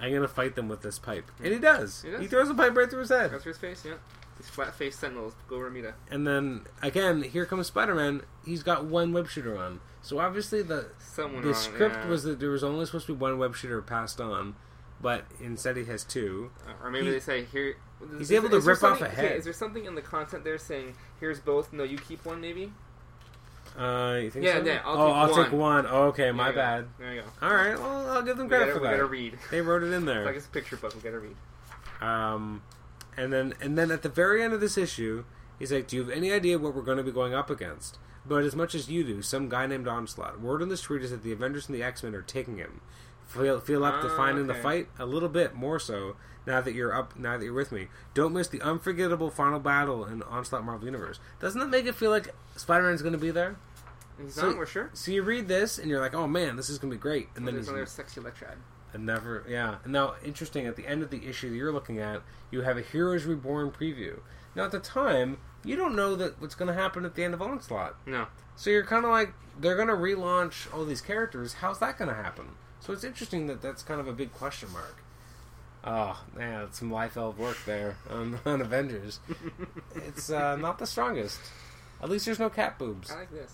I'm gonna fight them with this pipe, and he does. He does. He throws a pipe right through his head. through his face. Yeah, these flat-faced Sentinels go Romita. And then again, here comes Spider-Man. He's got one web shooter on. So obviously the Someone the wrong, script yeah. was that there was only supposed to be one web shooter passed on, but instead he has two. Uh, or maybe He- they say here. he's able to is rip off a head. okay, is there something in the content there saying here's both? No, you keep one, maybe. Uh, you think Yeah, so? yeah, I'll oh, I'll one. take one. Oh, okay, There my bad. There you go. All right, well, I'll give them credit gotta, for we that. gotta read. They wrote it in there. It's like it's a picture book. We gotta read. Um, and then and then at the very end of this issue, He's like, "Do you have any idea what we're going to be going up against?" But as much as you do, some guy named Onslaught. Word on the street is that the Avengers and the X Men are taking him. Feel, feel up to Ah, finding the fight a little bit more so now that you're up. Now that you're with me, don't miss the unforgettable final battle in Onslaught Marvel Universe. Doesn't that make it feel like Spider Man's going to be there? He's So- not. We're sure. So you read this and you're like, "Oh man, this is going to be great," and then There's another sexy Elektra ad. and never, yeah. And now, interesting, at the end of the issue that you're looking at, you have a Heroes Reborn preview. Now, at the time, you don't know that what's going to happen at the end of Onslaught. No. So you're kind of like, they're going to relaunch all these characters. How's that going to happen? So it's interesting that that's kind of a big question mark. Oh, man, that's some Liefeld work there on, on Avengers. it's uh, not the strongest. At least there's no cat boobs. I like this.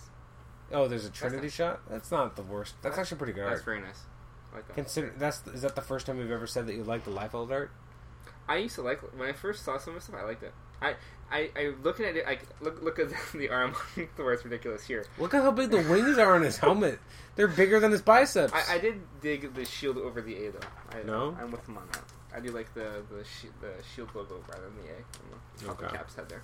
Oh, there's a Trinity nice. shot? That's not the worst. That's That- actually pretty good. That's very nice. I like that. Consider that's is that the first time you've ever said that you like the life Liefeld art? I used to like when I first saw some of this stuff. I liked it. I, I, I looking at it. I look, look at the arm the. It's ridiculous here. Look at how big the wings are on his helmet. They're bigger than his biceps. I, I did dig the shield over the A though. I, No? I'm with him on that. I do like the the, shi the shield logo rather than the A. the Okay. Cap's head there.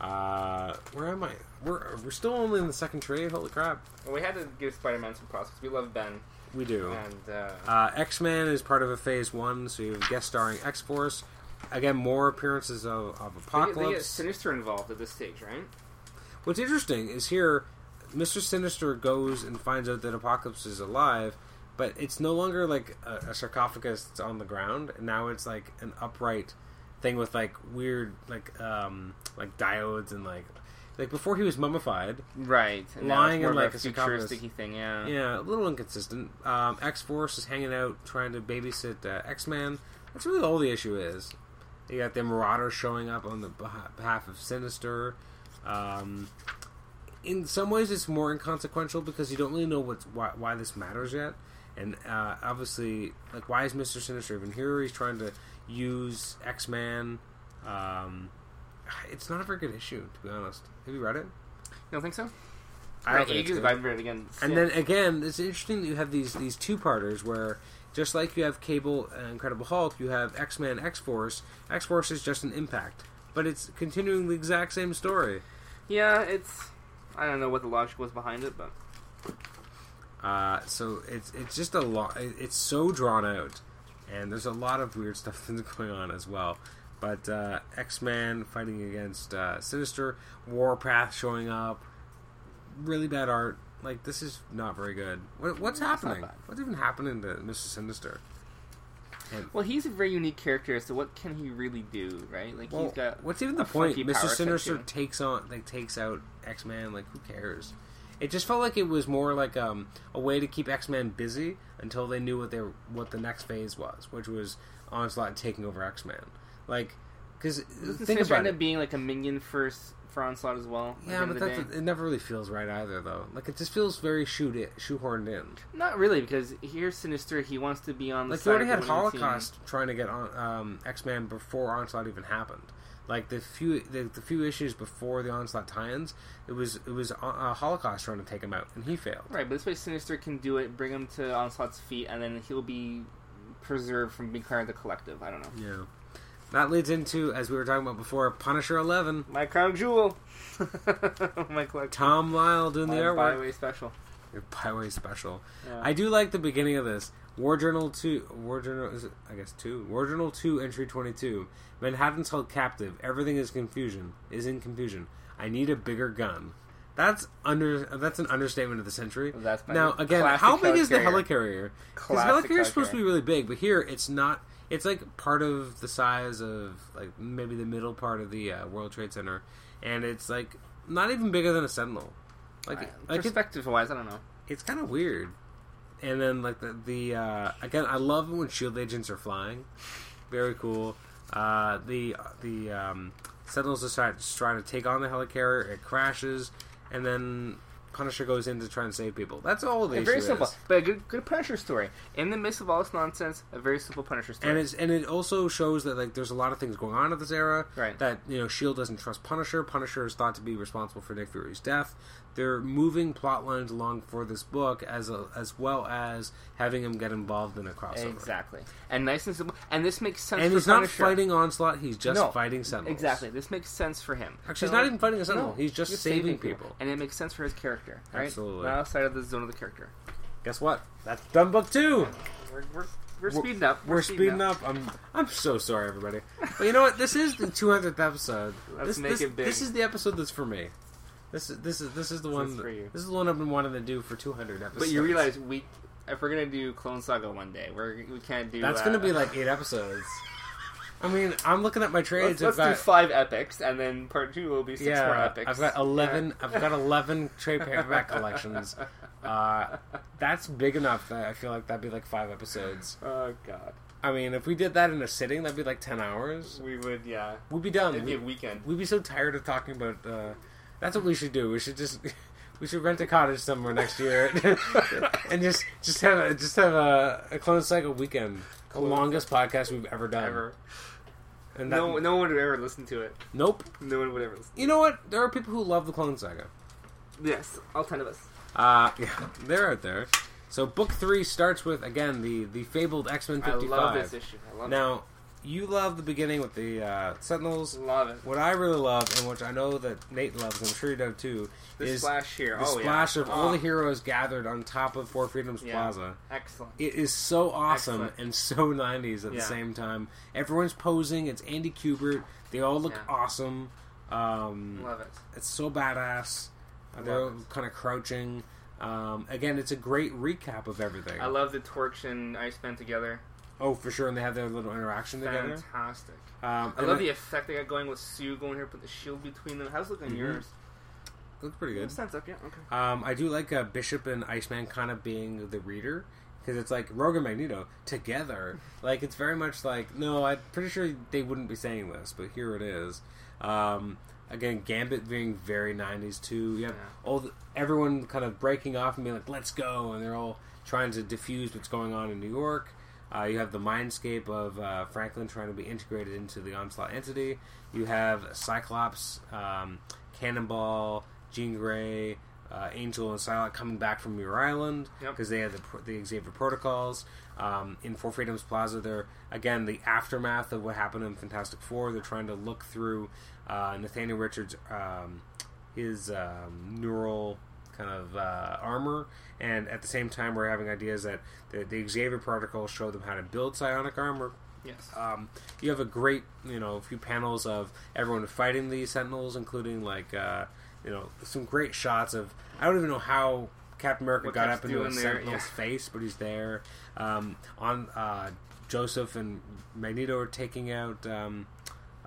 Uh, where am I? We're we're still only in the second trade. Holy crap! Well, we had to give Spider-Man some props we love Ben, We do. and uh, Uh, X Men is part of a Phase One, so you have guest starring X Force. Again, more appearances of, of they, Apocalypse. they get Sinister involved at this stage, right? What's interesting is here, Mister Sinister goes and finds out that Apocalypse is alive, but it's no longer like a, a sarcophagus that's on the ground. Now it's like an upright thing with like weird like um like diodes and like like before he was mummified. Right. And Lying in, like, a a futuristic thing. Yeah. Yeah, a little inconsistent. Um, X Force is hanging out trying to babysit uh, X Man. That's really all the issue is. You got the Marauder showing up on the behalf of Sinister. Um, in some ways, it's more inconsequential because you don't really know what's why, why this matters yet. And uh, obviously, like, why is Mister Sinister even here? He's trying to use X Man. Um, it's not a very good issue, to be honest. Have you read it? You don't think so? I Right, don't think good. but I've read it again. And then again, it's interesting that you have these these two parters where just like you have Cable and Incredible Hulk, you have X Men, X Force. X Force is just an impact, but it's continuing the exact same story. yeah, it's. I don't know what the logic was behind it, but Uh, so it's it's just a lot. It's so drawn out, and there's a lot of weird stuff going on as well. But uh, X Men fighting against uh, Sinister, Warpath showing up, really bad art. Like this is not very good. What, what's That's happening? What's even happening to Mister Sinister? well, he's a very unique character. So what can he really do, right? Like Well, he's got. what's even the point? Mister Sinister takes on like takes out X Men. Like who cares? It just felt like it was more like um, a way to keep X Men busy until they knew what they what the next phase was, which was Onslaught taking over X Men. Like, because think about end it. up being like a minion first for Onslaught as well? yeah, but the it never really feels right either, though. Like it just feels very shoot it, shoehorned in. not really because here's Sinister. He wants to be on the Like side already of had winning team. Holocaust trying to get on um, X Men before Onslaught even happened. Like the few the, the few issues before the Onslaught tie-ins, it was it was uh, Holocaust trying to take him out, and he failed. Right, but this way Sinister can do it, bring him to Onslaught's feet, and then he'll be preserved from being part of the collective. I don't know. Yeah. That leads into, as we were talking about before, Punisher 11. My crown jewel. My collection. Tom Lyle doing the My artwork. Bi-Way special. Your Bi-Way special. Yeah. I do like the beginning of this. War Journal 2, War Journal, is it, I guess 2. War Journal 2, entry 22. Manhattan's held captive. Everything is confusion, is in confusion. I need a bigger gun. That's under. That's an understatement of the century. That's now again, how big is the helicarrier. Because helicarrier is supposed to be really big, but here it's not. It's like part of the size of like maybe the middle part of the uh, World Trade Center, and it's like not even bigger than a Sentinel. Like, like it, perspective wise, I don't know. it's kind of weird. And then like the the uh, again, I love when shield agents are flying. Very cool. Uh, the the um, Sentinels decide to try to take on the helicarrier. It crashes, and then Punisher goes in to try and save people. That's all the Yeah, very is. simple, but a good, good Punisher story. In the midst of all this nonsense, a very simple Punisher story. And it's and it also shows that like there's a lot of things going on at this era. Right. That you know, Shield doesn't trust Punisher. Punisher is thought to be responsible for Nick Fury's death. They're moving plot lines along for this book as a, as well as having him get involved in a crossover. Exactly, and nice and simple. And this makes sense. And he's not fighting Onslaught; he's just No. fighting Sentinels. Exactly, this makes sense for him. Actually, he's So, not even fighting a Sentinel; no, he's just saving, people. and it makes sense for his character. Right? Absolutely. Not outside of the zone of the character. Guess what? That's done book two. We're, we're, we're We're- speeding up. We're speeding up. I'm I'm so sorry, everybody. But you know what? This is the 200th episode. Let's this, make this, it big. This is the episode that's for me. This is this is this is the one. for you. This is the one I've been wanting to do for 200 episodes. But you realize we, if we're gonna do Clone Saga one day, we're we can't do. that's uh, going to be like eight episodes. I mean, I'm looking at my trades. Let's, let's I've do five epics, and then part two will be six more epics. I've got 11. I've got 11 trade paperback collections. Uh, that's big enough that I feel like that'd be like five episodes. Oh god, I mean, if we did that in a sitting, that'd be like 10 hours. we would. Yeah, We'd be done. it'd be a We- weekend. We'd be so tired of talking about. Uh, that's what we should do. We should just we should rent a cottage somewhere next year and just just have a, just have a, a clone cycle weekend. The longest podcast we've ever done. Ever. And that, No, no one would ever listen to it. nope. No one would ever listen. You know what? There are people who love the Clone Saga. Yes, all ten of us. Uh, yeah, they're out there. So book three starts with again the the fabled X Men I love this issue. I love Now, you love the beginning with the uh, Sentinels. it. Love it. What I really love, and which I know that Nate loves, I'm sure you do too, The is splash here. the oh splash yeah. of all Oh, the heroes gathered on top of Four Freedoms Yeah. Plaza. Excellent. It is so awesome Excellent. and so 90s at the same time. Everyone's posing. It's Andy Kubert. They all look Yeah. awesome. Um, Love it. it's so badass. Uh, They're Love kind of crouching. Um, again, it's a great recap of everything. I love the Torch and Iceman together. Oh, for sure, and they have their little interaction together. Fantastic. Um, I love the effect they got going with Sue going here, put the shield between them. How's it look on Mhm. yours? looks pretty good. Stands up, yeah. Okay. Um, I do like uh, Bishop and Iceman kind of being the reader because it's like Rogue and Magneto together. Like it's very much like no, I'm pretty sure they wouldn't be saying this, but here it is. Um, again, Gambit being very '90s too. You Yeah. all the, everyone kind of breaking off and being like, "Let's go," and they're all trying to diffuse what's going on in New York. Uh, you have the mindscape of uh, Franklin trying to be integrated into the Onslaught entity. You have Cyclops, um, Cannonball, Jean Grey, uh, Angel, and Psylocke coming back from Muir Island Yep. because they have the, the Xavier protocols. Um, in Four Freedoms Plaza, they're again the aftermath of what happened in Fantastic Four. They're trying to look through uh, Nathaniel Richards' um, his um, neural kind of uh, armor, and at the same time, we're having ideas that the, the Xavier protocols show them how to build psionic armor. Yes. Um, you have a great, you know, a few panels of everyone fighting the Sentinels, including like, uh, you know, some great shots of. I don't even know how Captain America What got up into a there, Sentinel's yeah. face, but he's there. Um, on uh, Joseph and Magneto are taking out um,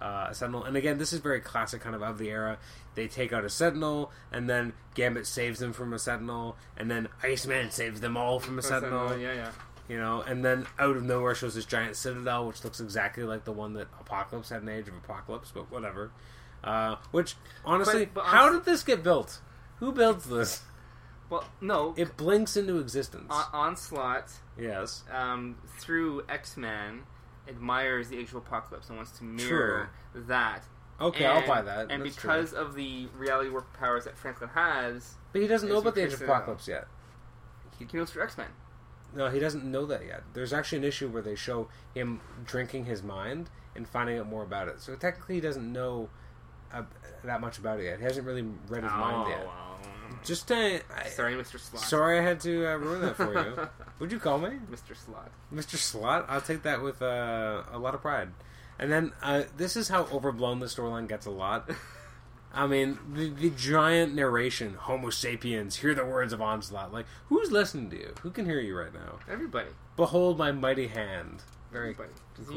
uh, a Sentinel, and again, this is very classic, kind of of the era. They take out a Sentinel, and then Gambit saves them from a Sentinel, and then Iceman saves them all from a Sentinel Yeah, yeah. you know, and then out of nowhere shows this giant citadel, which looks exactly like the one that Apocalypse had in Age of Apocalypse, but whatever. Uh, which honestly, But- but how did this get built? Who builds this? Well, no. It blinks into existence. On- Onslaught, yes, um, through X Men, admires the Age of Apocalypse and wants to mirror that. okay, and, I'll buy that. And That's because true. of the reality warp powers that Franklin has, but he doesn't know about the Age of Apocalypse yet. he knows through X Men. No, he doesn't know that yet. There's actually an issue where they show him drinking his mind and finding out more about it. So technically, he doesn't know uh, that much about it yet. He hasn't really read his mind yet. wow. Just saying. I, Oh, Sorry, Mr. Slott. Sorry, I had to uh, ruin that for you. Would you call me Mr. Slott. Mr. Slott? I'll take that with uh, a lot of pride. And then uh, this is how overblown the storyline gets a lot. I mean, the, the giant narration, Homo sapiens, hear the words of onslaught. Like, who's listening to you? Who can hear you right now? Everybody. Behold my mighty hand. Very Everybody.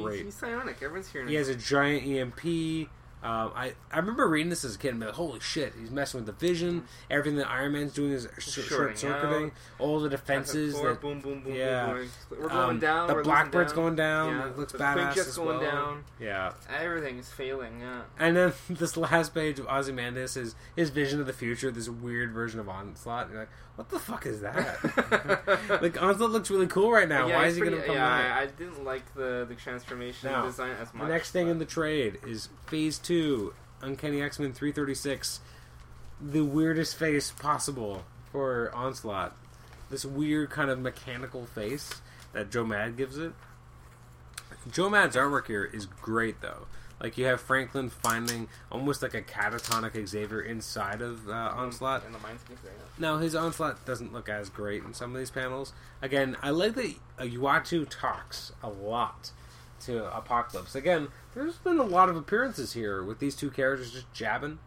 great. He, he's psionic. Everyone's hearing He him. has a giant EMP. Um, I I remember reading this as a kid and be like, holy shit, he's messing with the vision. Everything that Iron Man's doing is sh- short circuiting. All the defenses. That, boom, boom, boom, yeah. boom, boom. We're going um, down. The Blackbird's down. going down. Yeah. It looks the badass as going well. down. Yeah. Everything is failing. Yeah. And then this last page of Ozymandias is his vision of the future, this weird version of Onslaught. You're like, what the fuck is that? like, Onslaught looks really cool right now. yeah, Why is he pretty- to come yeah? I, I didn't like the the transformation Now, design as much. The next thing but- in the trade is Phase 2, Uncanny X Men 336. the weirdest face possible for Onslaught. This weird kind of mechanical face that Joe Mad gives it. Joe Mad's artwork here is great though. Like you have Franklin finding almost like a catatonic Xavier inside of uh, Onslaught. And the right Now his onslaught doesn't look as great in some of these panels. Again, I like that Uatu talks a lot to Apocalypse. Again, there's been a lot of appearances here with these two characters just jabbing.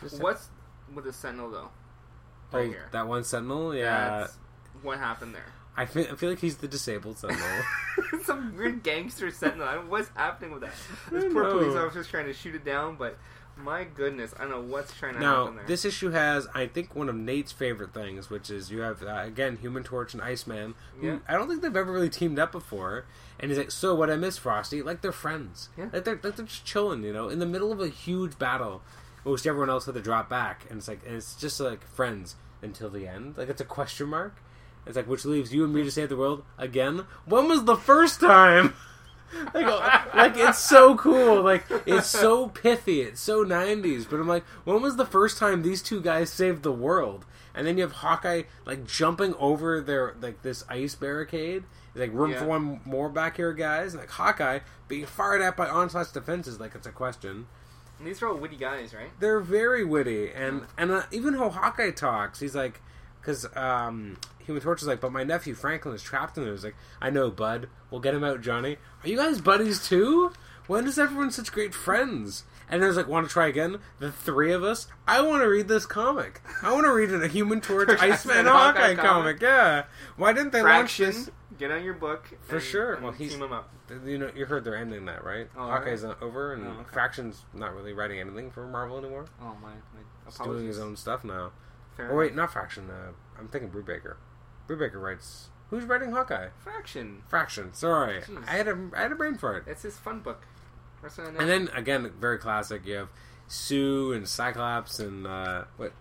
Just What's with the Sentinel though? oh, here. that one Sentinel? Yeah, That's what happened there. I feel I feel like he's the disabled Sentinel. Some weird gangster sentinel. I don't know what's happening with that. This poor police officer's trying to shoot it down, but my goodness, I don't know what's trying to now happen there. this issue has, I think, one of Nate's favorite things, which is you have uh, again Human Torch and Iceman. Who Yeah. I don't think they've ever really teamed up before. And he's like, "So what I miss, Frosty? Like they're friends. Yeah. Like they're like they're just chilling, you know, in the middle of a huge battle. Most everyone else had to drop back, and it's like and it's just like friends until the end. Like it's a question mark. It's like which leaves you and me to save the world again. When was the first time? like, like it's so cool. Like it's so pithy. It's so '90s. But I'm like, when was the first time these two guys saved the world? And then you have Hawkeye like jumping over their like this ice barricade. Like, room Yeah. for one more back here, guys. And like Hawkeye being fired at by Onslaught's defenses, like it's a question. And these are all witty guys, right? They're very witty, and and uh, even how Hawkeye talks, he's like, because um, Human Torch is like, but my nephew Franklin is trapped in there. He's like, I know, bud. We'll get him out, Johnny. Are you guys buddies too? When is everyone such great friends? And there's like, want to try again? The three of us. I want to read this comic. I want to read a Human Torch, Iceman Hawkeye Hawkeye comic. comic. Yeah. Why didn't they launch this? get on your book For and- sure. and Well, he's- team up. You know, you heard they're ending that, right? Oh, Hawkeye's right. not over, and Oh, okay. Fraction's not really writing anything for Marvel anymore. Oh my, my He's doing his own stuff now. Fair Oh wait, enough. not Fraction. Uh, I'm thinking Brubaker. Brubaker writes. Who's writing Hawkeye? Fraction. Fraction. Sorry, Jeez. I had a I had a brain fart. It's his fun book. That's what I know. And then again, very classic. You have Sue and Cyclops and uh, what?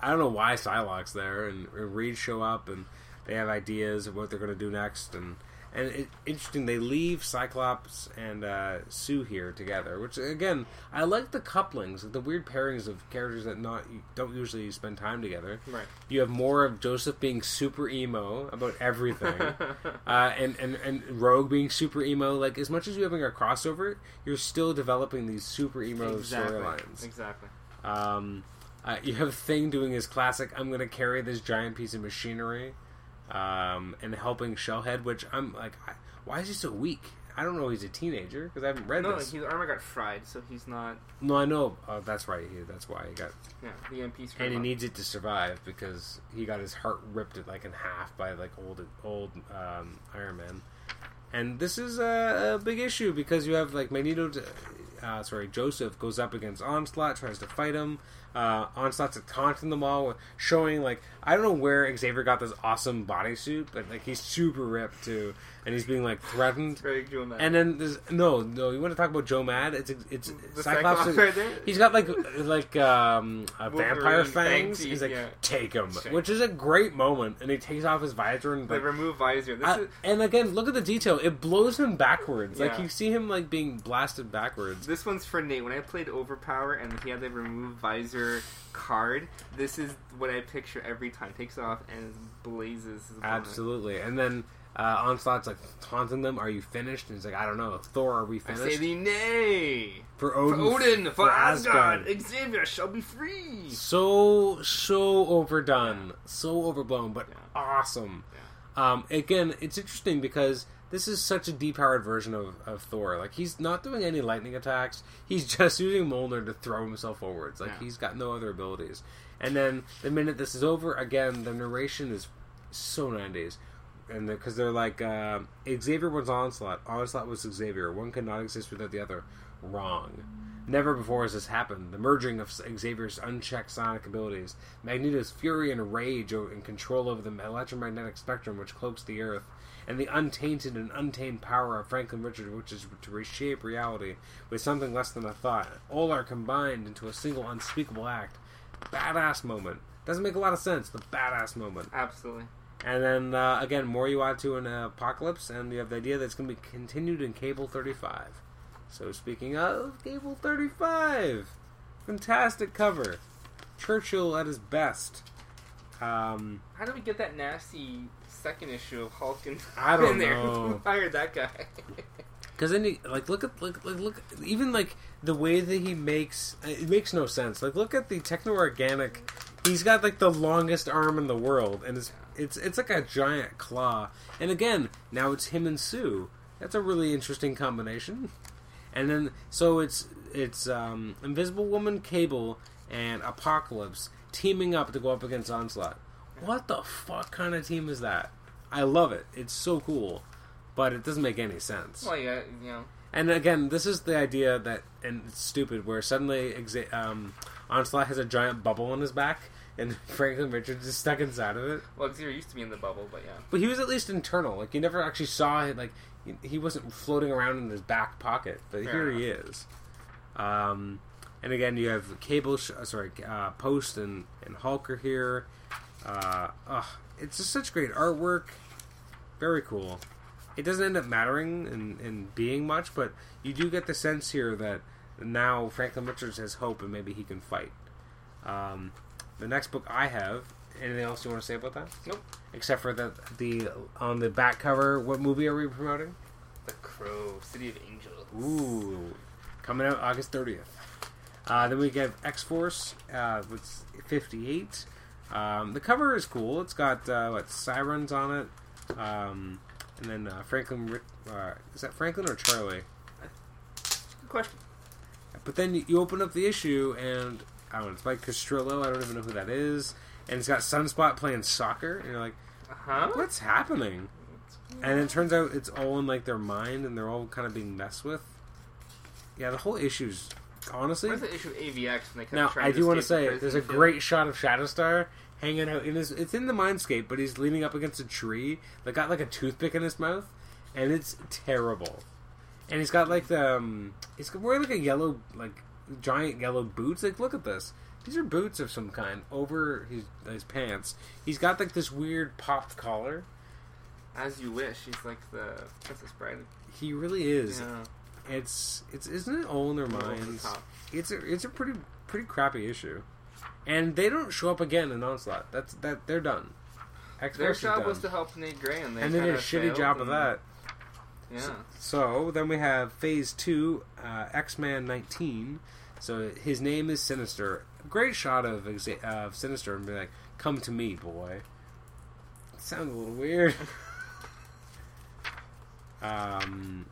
I don't know why Psylocke's there and, and Reed show up and they have ideas of what they're going to do next and. And it, interesting, they leave Cyclops and uh, Sue here together, which again, I like the couplings, the weird pairings of characters that not don't usually spend time together. right. You have more of Joseph being super emo about everything, uh, and, and and Rogue being super emo. Like as much as you're having a crossover, you're still developing these super emo exactly. storylines. Exactly. Um, uh, you have Thing doing his classic "I'm going to carry this giant piece of machinery," um, and helping Shellhead. Which I'm like, I, why is he so weak? I don't know. He's a teenager because I haven't read No, this. his armor got fried, so he's not. No, I know. Uh, that's right. He, that's why he got Yeah, the screwed and he up. needs it to survive because he got his heart ripped it like in half by like old old um, Iron Man. And this is a, a big issue because you have like Magneto, uh, sorry, Joseph goes up against Onslaught, tries to fight him. Uh, Onslaught's of taunting them all, showing like I don't know where Xavier got this awesome bodysuit, but like he's super ripped too, and he's being like threatened. Joe Mad. And then there's no, no. You want to talk about Joe Mad? It's it's The Cyclops. Cyclops right there? He's got like like um, a Wolverine vampire fang fangs. He's like, yeah. take him, which is a great moment. And he takes off his visor and they like, remove visor. This I- is and again, look at the detail. It blows him backwards. Like you see him like being blasted backwards. this one's for Nate. When I played Overpower and he had the remove visor card, this is what I picture every time. Takes off and blazes. Absolutely. And then uh, Onslaught's like taunting them. Are you finished? And he's like, I don't know. Thor, are we I finished? say thee nay. for For Odin. Odin, for, Asgard, Xavier shall be free. so so overdone, so overblown, but Yeah. awesome. Um, again, it's interesting because this is such a depowered version of, of Thor. Like he's not doing any lightning attacks. He's just using Mjolnir to throw himself forwards. Like Yeah. he's got no other abilities. And then the minute this is over, again, the narration is so nineties. And because they're like uh, Xavier was Onslaught, Onslaught was Xavier. One cannot exist without the other. Wrong. Never before has this happened. The merging of Xavier's unchecked psionic abilities, Magneto's fury and rage and control over the electromagnetic spectrum which cloaks the Earth, and the untainted and untamed power of Franklin Richard, which is to reshape reality with something less than a thought. All are combined into a single unspeakable act. Badass moment. Doesn't make a lot of sense, The badass moment. Absolutely. And then uh, again, more you add to an apocalypse, and you have the idea that it's going to be continued in Cable 35. So speaking of Cable 35, fantastic cover. Churchill at his best. Um, How do we get that nasty second issue of Hulk in, I don't in there? know. Hired that guy? Because then, you, like, look at look, look, look, even like the way that he makes it makes no sense. Like, look at the techno organic. He's got like the longest arm in the world, and it's it's it's like a giant claw. And again, now it's him and Sue. That's a really interesting combination. And then so it's it's um, Invisible Woman, Cable, and Apocalypse teaming up to go up against Onslaught. What the fuck kind of team is that? I love it. It's so cool, but it doesn't make any sense. well, yeah, you know, And again, this is the idea that, and it's stupid, where suddenly exa- um, Onslaught has a giant bubble on his back, and Franklin Richards is stuck inside of it. well, Xavier used to be in the bubble, but yeah. But he was at least internal. Like you never actually saw it. Like he- he wasn't floating around in his back pocket. But Fair here he is. Um, and again, you have Cable, sh- uh, sorry, uh, Post and and Hulk are here. Uh, ugh, it's just such great artwork. Very cool. It doesn't end up mattering and, and being much, but you do get the sense here that now Franklin Richards has hope and maybe he can fight. Um, the next book I have. Anything else you want to say about that? Nope. Except for that the on the back cover, what movie are we promoting? The Crow, City of Angels. Ooh, coming out August thirtieth. Uh, then we get X Force, uh, with fifty eight. Um, the cover is cool. It's got uh, what sirens on it, um, and then uh, Franklin. Uh, is that Franklin or Charlie? Good question. But then you- open up the issue, and I don't know. It's by Castrillo. I don't even know who that is. And it's got Sunspot playing soccer, and you're like, Uh huh. what's happening? And it turns out it's all in like their mind, and they're all kind of being messed with. Yeah, the whole issue's honestly. Where's the issue of AVX when they kept Now trying I do want to say there's a field? great shot of Shatterstar hanging out in his. It's in the mindscape, but he's leaning up against a tree that got like a toothpick in his mouth, and it's terrible. And he's got like the um, he's wearing like a yellow like giant yellow boots. Like look at this. These are boots of some kind over his his pants. He's got like this weird popped collar. As you wish. He's like the Princess Bride. He really is. Yeah. It's it's isn't it all in their minds? It's a it's a pretty pretty crappy issue, and they don't show up again in Onslaught. That's that they're done. X Their job done. was to help Nate Grey, and they and they did a shitty job of that. Yeah. So then we have Phase Two, uh, X Man nineteen. So his name is Sinister. Great shot of exa- of Sinister and be like, "Come to me, boy." Sounds a little weird. um,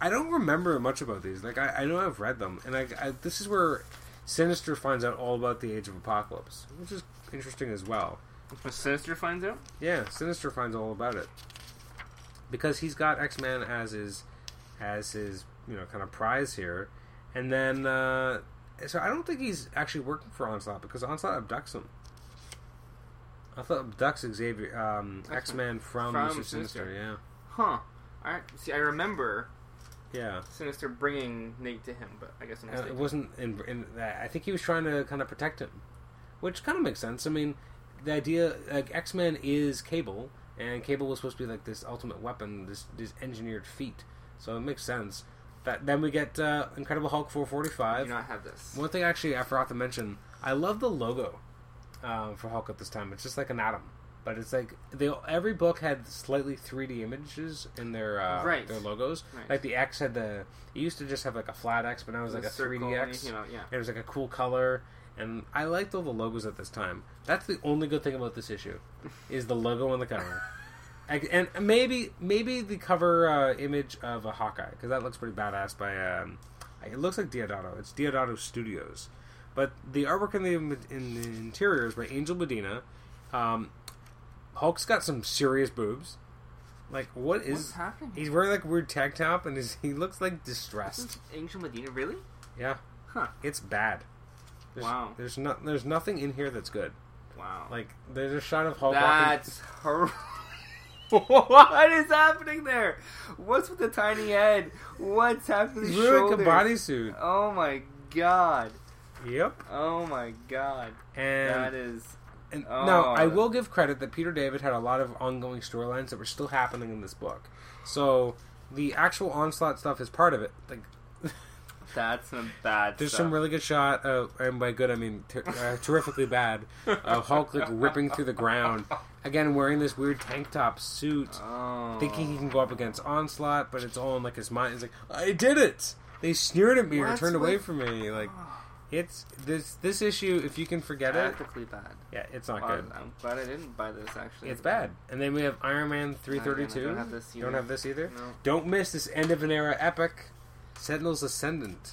I don't remember much about these. Like I, I know I've read them, and I, I this is where Sinister finds out all about the Age of Apocalypse, which is interesting as well. When Sinister finds out. Yeah, Sinister finds all about it because he's got X Men as his as his you know kind of prize here, and then uh, so I don't think he's actually working for Onslaught because Onslaught abducts him. I thought abducts Xavier um, X Men from, From Mister Sinister. Sinister. Yeah, Huh. Alright. See, I remember yeah. Sinister bringing Nate to him, but I guess I'm Uh, mistaken. it wasn't in, in that. I think he was trying to kind of protect him, which kind of makes sense. I mean, the idea like X Men is Cable, and Cable was supposed to be like this ultimate weapon, this this engineered feat. So it makes sense. That then we get uh, Incredible Hulk 445. I five. do not have this. One thing actually I forgot to mention. I love the logo um, for Hulk at this time. It's just like an atom, but it's like they every book had slightly 3D images in their uh, Right. their logos. Right. Like the X had the it used to just have like a flat X, but now it was like a 3D X. You know, yeah. It was like a cool color, and I liked all the logos at this time. That's the only good thing about this issue, is the logo on the cover. And maybe maybe the cover uh, image of a Hawkeye because that looks pretty badass. By um, it looks like Deodato. It's Deodato Studios, but the artwork in the in the interior is by Angel Medina. Um, Hulk's got some serious boobs. Like what is? What's happening? He's wearing like weird tank top, and his, he looks like distressed. is Angel Medina, really? Yeah, Huh. it's bad. There's, Wow. There's not. There's nothing in here that's good. Wow. Like there's a shot of Hulk. That's horrible. What is happening there? What's with the tiny head? What's happening He's wearing like a bodysuit. Oh my god. Yep. Oh my god. And, that is and oh. now I will give credit that Peter David had a lot of ongoing storylines that were still happening in this book. So the actual onslaught stuff is part of it. Like That's some bad. There's stuff. some really good shot, uh, and by good I mean ter- uh, terrifically bad, of Hulk like ripping through the ground. Again, wearing this weird tank top suit, Oh. thinking he can go up against Onslaught, but it's all in like his mind. He's like, I did it. They sneered at me or What's turned away from me. Like, it's this this issue. If you can forget it, ethically bad. yeah, it's not good. I'm glad I didn't buy this. Actually, It's bad. And then we have Iron Man 332. don't have this You don't either. have this either. No. Don't miss this end of an era epic, Sentinels Ascendant.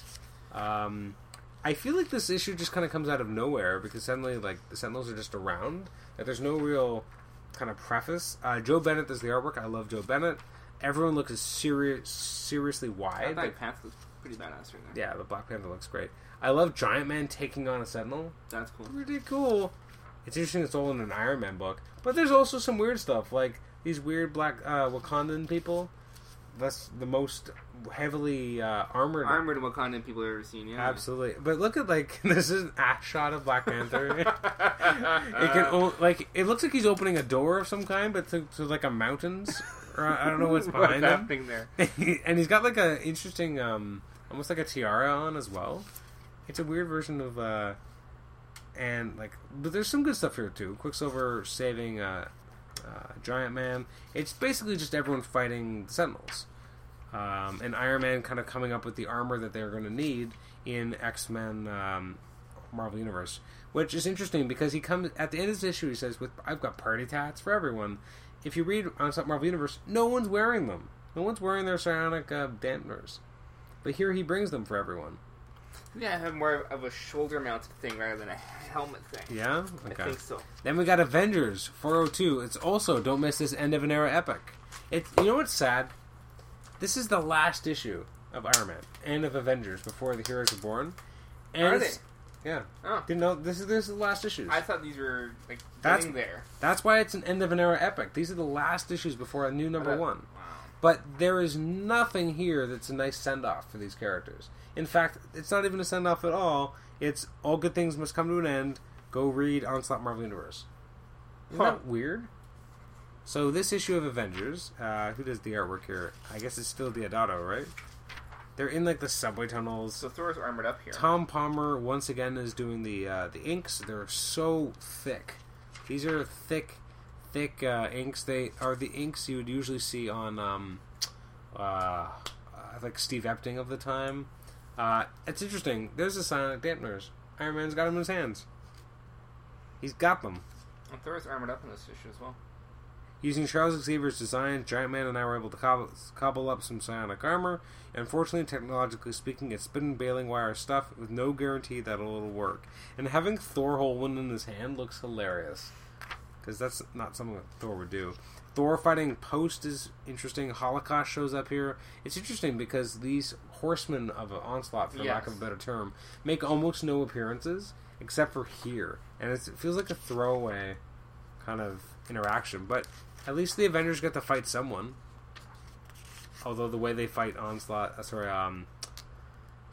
Um, I feel like this issue just kind of comes out of nowhere because suddenly, like, the Sentinels are just around. Like, there's no real kind of preface. Uh, Joe Bennett does the artwork. I love Joe Bennett. Everyone looks serious, seriously That wide. Black Like, Panther looks pretty badass right there. yeah, the Black Panther looks great. I love Giant Man taking on a Sentinel That's cool. pretty cool. It's interesting it's all in an Iron Man book. But there's also some weird stuff, like these weird black uh, Wakandan people. That's the most heavily uh, armored. Armored Wakandan people I've ever seen. Yeah. Absolutely. But look at, like, this is an ash shot of Black Panther. it can, o- like, it looks like he's opening a door of some kind, but to, to like, a mountains. Or I don't know what's What's behind him. happening there? and he's got, like, an interesting, um, almost like a tiara on as well. It's a weird version of, uh, and like, but there's some good stuff here too. Quicksilver saving uh, uh, Giant Man. It's basically just everyone fighting the Sentinels, um, and Iron Man kind of coming up with the armor that they're going to need in X Men um, Marvel Universe, which is interesting because he comes at the end of this issue. He says, "With I've got party tats for everyone." If you read on Marvel Universe, no one's wearing them. No one's wearing their psionic uh, dampeners, but here he brings them for everyone. Yeah, I have more of a shoulder mounted thing rather than a helmet thing. Yeah. I think so. Then we got Avengers 402. It's also don't miss this end of an era epic. It's you know what's sad? This is the last issue of Iron Man and of Avengers before the heroes are born. And Are it's- Yeah. Oh, Didn't know this is this is the last issues. I thought these were like That's- there. That's why it's an end of an era epic. These are the last issues before a new number uh, one. But there is nothing here that's a nice send off for these characters. In fact, it's not even a send off at all. It's all good things must come to an end. Go read Onslaught Marvel Universe. Isn't Huh. that weird? So this issue of Avengers, uh, who does the artwork here? I guess it's still Deodato, right? They're in like the subway tunnels. So Thor's armored up here. Tom Palmer once again is doing the uh, the inks. They're so thick. These are thick, thick uh, inks. They are the inks you would usually see on um, uh, like Steve Epting of the time. Uh, it's interesting. There's the sonic dampeners. Iron Man's got them in his hands. He's got them. And Thor's armored up in this issue as well. Using Charles Xavier's design, Giant Man and I were able to cobble, cobble up some psionic armor. Unfortunately, technologically speaking, it's spin and baling wire stuff with no guarantee that it'll work. And having Thor hold one in his hand looks hilarious. Because that's not something that Thor would do. Thor fighting Post is interesting. Holocaust shows up here. It's interesting because these horsemen of an onslaught, for lack of a better term, make almost no appearances except for here. And it's, it feels like a throwaway kind of interaction. But at least the Avengers get to fight someone. Although the way they fight Onslaught, uh, sorry, um,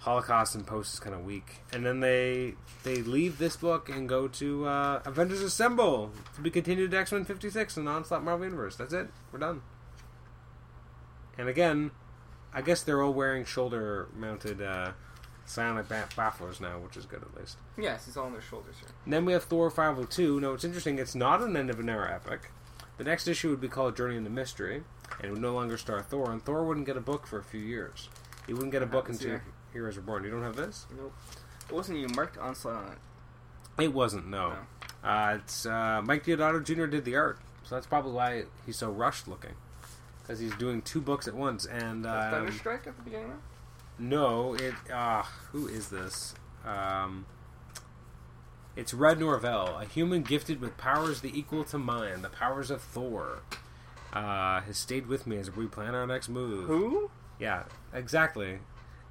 Holocaust and Post is kind of weak. And then they they leave this book and go to uh, Avengers Assemble to be continued to X Men Fifty Six and Onslaught Marvel Universe. That's it. We're done. And again, I guess they're all wearing shoulder mounted uh, psionic ba- bafflers now, which is good at least. Yes, it's all on their shoulders here. And then we have Thor 502. Now, it's interesting, it's not an end of an era epic. The next issue would be called Journey into Mystery, and it would no longer star Thor, and Thor wouldn't get a book for a few years. He wouldn't get a book until. Heroes Reborn. You don't have this? Nope. It wasn't you marked onslaught on it. It wasn't, no. Uh, it's uh, Mike Deodato Jr. did the art, so that's probably why he's so rushed looking. Because he's doing two books at once, and um, Thunderstrike at the beginning. There? No, it. Ah, who is this? Um, it's Red Norvell, a human gifted with powers the equal to mine, the powers of Thor. Uh, has stayed with me as we plan our next move. Who? Yeah, exactly.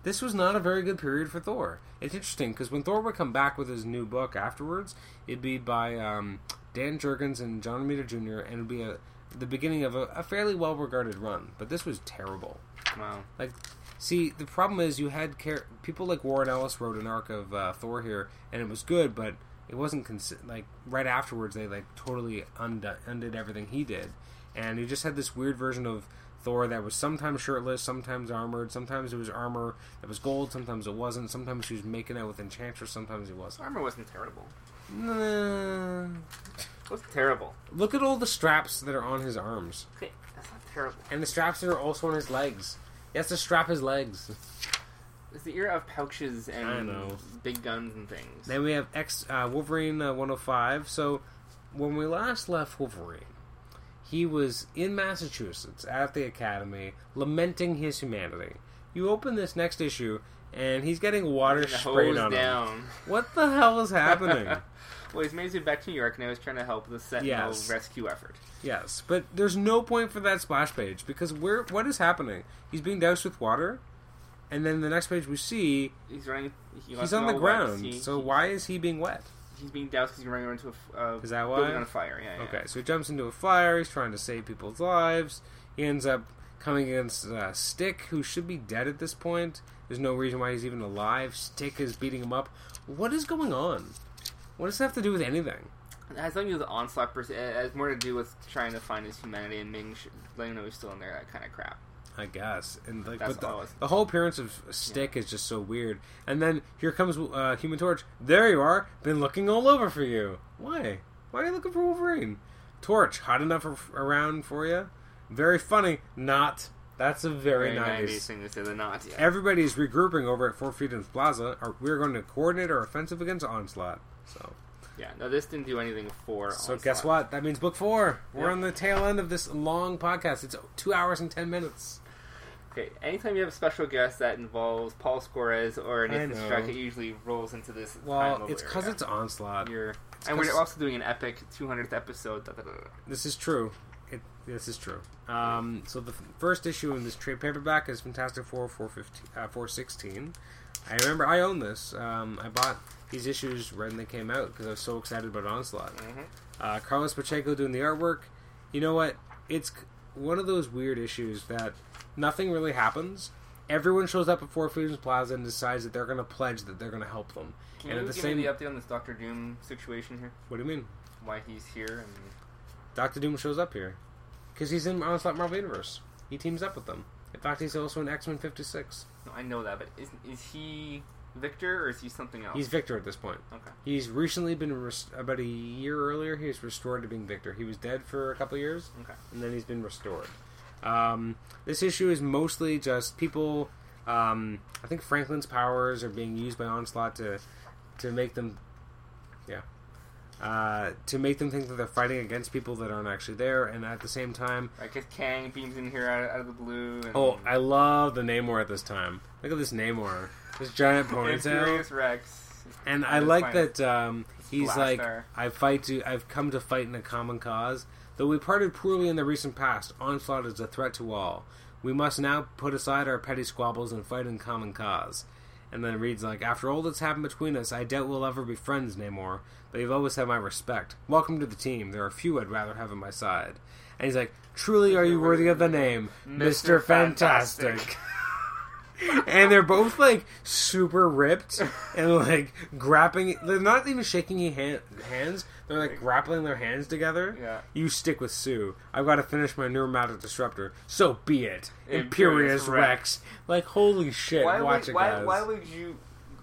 This was not a very good period for Thor. It's interesting because when Thor would come back with his new book afterwards, it'd be by um, Dan Jurgens and John Romita Jr. and it'd be a, the beginning of a, a fairly well regarded run. But this was terrible. Wow. Like, see, the problem is you had char- people like Warren Ellis wrote an arc of uh, Thor here, and it was good, but it wasn't consi- like right afterwards they like totally undone, undid everything he did, and you just had this weird version of Thor that was sometimes shirtless, sometimes armored, sometimes it was armor that was gold, sometimes it wasn't, sometimes he was making out with Enchantress, sometimes he wasn't. Armor wasn't terrible. Nah. It wasn't terrible. Look at all the straps that are on his arms. Okay, that's not terrible. And the straps that are also on his legs. He has to strap his legs. It's the era of pouches and big guns and things. Then we have X uh, Wolverine uh, 105. So when we last left Wolverine, he was in Massachusetts at the academy lamenting his humanity. You open this next issue and he's getting water sprayed on him. down. What the hell is happening? well, he's made his way back to New York, and I was trying to help the Sentinel Yes. rescue effort. yes, but there's no point for that splash page because where what is happening? He's being doused with water, and then the next page we see He's running. He he's on the ground. He- so he- why is he being wet? He's being doused because he's running into a uh, Is that building why? on fire. Yeah, yeah. Okay, so he jumps into a fire. He's trying to save people's lives. He ends up coming against uh, Stick, who should be dead at this point. There's no reason why he's even alive. Stick is beating him up. What is going on? What does that have to do with anything? It has nothing to do with the onslaught. Per se. It has more to do with trying to find his humanity and making sure, letting him know he's still in there. That kind of crap. I guess. And like, That's but the, the whole appearance of Stick is just so weird. And then here comes uh, Human Torch. There you are. Been looking all over for you. Why? Why are you looking for Wolverine? Torch, hot enough ar- around for you? Very funny. Not. That's a very, Very 90s nice. thing to say. The not. Yeah. Everybody's regrouping over at Four Freedoms Plaza. We're going to coordinate our offensive against Onslaught. So, yeah. No, this didn't do anything for. so guess what? That means book four. We're Yep. on the tail end of this long podcast. It's two hours and ten minutes. Okay, anytime you have a special guest that involves Paul Scores or Nathan. Struck, it usually rolls into this. Well, it's because it's Onslaught. You're, It's and we're also doing an epic 200th episode. Da, da, da. This is true. It, this is true. Um, so the f- first issue in this trade paperback is Fantastic Four 415, uh, 416. I remember I own this. Um, I bought these issues when they came out because I was so excited about Onslaught. Mhm. Uh, Carlos Pacheco doing the artwork. You know what? It's c- one of those weird issues that nothing really happens. Everyone shows up at Four Freedoms Plaza and decides that they're going to pledge that they're going to help them. Can and you at the give same, me the update on this Doctor Doom situation here? what do you mean? Why he's here and Doctor Doom shows up here because he's in Onslaught Marvel Universe. He teams up with them. In fact, he's also in X Men '56. no, I know that, but is is he Victor or is he something else? He's Victor at this point. okay. He's recently been res- about a year earlier. He was restored to being Victor. He was dead for a couple years, Okay. and then he's been restored. Um, this issue is mostly just people. Um, I think Franklin's powers are being used by Onslaught to to make them, yeah, uh, to make them think that they're fighting against people that aren't actually there, and at the same time, I guess Kang beams in here out, out of the blue. And Oh, I love the Namor at this time. Look at this Namor, this giant ponytail, Rex. and I like that um, he's like. I fight to, I've come to fight in a common cause. Though we parted poorly in the recent past, onslaught is a threat to all. We must now put aside our petty squabbles and fight in common cause. And then reads like, after all that's happened between us, I doubt we'll ever be friends, Namor. But you've always had my respect. Welcome to the team. There are few I'd rather have on my side. And he's like, truly are you worthy of the name, Mister Fantastic." And they're both like super ripped and like grappling. They're not even shaking hands. They're like grappling their hands together. Yeah. You stick with Sue. I've got to finish my neuromatic disruptor. So be it. Imperious Imperious Rex. Rex. Like holy shit! Why watch would it, why, guys. why would you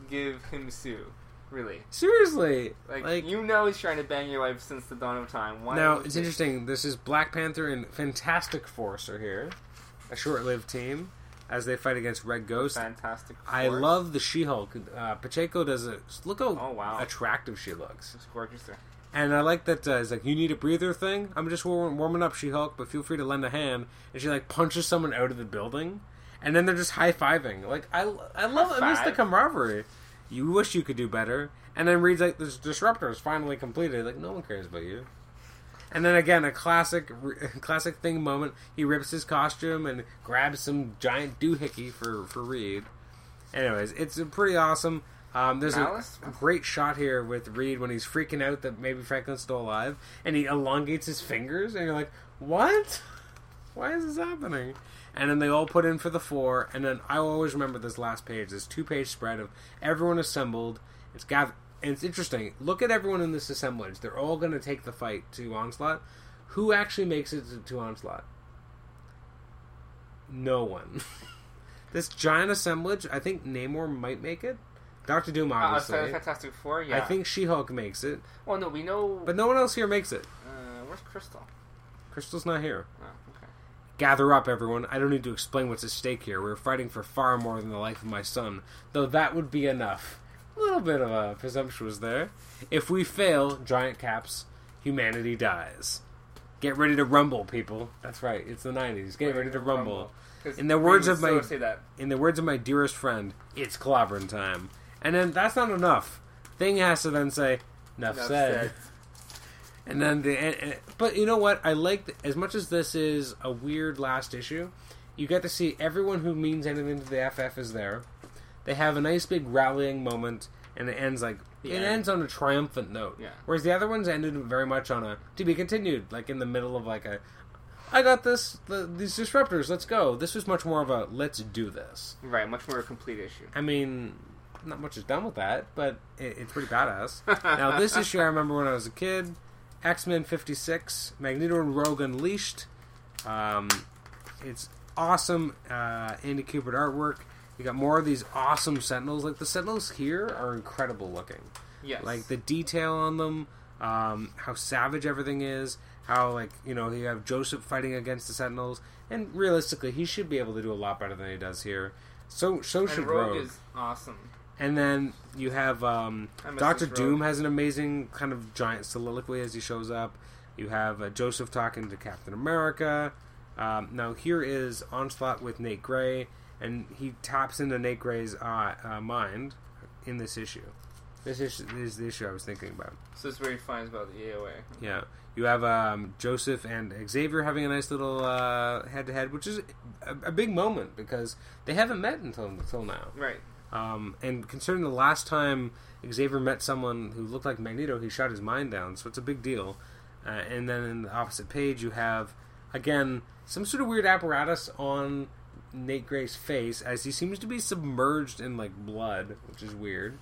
give him Sue? Really? Seriously, Like, like, you know he's trying to bang your wife since the dawn of time. Why now it's interesting. This is Black Panther and Fantastic Force are here, a short-lived team as they fight against Red Ghost. Fantastic. I love the She-Hulk. Uh, Pacheco does a look how Oh, wow. attractive she looks, It's gorgeous there. And I like that. Uh, it's like you need a breather thing. I'm just warm, warming up, She-Hulk, but feel free to lend a hand. And she like punches someone out of the building, and then they're just high fiving. Like I, I love. I miss the camaraderie. You wish you could do better. And then reads like this disruptor is finally completed. Like no one cares about you. And then again, a classic, classic thing moment. He rips his costume and grabs some giant doohickey for for Reed. Anyways, it's a pretty awesome. Um, there's a, Malice? a great shot here with Reed when he's freaking out that maybe Franklin's still alive, and he elongates his fingers, and you're like, "What? Why is this happening?" And then they all put in for the four, and then I always remember this last page, this two-page spread of everyone assembled. It's gathered, and it's interesting. Look at everyone in this assemblage; they're all going to take the fight to Onslaught. Who actually makes it to, to Onslaught? no one. this giant assemblage, I think Namor might make it. Doctor Doom, Uh, obviously. of Fantastic Four, yeah. I think She Hulk makes it, Well, no, we know. but no one else here makes it. uh, where's Crystal? Crystal's not here. Oh, okay. Gather up, everyone. I don't need to explain what's at stake here. We're fighting for far more than the life of my son, though that would be enough. A little bit of a presumptuous there. If we fail, giant caps, humanity dies. Get ready to rumble, people. That's right. It's the '90s. Get ready to rumble. In the words of my- still say that. In the words of my dearest friend, it's clobbering time. And then that's not enough. Thing has to then say, "Enough, Enough said." said. And then the, and, and- but you know what? I like th- as much as this is a weird last issue. You get to see everyone who means anything to the FF is there. They have a nice big rallying moment, and it ends like The it end. ends on a triumphant note. Yeah. Whereas the other ones ended very much on a to be continued, like in the middle of like a, I got this the, these disruptors. Let's go. This was much more of a let's do this. Right, much more a complete issue. I mean, not much is done with that, but it, it's pretty badass. now, this issue I remember when I was a kid X Men 56, Magneto and Rogue Unleashed. Um, it's awesome uh, Andy Kubert artwork. You got more of these awesome Sentinels. Like, the Sentinels here are incredible looking. Yes. Like, the detail on them, um, how savage everything is, how, like, you know, you have Joseph fighting against the Sentinels. And realistically, he should be able to do a lot better than he does here. So, so and should Rogue, Rogue. is awesome. And then you have um, Doctor Doom has an amazing kind of giant soliloquy as he shows up. You have uh, Joseph talking to Captain America. Um, now here is Onslaught with Nate Grey, and he taps into Nate Grey's uh, uh, mind in this issue. This issue is the issue I was thinking about. So it's where he finds about the AOA. Yeah, you have um, Joseph and Xavier having a nice little head to head, which is a, a big moment because they haven't met until until now. Right. Um, and considering the last time Xavier met someone who looked like Magneto, he shot his mind down, so it's a big deal. Uh, and then in the opposite page, you have, again, some sort of weird apparatus on Nate Grey's face as he seems to be submerged in, like, blood, which is weird.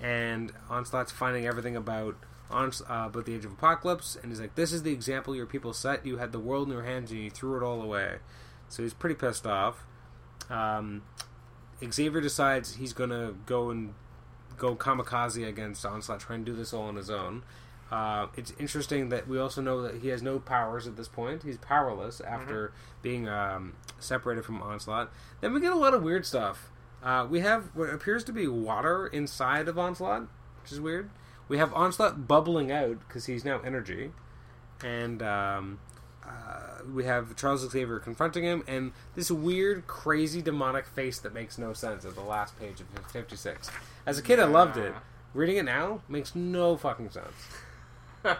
And Onslaught's finding everything about. Ons- uh, about the Age of Apocalypse, and he's like, "This is the example your people set. You had the world in your hands, and you threw it all away." So he's pretty pissed off. Um, Xavier decides he's gonna go and go kamikaze against Onslaught, try and do this all on his own. Uh, it's interesting that we also know that he has no powers at this point. He's powerless after being um, separated from Onslaught. Then we get a lot of weird stuff. Uh, we have what appears to be water inside of Onslaught, which is weird. We have Onslaught bubbling out because he's now energy, and um, uh, we have Charles Xavier confronting him, and this weird, crazy, demonic face that makes no sense at the last page of 56. As a kid, I loved it. Reading it now makes no fucking sense.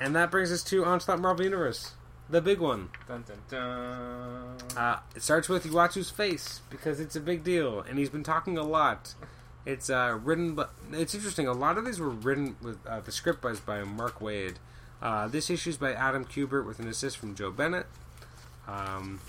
And that brings us to Onslaught Marvel Universe, the big one. dun dun dun. Uh, it starts with Uatu's face because it's a big deal, and he's been talking a lot. It's uh, written, but it's interesting. A lot of these were written with uh, the script was by Mark Waid. Uh, this issue is by Adam Kubert with an assist from Joe Bennett. Um,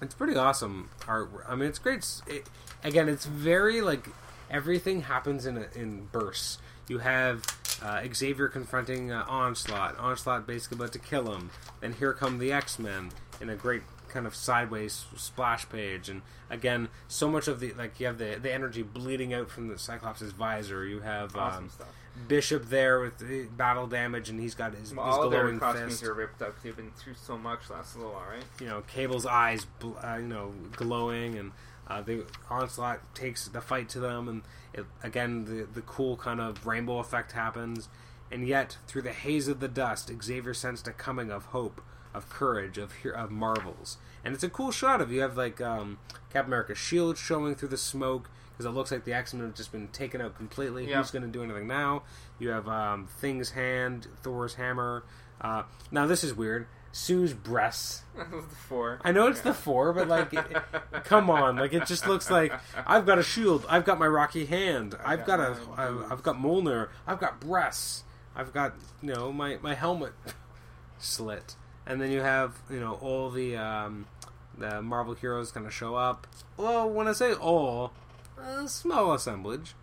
it's pretty awesome art. I mean, it's great. It, again, it's very like everything happens in a, in bursts. You have uh, Xavier confronting uh, Onslaught. Onslaught basically about to kill him. Then here come the X Men in a great kind of sideways splash page. And again, so much of the like you have the the energy bleeding out from the Cyclops' visor. You have awesome um, stuff. Bishop there with the battle damage, and he's got his, his all their glowing costumes fist are ripped up they've been through so much last little while, right? you know, Cable's eyes, bl- uh, you know, glowing, and uh, the onslaught takes the fight to them, and it, again, the the cool kind of rainbow effect happens, and yet through the haze of the dust, Xavier sensed a coming of hope, of courage, of of marvels, and it's a cool shot of you have like um, Captain America's shield showing through the smoke. Because it looks like the X Men have just been taken out completely. Yeah. Who's going to do anything now? You have um, Thing's hand, Thor's hammer. Uh, now this is weird. Sue's breasts the four. I know it's the four, but like, it, come on, like it just looks like I've got a shield, I've got my rocky hand, I've got, got a, I've, I've got Mjolnir, I've got breasts, I've got you know my my helmet slit, and then you have you know all the um, the Marvel heroes kind of show up. Well, when I say all, a small assemblage,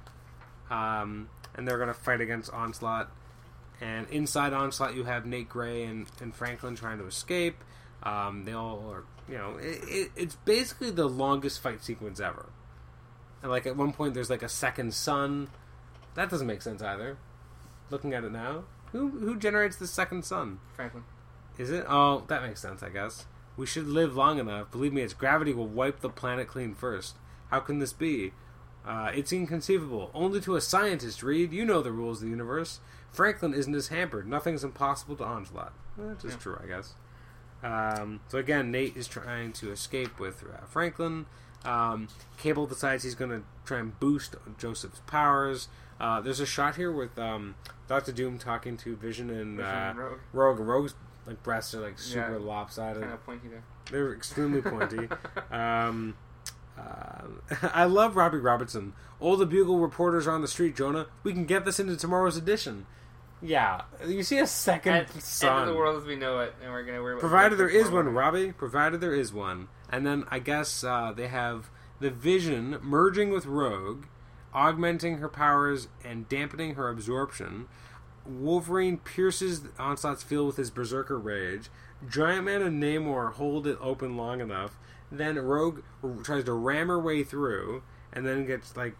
um, and they're gonna fight against Onslaught. And inside Onslaught, you have Nate Grey and, and Franklin trying to escape. Um, they all are you know, it, it, it's basically the longest fight sequence ever. And like at one point, there's like a second sun. That doesn't make sense either. Looking at it now, who who generates the second sun? Franklin. Is it? Oh, that makes sense, I guess. We should live long enough. Believe me, its gravity will wipe the planet clean first. How can this be? Uh, it's inconceivable. Only to a scientist, Reed. You know the rules of the universe. Franklin isn't as hampered. Nothing's impossible to Onslaught. That is Yeah. true, I guess. Um, so again, Nate is trying to escape with uh, Franklin. Um, Cable decides he's going to try and boost Joseph's powers. Uh, there's a shot here with um, Doctor Doom talking to Vision and Vision uh, Rogue. Rogue. Rogue's like breasts are like super Yeah. lopsided. Kind of pointy there. They're extremely pointy. um, uh, I love Robbie Robertson. All the Bugle reporters are on the street, Jonah. We can get this into tomorrow's edition. Yeah, you see a second End, end of the world as we know it, and we're gonna worry. Provided there is one, Robbie. Provided there is one. And then I guess uh, they have the Vision merging with Rogue, augmenting her powers and dampening her absorption. Wolverine pierces Onslaught's field with his Berserker Rage. Giant Man and Namor hold it open long enough. Then Rogue tries to ram her way through, and then gets like,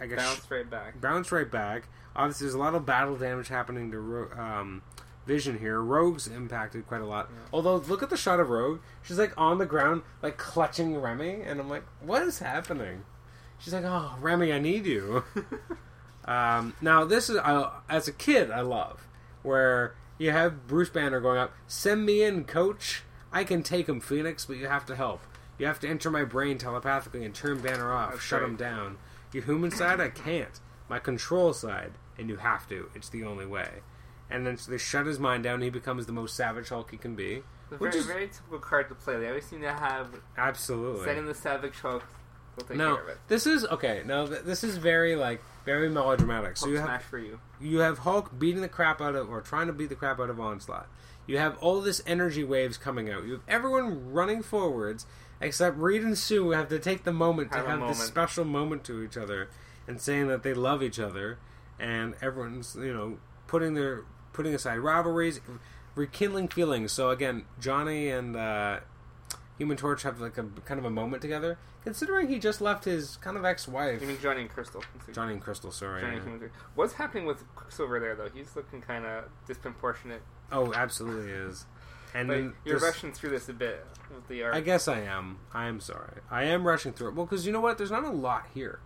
I guess, Bounce right back. bounce right back. Obviously, there's a lot of battle damage happening to Ro- um, Vision here. Rogue's impacted quite a lot. Yeah. Although, look at the shot of Rogue. She's like on the ground, like clutching Remy, and I'm like, what is happening? She's like, oh, Remy, I need you. um, now, this is uh, as a kid, I love where you have Bruce Banner going up. Send me in, Coach. I can take him, Phoenix, but you have to help. You have to enter my brain telepathically and turn Banner off, That's shut him down. Your human side, I can't. My control side, and you have to. It's the only way. And then so they shut his mind down, and he becomes the most savage Hulk he can be. The Which very, is- very typical card to play. They always seem to have Absolutely. setting the Savage Hulk. They'll take Now care of it. this is okay. No, th- this is very like very melodramatic. So Hulk you have for you. you have Hulk beating the crap out of or trying to beat the crap out of Onslaught. You have all this energy waves coming out. You have everyone running forwards, except Reed and Sue have to take the moment to have this special moment to each other and saying that they love each other, and everyone's you know putting their putting aside rivalries, rekindling feelings. So again, Johnny and uh, Human Torch have like a kind of a moment together, considering he just left his kind of ex-wife, You mean Johnny and Crystal? Johnny and Crystal. Sorry. Johnny yeah. and Human- What's happening with Quicksilver there, though? He's looking kind of disproportionate. Oh, absolutely is. And then you're this- rushing through this a bit with the art. I guess I am. I am sorry. I am rushing through it. Well, because you know what? There's not a lot here.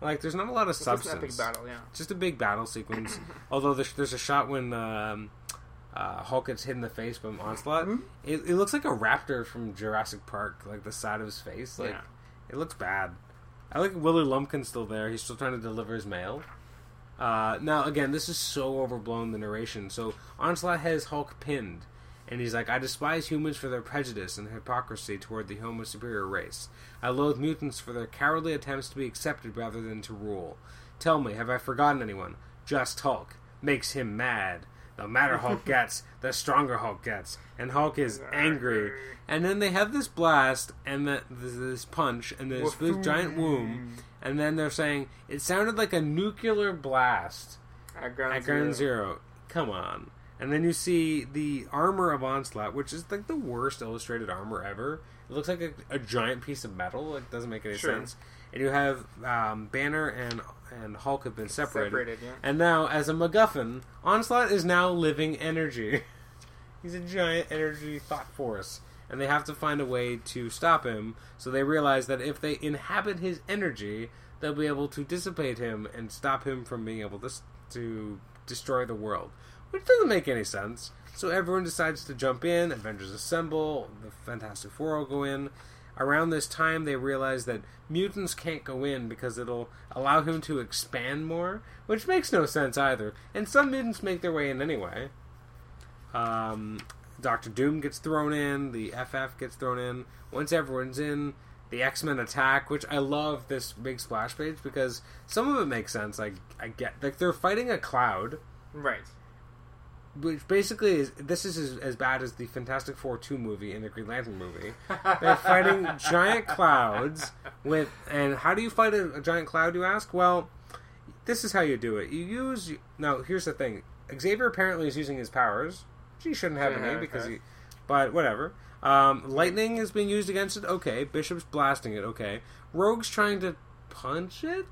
Like, there's not a lot of it's just an substance. epic battle, yeah. Just a big battle sequence. Although there's, there's a shot when um, uh, Hulk gets hit in the face by Onslaught. Mhm. It, it looks like a raptor from Jurassic Park, like the side of his face. Like, Yeah. it looks bad. I like Willie Lumpkin's still there. He's still trying to deliver his mail. Uh, now, again, this is so overblown the narration. So Onslaught has Hulk pinned, and he's like, "I despise humans for their prejudice and hypocrisy toward the Homo superior race. I loathe mutants for their cowardly attempts to be accepted rather than to rule. Tell me, have I forgotten anyone? Just Hulk makes him mad. The madder Hulk gets, the stronger Hulk gets, and Hulk is angry." And then they have this blast and the, this punch and this big giant womb, and then they're saying it sounded like a nuclear blast At ground, at Ground zero. Zero. Come on. And then you see the armor of Onslaught, which is like the worst illustrated armor ever. It looks like a, a giant piece of metal. It doesn't make any Sure. sense. And you have um, Banner and and Hulk have been separated. Separated, yeah. And now, as a MacGuffin, Onslaught is now living energy. He's a giant energy thought force. And they have to find a way to stop him. So they realize that if they inhabit his energy, they'll be able to dissipate him and stop him from being able to, to destroy the world. Which doesn't make any sense. So everyone decides to jump in. Avengers assemble. The Fantastic Four all go in. Around this time, they realize that mutants can't go in because it'll allow him to expand more, which makes no sense either. And some mutants make their way in anyway. Um, Doctor Doom gets thrown in. The FF gets thrown in. Once everyone's in, the X Men attack, which I love this big splash page because some of it makes sense. Like I get, like they're fighting a cloud Right. Which basically is this is as, as bad as the Fantastic Four two movie and the Green Lantern movie. They're fighting giant clouds with, and how do you fight a, a giant cloud? You ask. Well, this is how you do it. You use now. Here's the thing. Xavier apparently is using his powers. He shouldn't have any because okay. he. But whatever. Um, lightning is being used against it. Okay. Bishop's blasting it. Okay. Rogue's trying to punch it,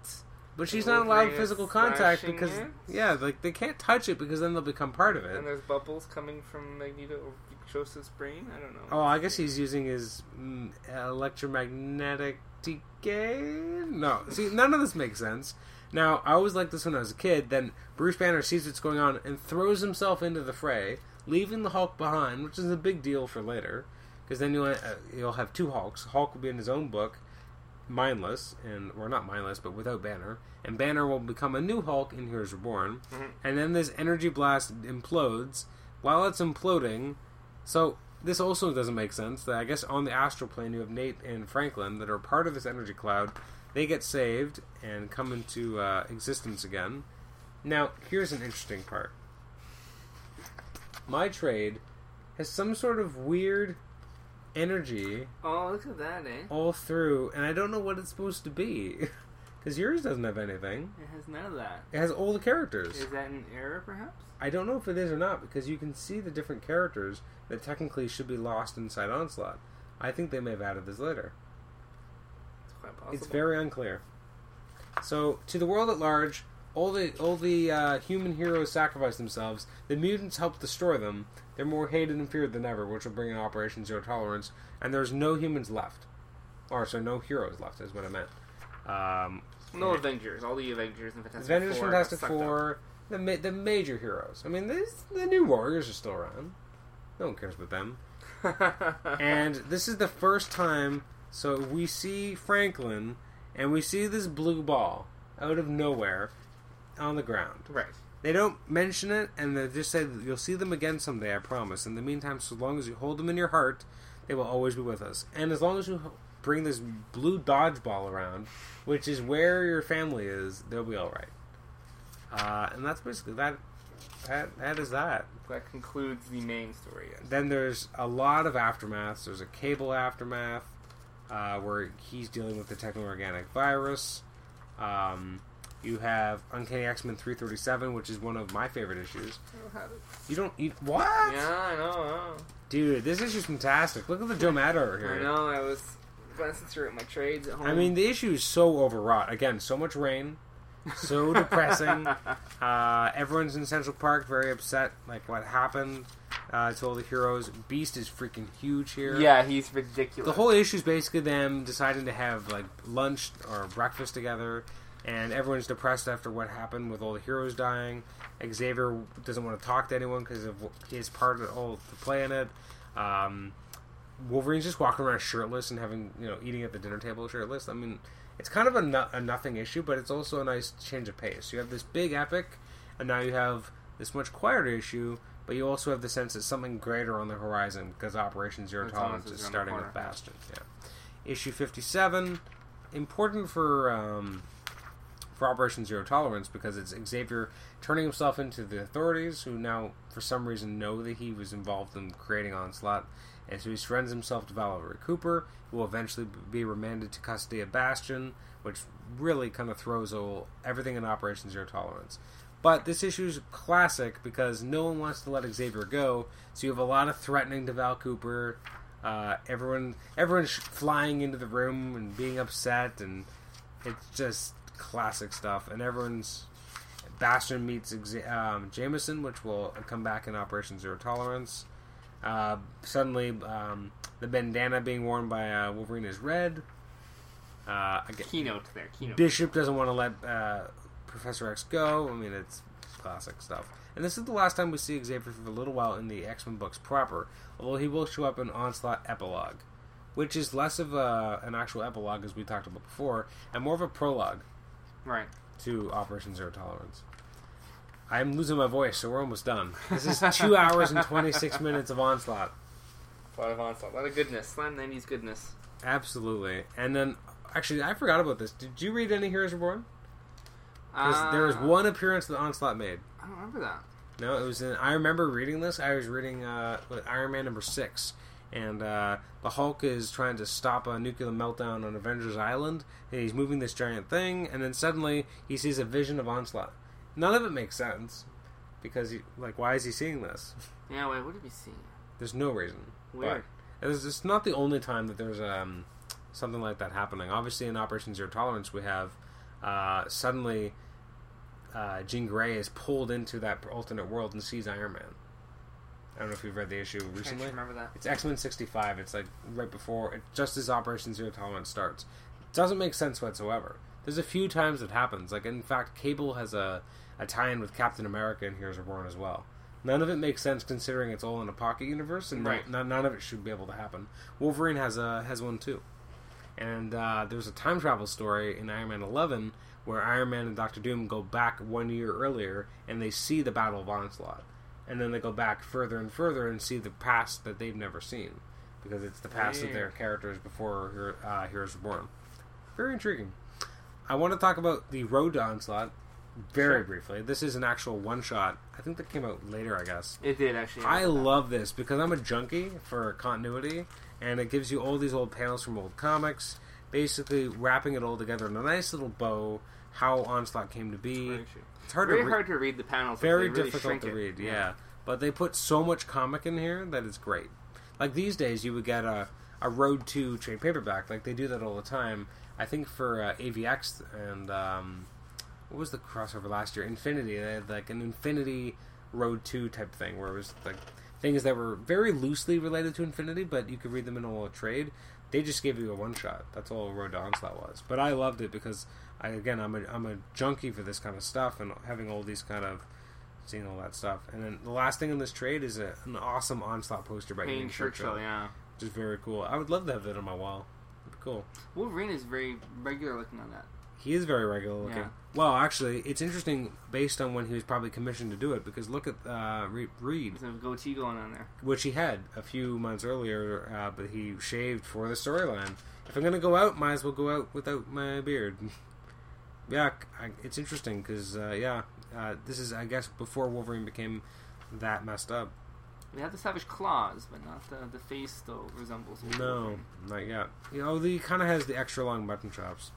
but she's not allowed physical contact because it? yeah, like they can't touch it because then they'll become part of it. And there's bubbles coming from Magneto or Joseph's brain. I don't know. Oh, I guess he's using his mm, electromagnetic decay. No, see, none of this makes sense. Now, I always liked this when I was a kid. Then Bruce Banner sees what's going on and throws himself into the fray, leaving the Hulk behind, which is a big deal for later, because then you'll uh, you'll have two Hulks. Hulk will be in his own book, mindless, and or not mindless, but without Banner, and Banner will become a new Hulk in Heroes Reborn, Mhm. and then this energy blast implodes. While it's imploding, so this also doesn't make sense. That I guess on the astral plane you have Nate and Franklin that are part of this energy cloud. They get saved and come into uh, existence again. Now here's an interesting part. My trade has some sort of weird energy Oh, look at that, eh? all through, and I don't know what it's supposed to be. Because yours doesn't have anything. It has none of that. It has all the characters. Is that an error, perhaps? I don't know if it is or not because you can see the different characters that technically should be lost inside Onslaught. I think they may have added this later. It's quite possible. It's very unclear. So, to the world at large, all the all the uh, human heroes sacrifice themselves. The mutants help destroy them. They're more hated and feared than ever, which will bring in Operation Zero Tolerance. And there's no humans left, or so no heroes left is what I meant. Um, no Avengers. All the Avengers and Fantastic Avengers, Four. Fantastic got sucked up. Four, the ma- the major heroes. I mean, this, the new Warriors are still around. No one cares about them. and this is the first time. So we see Franklin, and we see this blue ball out of nowhere on the ground. right. They don't mention it, and they just say that you'll see them again someday. I promise. In the meantime, so long as you hold them in your heart, they will always be with us. And as long as you bring this blue dodgeball around, which is where your family is, they'll be all right. Uh, and that's basically that. That that is that. That concludes the main story. Yes. Then there's a lot of aftermaths. There's a cable aftermath uh, where he's dealing with the techno-organic virus. Um, you have Uncanny X-Men 337, which is one of my favorite issues. I don't have it. You don't eat what? Yeah, I know. I know. Dude, this issue's fantastic. Look at the Joe Matter over here. I know. I was glancing through my trades at home. I mean, the issue is so overwrought. Again, so much rain, so depressing. Uh, everyone's in Central Park very upset, like what happened uh, to all the heroes. Beast is freaking huge here. yeah, he's ridiculous. The whole issue is basically them deciding to have like lunch or breakfast together, and everyone's depressed after what happened with all the heroes dying. Xavier doesn't want to talk to anyone because of his part of all in it. Um, Wolverine's just walking around shirtless and having you know eating at the dinner table shirtless. I mean, it's kind of a, no- a nothing issue, but it's also a nice change of pace. You have this big epic, and now you have this much quieter issue. But you also have the sense that something greater on the horizon because Operation Zero Tolerance is starting with Bastion. Yeah. Issue fifty-seven, important for um, for Operation Zero Tolerance because it's Xavier turning himself into the authorities, who now for some reason know that he was involved in creating Onslaught, and so he surrenders himself to Valerie Cooper, who will eventually be remanded to custody of Bastion, which really kind of throws everything in Operation Zero Tolerance. But this issue is classic because no one wants to let Xavier go, so you have a lot of threatening to Val Cooper. Uh, everyone, everyone's flying into the room and being upset, and it's just classic stuff. And everyone's Bastion meets um, Jameson, which will come back in Operation Zero Tolerance. Uh, suddenly, um, the bandana being worn by uh, Wolverine is red. Uh, again, keynote there. Keynote. Bishop doesn't want to let uh, Professor X go. I mean, it's classic stuff. And this is the last time we see Xavier for a little while in the X Men books proper, although he will show up in Onslaught Epilogue, which is less of a, an actual epilogue, as we talked about before, and more of a prologue Right. to Operation Zero Tolerance. I'm losing my voice, so we're almost done. This is two hours and 26 minutes of Onslaught. A lot of onslaught. A lot of goodness. Slam 90s goodness. Absolutely. And then, actually, I forgot about this. Did you read any Heroes Reborn? 'Cause there was Uh, one appearance that Onslaught made. I don't remember that. No, it was in. I remember reading this. I was reading uh, Iron Man number six, and uh, the Hulk is trying to stop a nuclear meltdown on Avengers Island, and he's moving this giant thing, and then suddenly he sees a vision of Onslaught. None of it makes sense because, he, like, why is he seeing this? Yeah, wait, what did we see? There's no reason. Weird. But it's, it's not the only time that there's um, something like that happening. Obviously, in Operation Zero Tolerance, we have uh, suddenly uh, Jean Grey is pulled into that alternate world and sees Iron Man. I don't know if you've read the issue I recently. remember that. It's X Men sixty five. It's like right before, it, just as Operation Zero Tolerance starts. It doesn't make sense whatsoever. There's a few times it happens. Like in fact, Cable has a, a tie-in with Captain America and Heroes Reborn as well. None of it makes sense considering it's all in a pocket universe, and Right. no, none of it should be able to happen. Wolverine has a has one too, and uh, there's a time travel story in Iron Man eleven where Iron Man and Doctor Doom go back one year earlier and they see the Battle of Onslaught, and then they go back further and further and see the past that they've never seen because it's the past of their characters before uh, Heroes Reborn. Very intriguing. I want to talk about the Road to Onslaught very Sure. briefly. This is an actual one shot. I think that came out later, I guess. It did actually. I love this because I'm a junkie for continuity, and it gives you all these old panels from old comics, basically wrapping it all together in a nice little bow. How Onslaught came to be. Very. It's hard Very to read. hard to read the panels. Very really difficult to read, yeah. But they put so much comic in here that it's great. Like these days, you would get a, a Road to trade paperback. Like they do that all the time. I think for uh, AVX and um, what was the crossover last year? Infinity. They had like an Infinity Road to type thing where it was like things that were very loosely related to Infinity, but you could read them in a little trade. They just gave you a one shot. That's all Road to Onslaught was. But I loved it because I again I'm a I'm a junkie for this kind of stuff and having all these kind of seeing all that stuff. And then the last thing in this trade is a, an awesome onslaught poster by Ian Churchill, Churchill, yeah. which is very cool. I would love to have that on my wall. It'd be cool. Wolverine is very regular looking on that. He is very regular looking. Yeah. Well, actually, it's interesting based on when he was probably commissioned to do it because look at uh, Re- Reed, There's a goatee going on there. which he had a few months earlier, uh, but he shaved for the storyline. If I'm gonna go out, might as well go out without my beard. yeah, I, it's interesting because uh, yeah, uh, this is I guess before Wolverine became that messed up. We have the savage claws, but not the the face. Still resembles. No, not yet. You know, he kind of has the extra long mutton chops.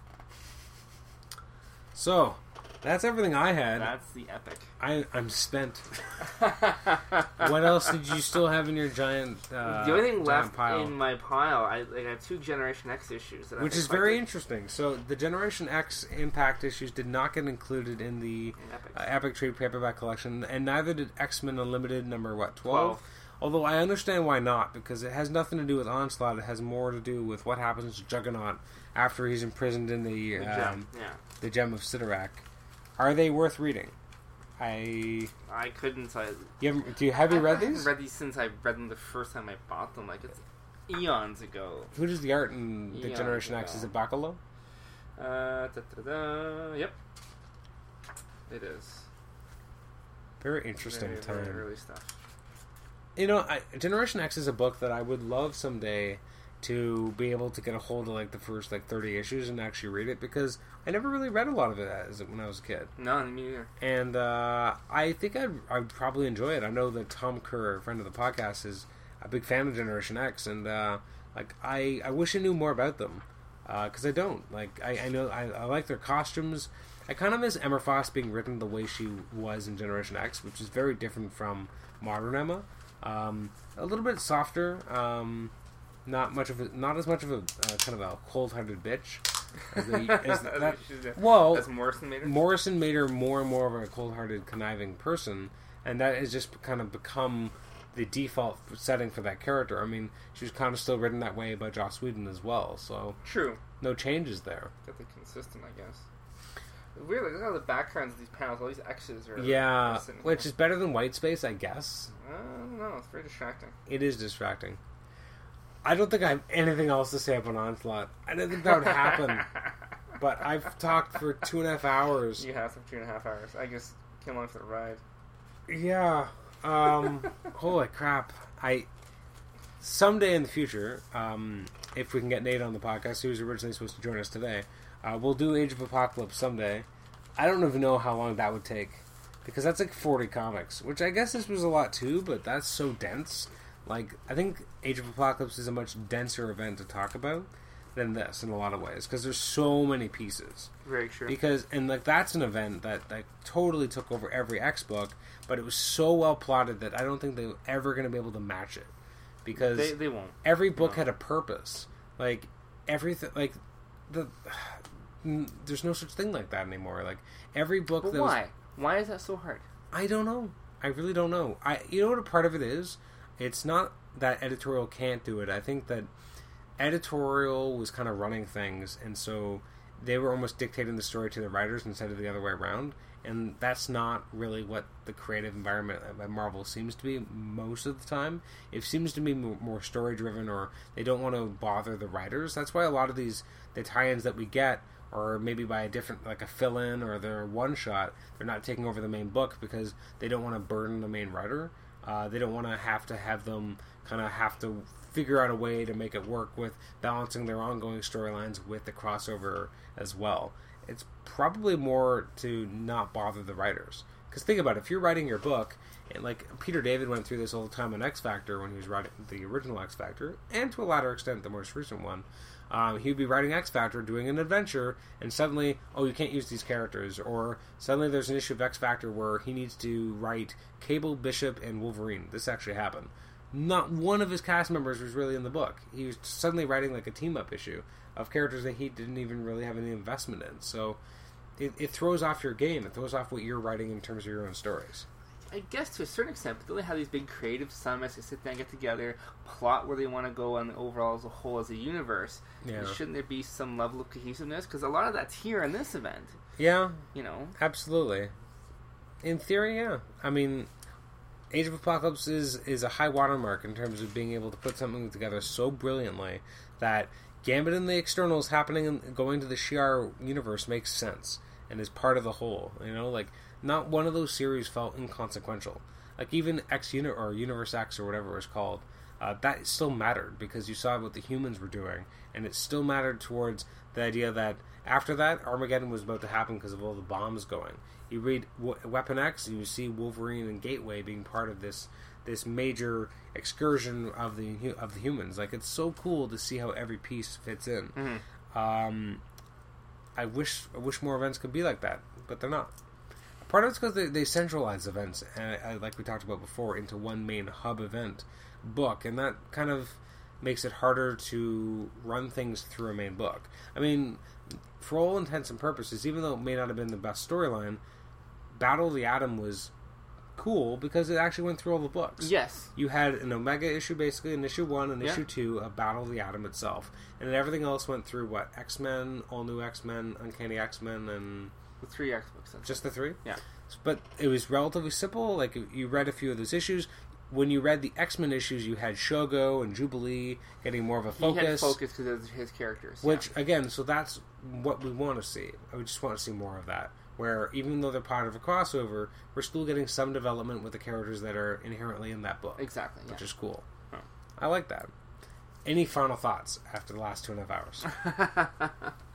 So, that's everything I had. That's the epic. I, I'm spent. what else did you still have in your giant? Uh, the only thing left pile? in my pile, I like I have two Generation X issues that which is very collected. interesting. So the Generation X Impact issues did not get included in the Epic. uh, Epic Trade paperback collection, and neither did X Men Unlimited number what twelve. Twelve. Although I understand why not, because it has nothing to do with Onslaught. It has more to do with what happens to Juggernaut after he's imprisoned in the The um, gem. Yeah. the gem of Cyttorak. Are they worth reading? I I couldn't. I, you haven't, do you have you I read haven't these? read these since I read them the first time I bought them. Like it's eons ago. Who does the art in the Yeah, Generation X? Is it Bachalo? Uh, da, da, da, yep. It is. Very interesting very, time. Very early stuff. You know, I, Generation X is a book that I would love someday to be able to get a hold of, like the first like thirty issues and actually read it because I never really read a lot of it as when I was a kid, No, me neither. and uh, I think I'd, I'd probably enjoy it. I know that Tom Kerr, a friend of the podcast, is a big fan of Generation X, and uh, like I, I wish I knew more about them because I don't. Like I, I know I, I like their costumes. I kind of miss Emma Frost being written the way she was in Generation X, which is very different from modern Emma. Um, a little bit softer. Um, not much of a, not as much of a uh, kind of a cold-hearted bitch. As the, as that, well, That's Morrison made her. Morrison made her more and more of a cold-hearted, conniving person, and that has just kind of become the default setting for that character. I mean, she was kind of still written that way by Joss Whedon as well, so True. no changes there. The consistent, I guess. Weird. Look at all the backgrounds of these panels. All these X's are. Yeah, which is better than White Space, I guess. I don't know. It's very distracting. It is distracting. I don't think I have anything else to say about Onslaught. I didn't think that would happen, but I've talked for two and a half hours. You have some two and a half hours. I just came along for the ride. Yeah. Um, holy crap! I someday in the future, um, if we can get Nate on the podcast, who was originally supposed to join us today, uh, we'll do Age of Apocalypse someday. I don't even know how long that would take because that's like forty comics, which I guess this was a lot too, but that's so dense. Like I think Age of Apocalypse is a much denser event to talk about than this in a lot of ways because there's so many pieces Very true. because and like that's an event that like totally took over every X book, but it was so well plotted that I don't think they're ever going to be able to match it because They they won't. every book No. had a purpose. Like everything, like the there's no such thing like that anymore. Like every book But that was why? Why is that so hard? I don't know. I really don't know. I you know what a part of it is? It's not that editorial can't do it. I think that editorial was kind of running things and so they were almost dictating the story to the writers instead of the other way around. And that's not really what the creative environment at Marvel seems to be most of the time. It seems to be more story driven, or they don't want to bother the writers. That's why a lot of these the tie-ins that we get or maybe by a different like a fill-in or they're one shot they're not taking over the main book because they don't want to burden the main writer uh, they don't want to have to have them kind of have to figure out a way to make it work with balancing their ongoing storylines with the crossover as well. It's probably more to not bother the writers. Because think about it if you're writing your book and like peter david went through this all the time on x factor when he was writing the original x factor and to a latter extent the most recent one um, he would be writing X Factor, doing an adventure, and suddenly, oh, you can't use these characters. Or suddenly there's an issue of X Factor where he needs to write Cable, Bishop, and Wolverine. This actually happened. Not one of his cast members was really in the book. He was suddenly writing like a team up issue of characters that he didn't even really have any investment in. So it, it throws off your game. It throws off what you're writing in terms of your own stories. I guess to a certain extent, but they have these big creative summits to sit down, get together, plot where they want to go on the overall as a whole as a universe. Yeah. Shouldn't there be some level of cohesiveness? Because a lot of that's here in this event. Yeah, You know, Absolutely. In theory, yeah. I mean, Age of Apocalypse is is a high watermark in terms of being able to put something together so brilliantly that Gambit and the X-Ternals happening and going to the Shi'ar universe makes sense and is part of the whole. You know, like not one of those series felt inconsequential. Like even X Unit or Universe X or whatever it was called, uh, that still mattered because you saw what the humans were doing, and it still mattered towards the idea that after that Armageddon was about to happen because of all the bombs going. You read Weapon X and you see Wolverine and Gateway being part of this this major excursion of the of the humans. Like it's so cool to see how every piece fits in. Mhm. Um, I wish I wish more events could be like that, but they're not. Part of it's because they, they centralize events, and uh, like we talked about before, into one main hub event book, and that kind of makes it harder to run things through a main book. I mean, for all intents and purposes, even though it may not have been the best storyline, Battle of the Atom was cool because it actually went through all the books. yes, You had an Omega issue, basically, an issue one and Yeah. issue two of Battle of the Atom itself, and then everything else went through what X Men, All New X Men, Uncanny X Men, and the three X books. that's just the three. Yeah. but it was relatively simple. Like you read a few of those issues. When you read the X Men issues, you had Shogo and Jubilee getting more of a He had focus. focus because of his characters. Which again, so that's what we want to see. I would just want to see more of that. Where even though they're part of a crossover, we're still getting some development with the characters that are inherently in that book yeah. exactly. Yeah. which is cool. Oh. I like that. Any final thoughts after the last two and a half hours?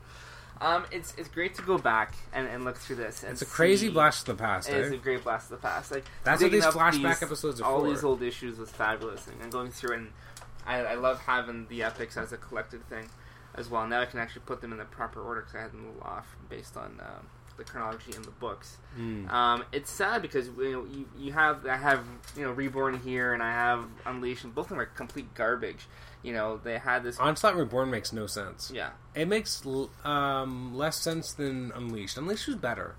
um, it's it's great to go back and, and look through this. And It's a crazy see- blast from the past. Eh? a great blast of the past. Like That's what these flashback episodes are all for. these old issues was fabulous, and, and going through and I, I love having the epics as a collected thing as well. Now I can actually put them in the proper order because I had them a little off based on um, the chronology in the books. Mm. Um, it's sad because you know you, you have I have you know Reborn here and I have Unleashed, and both of them are complete garbage. You know they had this. Onslaught Reborn makes no sense. Yeah, It makes um, less sense than Unleashed. Unleashed was better.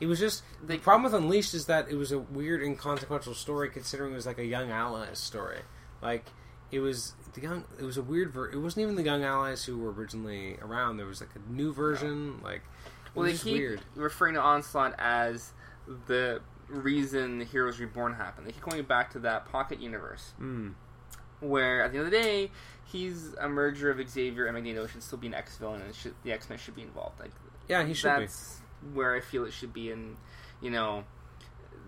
It was just the problem with Unleashed is that it was a weird, inconsequential story, considering it was like a Young Allies story. Like it was the young. It was a weird. Ver- it wasn't even the Young Allies who were originally around. There was like a new version. Like it well they keep weird. referring to Onslaught as the reason the Heroes Reborn happened. They keep going back to that pocket universe Mm. where at the end of the day he's a merger of Xavier and Magneto should still be an X villain and should, the X Men should be involved. Like Yeah, he should be. that's where I feel it should be, and you know,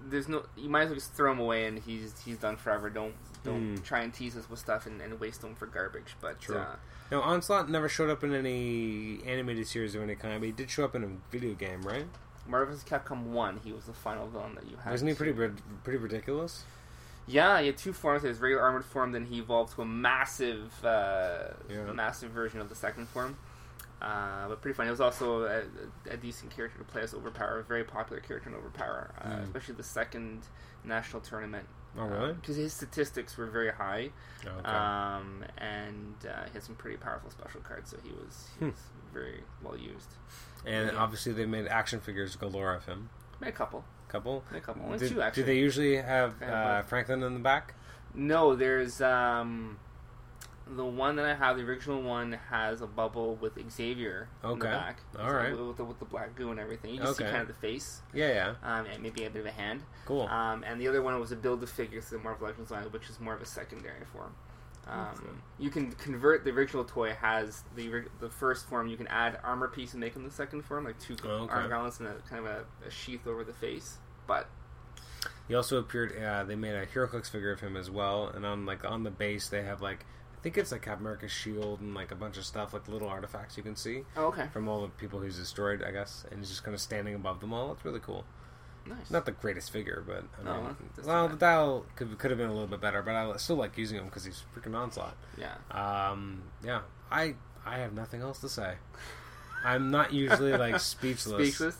there's no. You might as well just throw him away, and he's he's done forever. Don't don't Hmm. try and tease us with stuff and, and waste him for garbage. But True. uh, No, Onslaught never showed up in any animated series of any kind, but he did show up in a video game, right? Marvel's Capcom One, he was the final villain that you had. Wasn't he pretty pretty ridiculous? Yeah, he had two forms. He had his regular armored form, then he evolved to a massive, uh, Yeah. massive version of the second form. Uh, but pretty fun. It was also a, a, decent character to play as Overpower, a very popular character in Overpower, uh, Mm. especially the second national tournament. Oh, really? Because his statistics were very high, Oh, okay. um, and uh, he had some pretty powerful special cards, so he was, he Hmm. was very well used. and yeah. obviously they made action figures galore of him. Made a couple. Couple. Made a couple. Only Did, two, actually. do they usually have uh. Franklin in the back? No, there's um, the one that I have. The original one has a bubble with Xavier in the back. All So right. with, the, with the black goo and everything. You can see kind of the face, Yeah, yeah. um, and maybe a bit of a hand. Cool. Um, and the other one was a build a figure to the Marvel Legends line, which is more of a secondary form. Um, you can convert the original toy has the the first form. You can add armor piece and make them the second form, like two Oh, okay. armor gauntlets and a kind of a, a sheath over the face. But He also appeared. Uh, they made a HeroClix figure of him as well, and on like on the base they have like think it's like Captain America's shield and like a bunch of stuff like little artifacts you can see oh, okay, from all the people he's destroyed. I guess, and he's just kind of standing above them all. It's really cool. nice. Not the greatest figure, but I mean, that's well, not the dial could could have been a little bit better, but I still like using him because he's freaking onslaught. yeah. Um, yeah, I I have nothing else to say. I'm not usually like speechless. Speechless.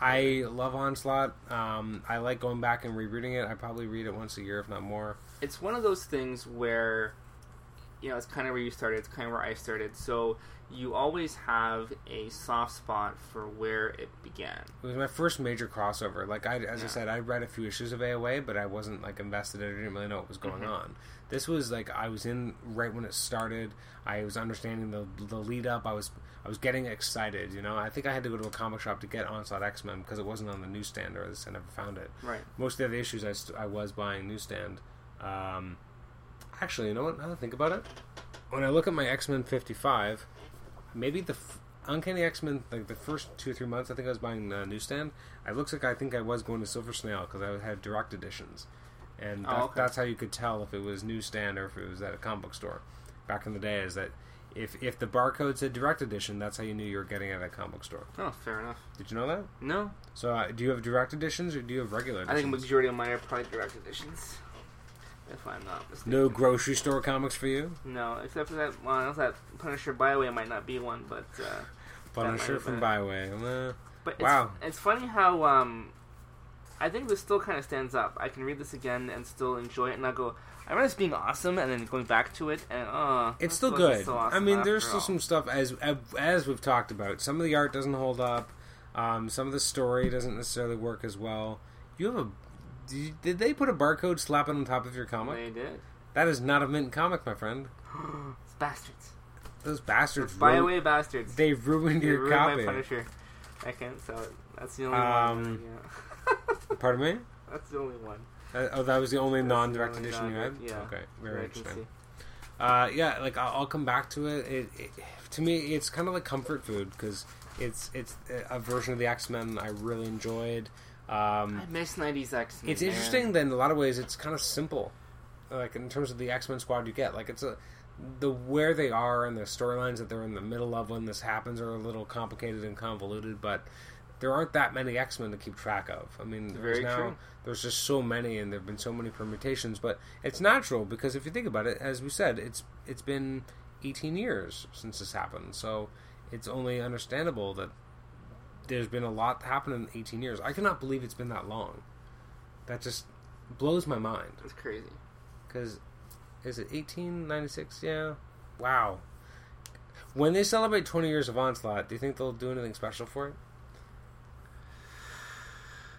I love Onslaught. Um, I like going back and rereading it. I probably read it once a year, if not more. it's one of those things where you know it's kind of where you started it's kind of where i started so you always have a soft spot for where it began It was my first major crossover. Like I, as I said, I read a few issues of AOA, but I wasn't like invested in it. I didn't really know what was going Mhm. on. This was like I was in right when it started. I was understanding the the lead up. I was I was getting excited. You know, I think I had to go to a comic shop to get Onslaught X Men because it wasn't on the newsstand, or at least I never found it. right Most of the other issues I, st- I was buying newsstand. Um, actually, you know what? Now that I think about it, when I look at my X Men 55, maybe the f- Uncanny X Men, like the first two or three months, I think I was buying uh, newsstand. It looks like I think I was going to Silver Snail because I had direct editions. And Oh, okay. that's how you could tell if it was newsstand or if it was at a comic book store. Back in the day, is that if if the barcode said direct edition, that's how you knew you were getting it at a comic book store. oh fair enough Did you know that? no So, uh, do you have direct editions or do you have regular i think editions? majority of mine are probably direct editions if i'm not mistaken No grocery store comics for you. no except for that well unless that punisher Bi-Way might not be one but uh Punisher from Bi-Way. Uh, But it's, Wow. it's funny how um, I think this still kind of stands up. I can read this again and still enjoy it, and I go, I remember this being awesome, and then going back to it, and uh, it's still good. so I mean, there's still all. some stuff as as we've talked about. Some of the art doesn't hold up. Um, some of the story doesn't necessarily work as well. You have a. Did, you- did they put a barcode slap it on top of your comic? They did. That is not a mint comic, my friend. it's bastards. Those bastards. By ru- away bastards. They ruined They your ruined copy. my Punisher. I can't sell it. That's the only Um, one. Pardon me. That's the only one. Uh, oh, that was the only non-direct only edition you had. yeah. Okay, very interesting. Uh, yeah, like I'll, I'll come back to it. It, it. To me, it's kind of like comfort food because it's it's a version of the X Men I really enjoyed. Um, I miss '90s X. it's interesting that in a lot of ways it's kind of simple, like in terms of the X Men squad you get. Like it's a the where they are and the storylines that they're in the middle of when this happens are a little complicated and convoluted, but there aren't that many X Men to keep track of. I mean, there's now true. there's just so many, and there've been so many permutations. But it's natural because if you think about it, as we said, it's it's been 18 years since this happened, so it's only understandable that there's been a lot happen in 18 years. I cannot believe it's been that long. That just blows my mind. It's crazy. Because is it 1896? Yeah. Wow. When they celebrate 20 years of Onslaught, do you think they'll do anything special for it?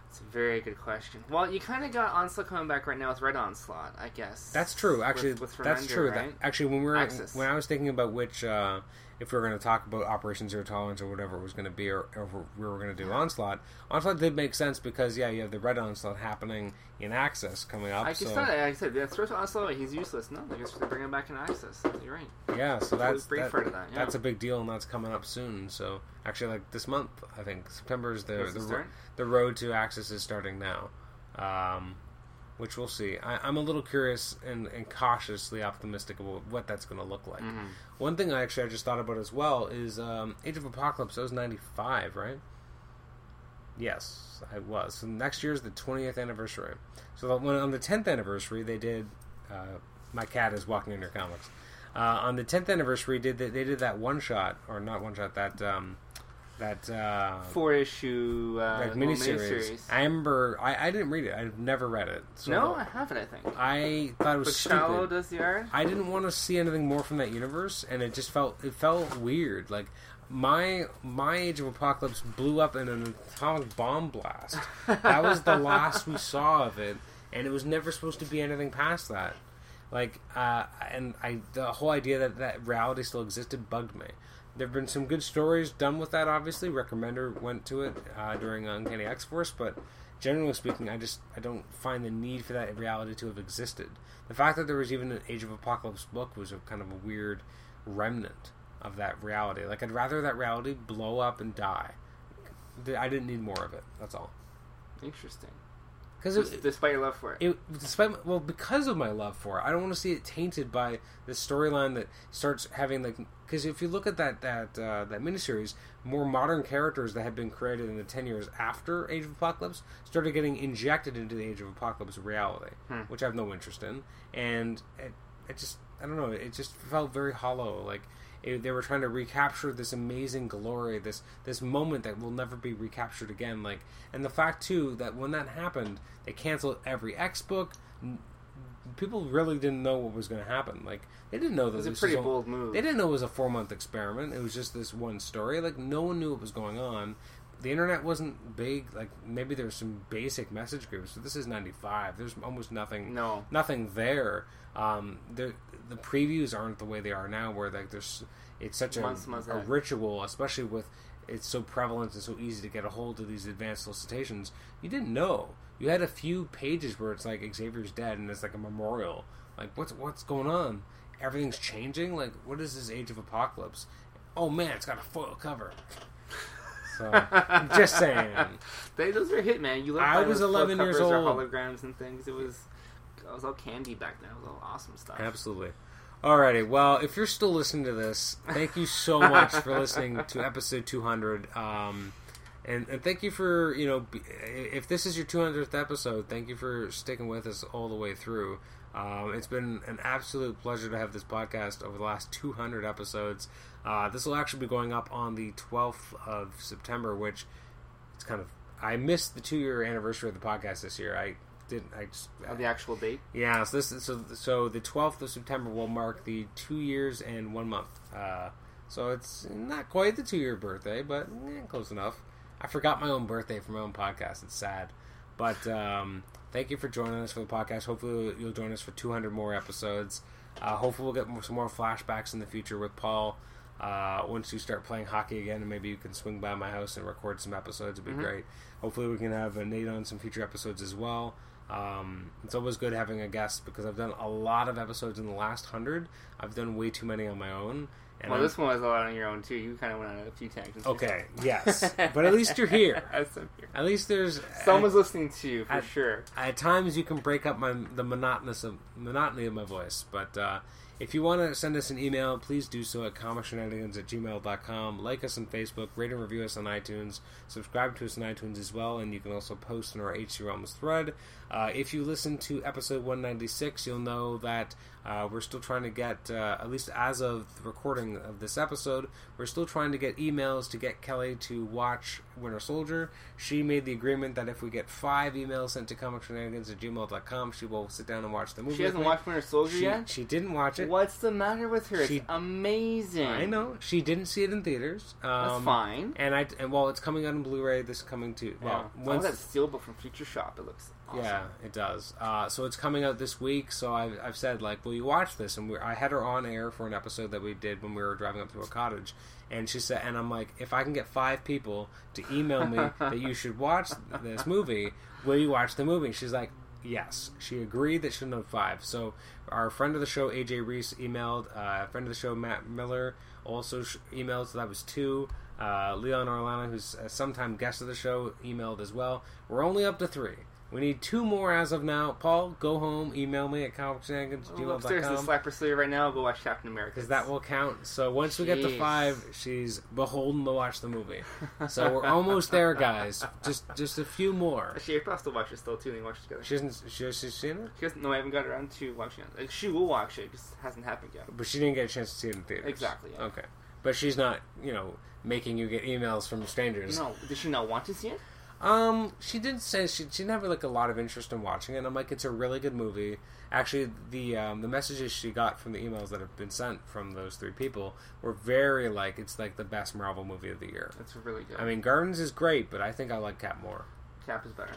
It's a very good question. Well, you kind of got Onslaught coming back right now with Red Onslaught, I guess. That's true. Actually, with, with that's Remender, true. That, actually, when we were Axis. when I was thinking about which, uh, if we were going to talk about Operation Zero Tolerance or whatever it was going to be, or, or we were going to do Onslaught, Onslaught did make sense because yeah, you have the Red Onslaught happening in Axis coming up. I so. Like I said, that's first Onslaught. He's useless. No, I guess they're bringing him back in Axis. You're right. yeah, so that's that- that. Yeah. that's a big deal, and that's coming up soon. So actually, like this month, I think September is the the, the the road to Axis is starting now, um, which we'll see. I, I'm a little curious and, and cautiously optimistic about what that's going to look like. Mhm. One thing I actually I just thought about as well is um, Age of Apocalypse. That was '95, right? Yes, I was. So next year is the 20th anniversary. So when on the 10th anniversary, they did. Uh, my cat is walking in your comics. uh, on the 10th anniversary, did they, they did that one shot or not one shot that um, that uh, Four issue uh, like miniseries. miniseries. I remember I, I didn't read it. I've never read it. So no, I haven't. I think. I thought it was Shallow stupid. does the art. I didn't want to see anything more from that universe, and it just felt it felt weird. Like my my Age of Apocalypse blew up in an atomic bomb blast. That was the last we saw of it, and it was never supposed to be anything past that. Like, uh, and I the whole idea that that reality still existed bugged me. There have been some good stories done with that. Obviously, Remender went to it uh, during Uncanny X Force, but generally speaking, I just I don't find the need for that reality to have existed. The fact that there was even an Age of Apocalypse book was a kind of a weird remnant of that reality. Like I'd rather that reality blow up and die. I didn't need more of it. That's all. Interesting. Because despite your love for it. it, despite well, because of my love for it, I don't want to see it tainted by the storyline that starts having like. Because if you look at that that uh, that miniseries, more modern characters that had been created in the ten years after Age of Apocalypse started getting injected into the Age of Apocalypse reality, Hmm. which I have no interest in, and it, it just I don't know, it just felt very hollow. Like it, they were trying to recapture this amazing glory, this this moment that will never be recaptured again. Like, and the fact too that when that happened, they canceled every X book. People really didn't know what was going to happen. Like, they didn't know that It was a pretty was bold move. They didn't know it was a four month experiment. It was just this one story. Like, no one knew what was going on. The internet wasn't big. Like, maybe there's some basic message groups, but this is '95. There's almost nothing No. nothing there. Um, the the previews aren't the way they are now, where like there's it's such a, Months, months a ritual, especially with it's so prevalent and so easy to get a hold of these advanced solicitations. You didn't know. You had a few pages where it's like Xavier's dead, and it's like a memorial. Like what's what's going on? Everything's changing. Like what is this Age of Apocalypse? Oh man, it's got a foil cover. So just saying. They, those were hit, man. You look I was 11 years old. holograms and things. It was, it was all candy back then. It was all awesome stuff. Absolutely. Alrighty. Well, if you're still listening to this, thank you so much for listening to episode 200. Um, and, and thank you for, you know, if this is your 200th episode, thank you for sticking with us all the way through. Um, it's been an absolute pleasure to have this podcast over the last 200 episodes. Uh, this will actually be going up on the 12th of September, which it's kind of. I missed the two year anniversary of the podcast this year. I didn't. I just. Of the actual date. Yeah, so this is, so so the twelfth of September will mark the two years and one month. Uh, so it's not quite the two year birthday, but eh, close enough. I forgot my own birthday for my own podcast. It's sad, but um, thank you for joining us for the podcast. Hopefully, you'll join us for two hundred more episodes. Uh, hopefully, we'll get more, some more flashbacks in the future with Paul. Uh, once you start playing hockey again, maybe you can swing by my house and record some episodes. It'd be Mhm. great. Hopefully, we can have uh, Nate on some future episodes as well. Um, it's always good having a guest because I've done a lot of episodes in the last hundred. I've done way too many on my own. And well, I'm- this one was a lot on your own too. You kind of went on a few tangents. okay, yes, but at least you're here. Here. At least there's Someone's listening to you for at- sure. at times you can break up my the monotonous of, monotony of my voice but uh, if you want to send us an email please do so at comicshenanigans at gmail.com like us on facebook rate and review us on itunes subscribe to us on itunes as well and you can also post in our hc realms thread uh, if you listen to episode 196 you'll know that uh, we're still trying to get uh, at least as of the recording of this episode we're still trying to get emails to get kelly to watch winter soldier she made the agreement that if we get five emails sent to comicshenanigans at gmail.com she will sit down and watch the movie She hasn't watched Winter Soldier she, yet. she didn't watch it What's the matter with her? She- it's amazing. i know she didn't see it in theaters um, That's fine. and i and well it's coming out in blu-ray this coming to well yeah. once that steelbook from Future Shop. It looks awesome. Yeah, it does. Uh, so it's coming out this week. So I've, I've said like, will you watch this? And we I had her on air for an episode that we did when we were driving up to a cottage, and she said, and I'm like, if I can get five people to email me that you should watch this movie, will you watch the movie? She's like. Yes, she agreed that she'll know five. So, our friend of the show, AJ Reese, emailed. Uh, friend of the show, Matt Miller, also sh- emailed. So that was two. Uh, Leon Orlana, who's a sometime guest of the show, emailed as well. We're only up to three. We need two more as of now. Paul, go home. Email me at Go upstairs to the Slapper Slayer right now. Go watch Captain America. because that will count. So once we get to five, she's beholden to watch the movie. So we're almost there, guys. Just just a few more. She has to watch it still too. They watch it together. She hasn't she, she's seen it, She doesn't. No, I haven't got around to watching it. Like, she will watch it. It just hasn't happened yet. but she didn't get a chance to see it in theaters. Exactly, yeah. Okay, but she's not you know making you get emails from strangers. No, does she not want to see it? Um, she did say she she didn't have like a lot of interest in watching it. And I'm like, it's a really good movie. Actually, the um, the messages she got from the emails that have been sent from those three people were very like it's like the best Marvel movie of the year. It's really good. I mean, Guardians is great, but I think I like Cap more. Cap is better.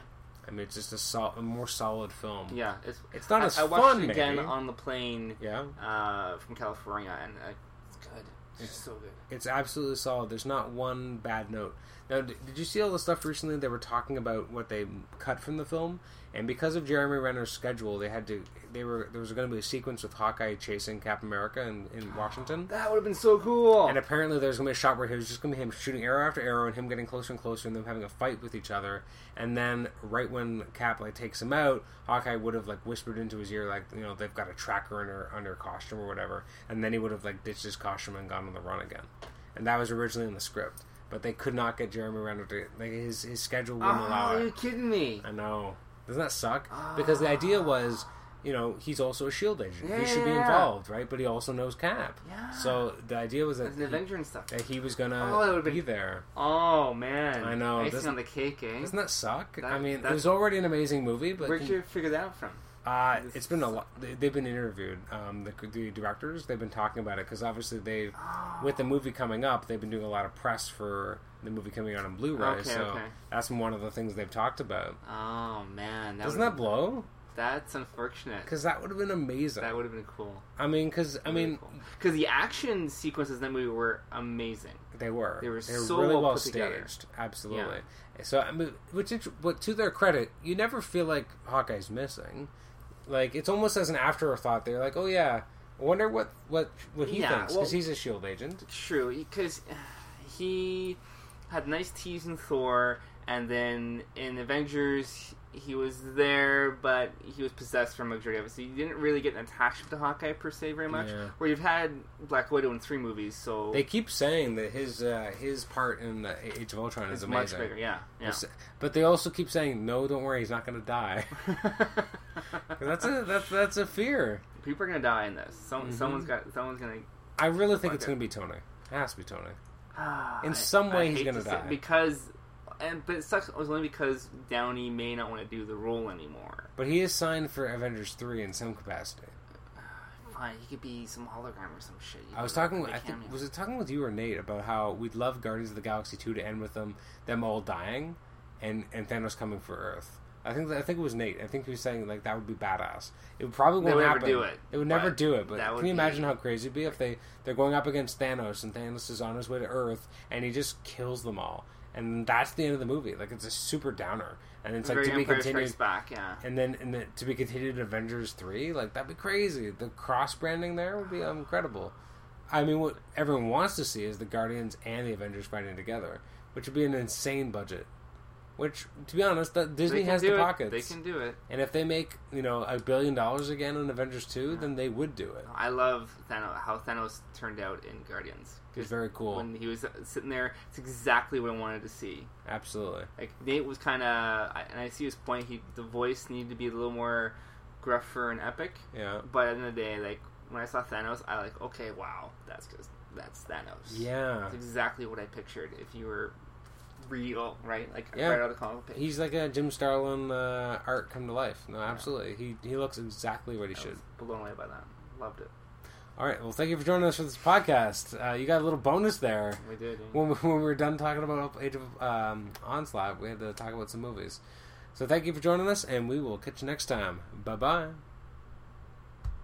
I mean, it's just a, sol- a more solid film. Yeah, it's It's not I, as I watched fun, it again maybe. on the plane Yeah, uh, from California, and uh, it's good. It's, so good. it's absolutely solid. There's not one bad note. Now, did you see all the stuff recently? They were talking about what they cut from the film, and because of Jeremy Renner's schedule, they had to. They were there was going to be a sequence with Hawkeye chasing Cap America in, in Washington. That would have been so cool. And apparently, there's going to be a shot where it was just going to be him shooting arrow after arrow, and him getting closer and closer, and them having a fight with each other. And then, right when Cap like takes him out, Hawkeye would have like whispered into his ear, like you know they've got a tracker under under costume or whatever. And then he would have like ditched his costume and gone on the run again. And that was originally in the script, but they could not get Jeremy Renner to like his his schedule wouldn't oh, allow it. are you kidding me? I know. Doesn't that suck? Because the idea was, you know, he's also a Shield agent. Yeah, he should be involved, right? But he also knows Cap. Yeah. So the idea was that As an he- Avenger and stuff. that he was gonna Oh, that be been- there. Oh man, I know, Icing doesn't- on the cake, eh? Doesn't that suck? That- I mean, it was already an amazing movie, but Where'd you figure that out from? Uh, it's been a lot. they- They've been interviewed. Um, the, the directors they've been talking about it because obviously they, with the movie coming up, they've been doing a lot of press for the movie coming out on Blu-ray. Okay, so okay. that's one of the things they've talked about. Oh man, that Doesn't that blow? That's unfortunate. Because that would have been amazing. That would have been cool. I mean, because I mean, because the action sequences in that movie were amazing. They were. They were They were so really well well put together. staged. Absolutely. So, I mean, which, but to their credit, you never feel like Hawkeye's missing. Like it's almost as an afterthought. They're like, "Oh yeah, I wonder what what what he Yeah, thinks because well- he's a Shield agent." True, because he had nice tease in Thor, and then in Avengers he was there, but he was possessed for a majority of it. So you didn't really get an attachment to Hawkeye per se very much. Yeah. Where you've had Black Widow in three movies, so They keep saying that his uh, his part in the Age of Ultron is it's much bigger. Yeah, yeah. But they also keep saying, "No, don't worry, he's not going to die." that's a that's that's a fear. People are gonna die in this. Some, Mhm. Someone's got. Someone's gonna. I really think it's going to be Tony. It has to be Tony. In some way he's gonna to die. because, and but it sucks. It was only because Downey may not want to do the role anymore. But he is signed for Avengers three in some capacity. Fine, he could be some hologram or some shit. You I was talking. With, I think was it talking with you or Nate about how we'd love Guardians of the Galaxy two to end with them them all dying, and and Thanos coming for Earth. I think I think it was Nate. I think he was saying like that would be badass. It would probably won't would never happen. do it, It would never do it. But can you imagine be- how crazy it'd be if they they're going up against Thanos and Thanos is on his way to Earth and he just kills them all, and that's the end of the movie. Like it's a super downer, and it's like Very to be continued. Back, yeah. And then, and then to be continued in Avengers three, like that'd be crazy. The cross branding there would be incredible. I mean, what everyone wants to see is the Guardians and the Avengers fighting together, which would be an insane budget. Which, to be honest, that Disney has the it. pockets. They can do it. And if they make you know a billion dollars again on Avengers two, then they would do it. I love Thanos, how Thanos turned out in Guardians. It's very cool. When he was sitting there, it's exactly what I wanted to see. Absolutely. Like Nate was kind of, and I see his point. He the voice needed to be a little more gruffer and epic. Yeah. But at the end of the day, like when I saw Thanos, I like okay, wow, that's just that's Thanos. Yeah. That's exactly what I pictured. If you were real, right? Like Yeah. right out of the comic page. He's like a Jim Starlin uh, art come to life. No, absolutely. He he looks exactly what he I should. blown away by that. Loved it. All right. Well, thank you for joining us for this podcast. Uh, you got a little bonus there. We did. yeah. When we, when we were done talking about Age of um, Onslaught, we had to talk about some movies. So thank you for joining us, and we will catch you next time. Bye bye.